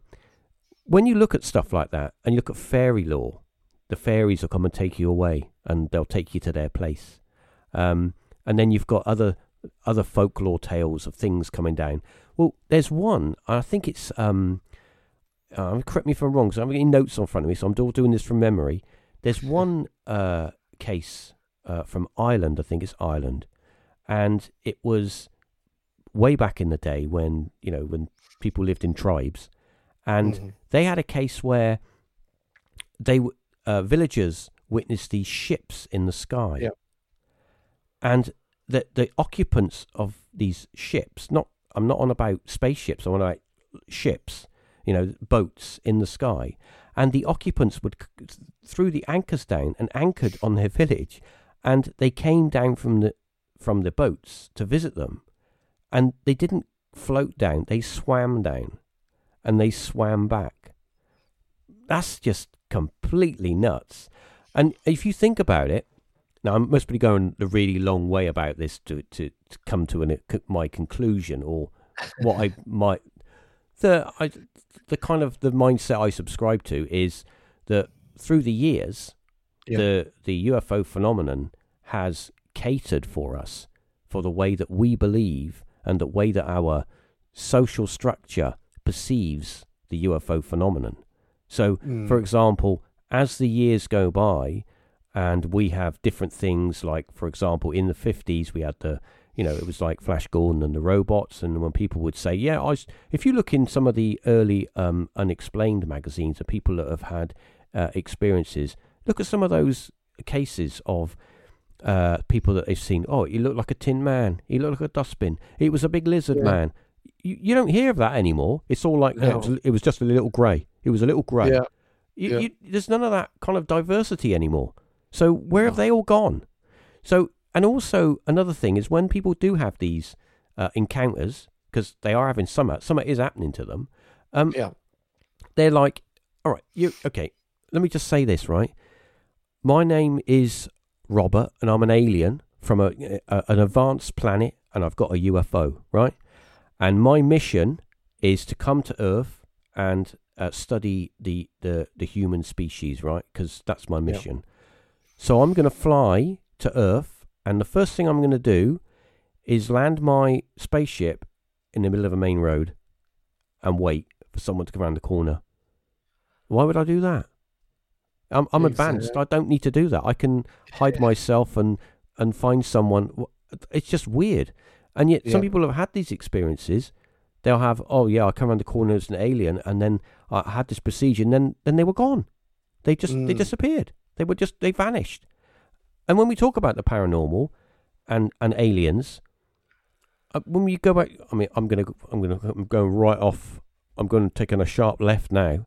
when you look at stuff like that and you look at fairy lore, the fairies will come and take you away and they'll take you to their place. Um, and then you've got other other folklore tales of things coming down. Well, there's one, I think it's, um, uh, correct me if I'm wrong, so I'm getting notes on front of me, so I'm all doing this from memory. There's (laughs) one uh, case uh, from Ireland, I think it's Ireland, and it was way back in the day when you know when people lived in tribes, and Mhm. they had a case where they uh, villagers witnessed these ships in the sky, Yeah. and the the occupants of these ships. Not I'm not on about spaceships. I'm on about ships. You know, boats in the sky, and the occupants would c- threw the anchors down and anchored on their village, and they came down from the from the boats to visit them, and they didn't float down. They swam down, and they swam back. That's just completely nuts. And if you think about it, now I must be going a really long way about this to to, to come to an, my conclusion or what I might the I the kind of the mindset I subscribe to is that through the years Yeah. the the UFO phenomenon has catered for us for the way that we believe and the way that our social structure perceives the UFO phenomenon. So, for Mm. example, as the years go by and we have different things like for example in the 50s we had the you know it was like flash gordon and the robots and when people would say yeah I if you look in some of the early um, unexplained magazines of people that have had uh, experiences look at some of those cases of uh, people that they've seen oh he looked like a tin man he looked like a dustbin it was a big lizard Yeah. man you, you don't hear of that anymore it's all like No. it, was, it was just a little grey it was a little grey Yeah. you, Yeah. you, there's none of that kind of diversity anymore. So where have they all gone? So and also another thing is when people do have these uh, encounters because they are having summer, summer is happening to them. Um, Yeah. they're like, all right, you okay? Let me just say this right. My name is Robert, and I'm an alien from a, a an advanced planet, and I've got a UFO, right? And my mission is to come to Earth and uh, study the, the, the human species, right? Because that's my mission. So I'm going to fly to Earth, and the first thing I'm going to do is land my spaceship in the middle of a main road and wait for someone to come around the corner. Why would I do that? I'm, I'm advanced. I don't need to do that. I can hide (laughs) myself and, and find someone. It's just weird. And yet, some Yeah. people have had these experiences. They'll have, oh yeah, I come around the corner as an alien, and then I had this procedure, and then then they were gone. They just they Mm. disappeared. They were just they vanished. And when we talk about the paranormal and and aliens, uh, when we go back, I mean, I'm gonna I'm gonna I'm going right off. I'm going to take on a sharp left now.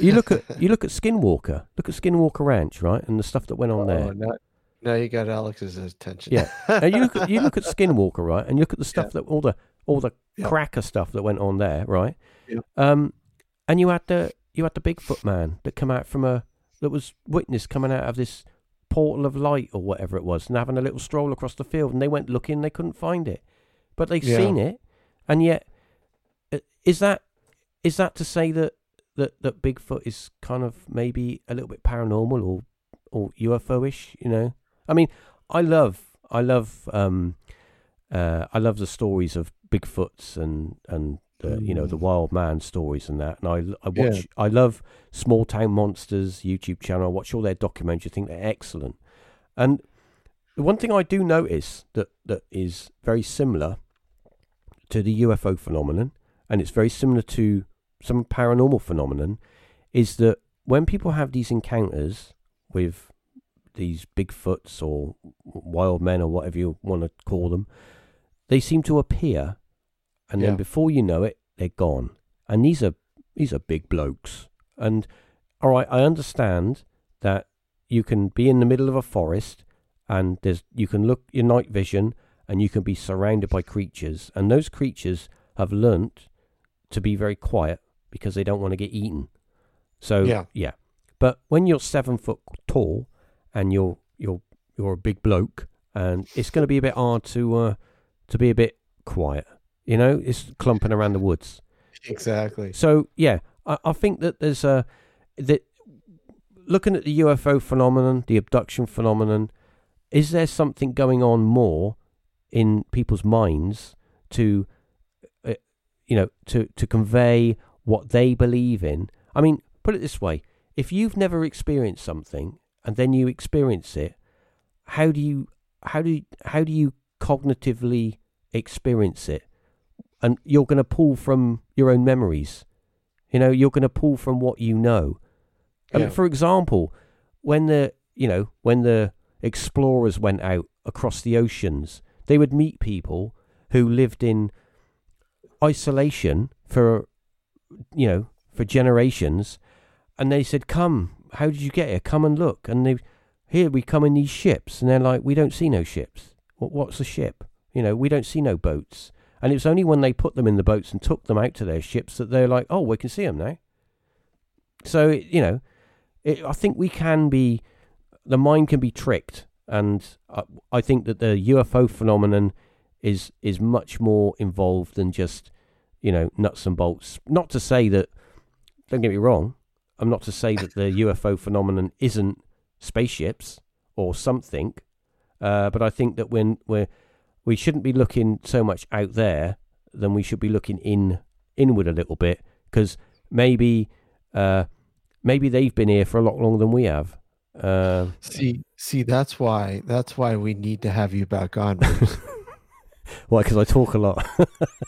You look at (laughs) you look at Skinwalker. Look at Skinwalker Ranch, right, and the stuff that went on there. Oh, now, you got Alex's attention. Yeah. and you look at you look at (laughs) Skinwalker, right, and you look at the stuff that all the all the Yeah. cracker stuff that went on there, right? Yeah. Um, and you had the you had the Bigfoot man that come out from a that was witness coming out of this portal of light or whatever it was, and having a little stroll across the field, and they went looking, they couldn't find it, but they Yeah. seen it, and yet uh, is that is that to say that that that Bigfoot is kind of maybe a little bit paranormal or or UFO-ish? You know, I mean, I love I love um uh I love the stories of Bigfoots and and the, you know the Mm. wild man stories and that, and I I Yeah. watch I love Small Town Monsters YouTube channel. I watch all their documentaries. I think they're excellent, and the one thing I do notice that that is very similar to the UFO phenomenon, and it's very similar to some paranormal phenomenon, is that when people have these encounters with these Bigfoots or wild men or whatever you want to call them, they seem to appear, and then Yeah. before you know it, they're gone. And these are these are big blokes. And all right, I understand that you can be in the middle of a forest and there's you can look your night vision and you can be surrounded by creatures and those creatures have learnt to be very quiet because they don't want to get eaten. So Yeah. yeah. But when you're seven foot tall and you're you're you're a big bloke and it's going to be a bit hard to uh, to be a bit quiet. You know, it's clumping around the woods. Exactly. So yeah, I, I think that there's a that looking at the UFO phenomenon, the abduction phenomenon, is there something going on more in people's minds to, uh, you know, to to convey what they believe in? I mean, put it this way: if you've never experienced something and then you experience it, how do you how do you, how do you cognitively experience it? And you're going to pull from your own memories. You know, you're going to pull from what you know. Um, I mean, for example, when the you know when the explorers went out across the oceans, they would meet people who lived in isolation for you know for generations, and they said, "Come, how did you get here? Come and look." And they, here we come in these ships, and they're like, "We don't see no ships. What, what's a ship? You know, we don't see no boats." And it was only when they put them in the boats and took them out to their ships that they're like, "Oh, we can see them now." So you know, it, I think we can be, the mind can be tricked, and I, I think that the UFO phenomenon is is much more involved than just you know nuts and bolts. Not to say that, don't get me wrong, I'm not to say that the (laughs) UFO phenomenon isn't spaceships or something, uh, but I think that when we're we shouldn't be looking so much out there than we should be looking in inward a little bit because maybe uh, maybe they've been here for a lot longer than we have. Uh, See, see, that's why that's why we need to have you back on. (laughs) Why? Because I talk a lot.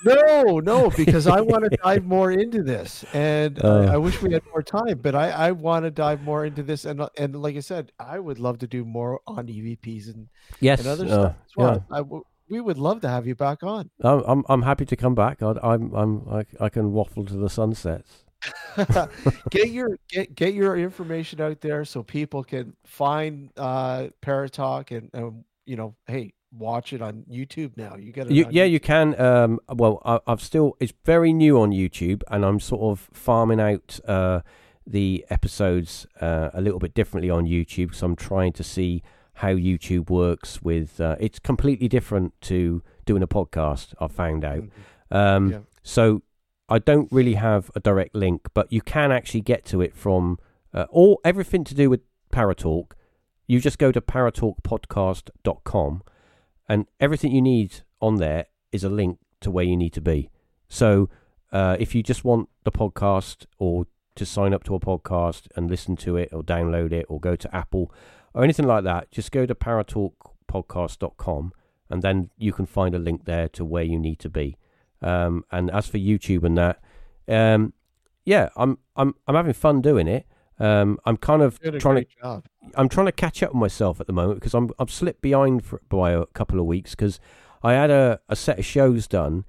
no, no, (laughs) because I want to dive more into this, and Uh. I, I wish we had more time. But I, I want to dive more into this, and and like I said, I would love to do more on EVPs and, yes, and other uh, stuff as well. yeah. I we would love to have you back on. I'm, I'm I'm happy to come back. I, I'm I'm I, I can waffle to the sunsets. (laughs) get your get get your information out there so people can find uh Paratalk and, and you know, hey, watch it on YouTube now. You get it. You, yeah, YouTube. you can. Um, well, I, I've still. It's very new on YouTube, and I'm sort of farming out uh, the episodes uh, a little bit differently on YouTube. So I'm trying to see how YouTube works. With uh, it's completely different to doing a podcast. I've found out. Mhm. Um, Yeah. So I don't really have a direct link, but you can actually get to it from uh, all everything to do with Paratalk. You just go to paratalkpodcast.com and everything you need on there is a link to where you need to be. So uh, if you just want the podcast or to sign up to a podcast and listen to it or download it or go to Apple or anything like that, just go to paratalkpodcast.com and then you can find a link there to where you need to be. Um, and as for YouTube and that, um, yeah, I'm I'm I'm having fun doing it. Um, I'm kind of You did a trying to job. I'm trying to catch up with myself at the moment because I'm I've slipped behind for, by a couple of weeks because I had a, a set of shows done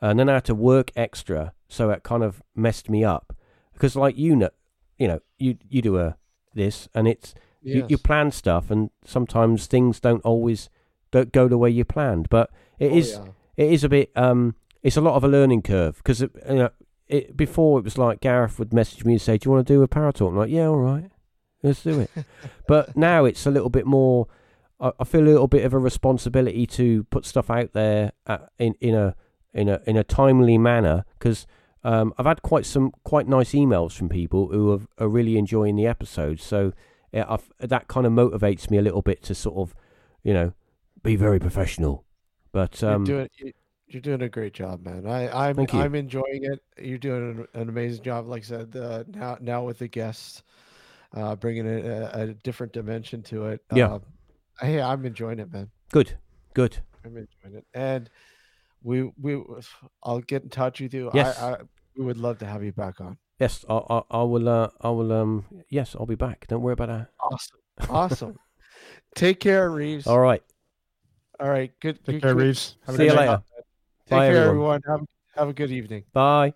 and then I had to work extra, so it kind of messed me up. Because like you know, you know, you you do a this and it's you, you plan stuff and sometimes things don't always don't go the way you planned. But it Oh, is yeah. it is a bit um it's a lot of a learning curve because you know it before it was like Gareth would message me and say do you want to do a Paratalk I'm like yeah all right let's do it (laughs) but now it's a little bit more I, I feel a little bit of a responsibility to put stuff out there at, in in a in a in a timely manner because um, I've had quite some quite nice emails from people who have, are really enjoying the episodes so yeah, that kind of motivates me a little bit to sort of you know be very professional but um, you're doing you- you're doing a great job, man. I I'm. I'm enjoying it. You're doing an, an amazing job. Like I said, uh, now now with the guests, uh, bringing a, a different dimension to it. Yeah. Um, hey, I'm enjoying it, man. good good I'm enjoying it, and we we I'll get in touch with you. Yes. I, I we would love to have you back on. Yes, I, I, I will. Uh, I will. Um, yes, I'll be back. Don't worry about that. Awesome, awesome. Take care, Reeves. All right. All right. Good. Take good- care, good- Reeves. Have a See good you night. later. Take Bye, care, everyone. everyone. Have have a good evening. Bye.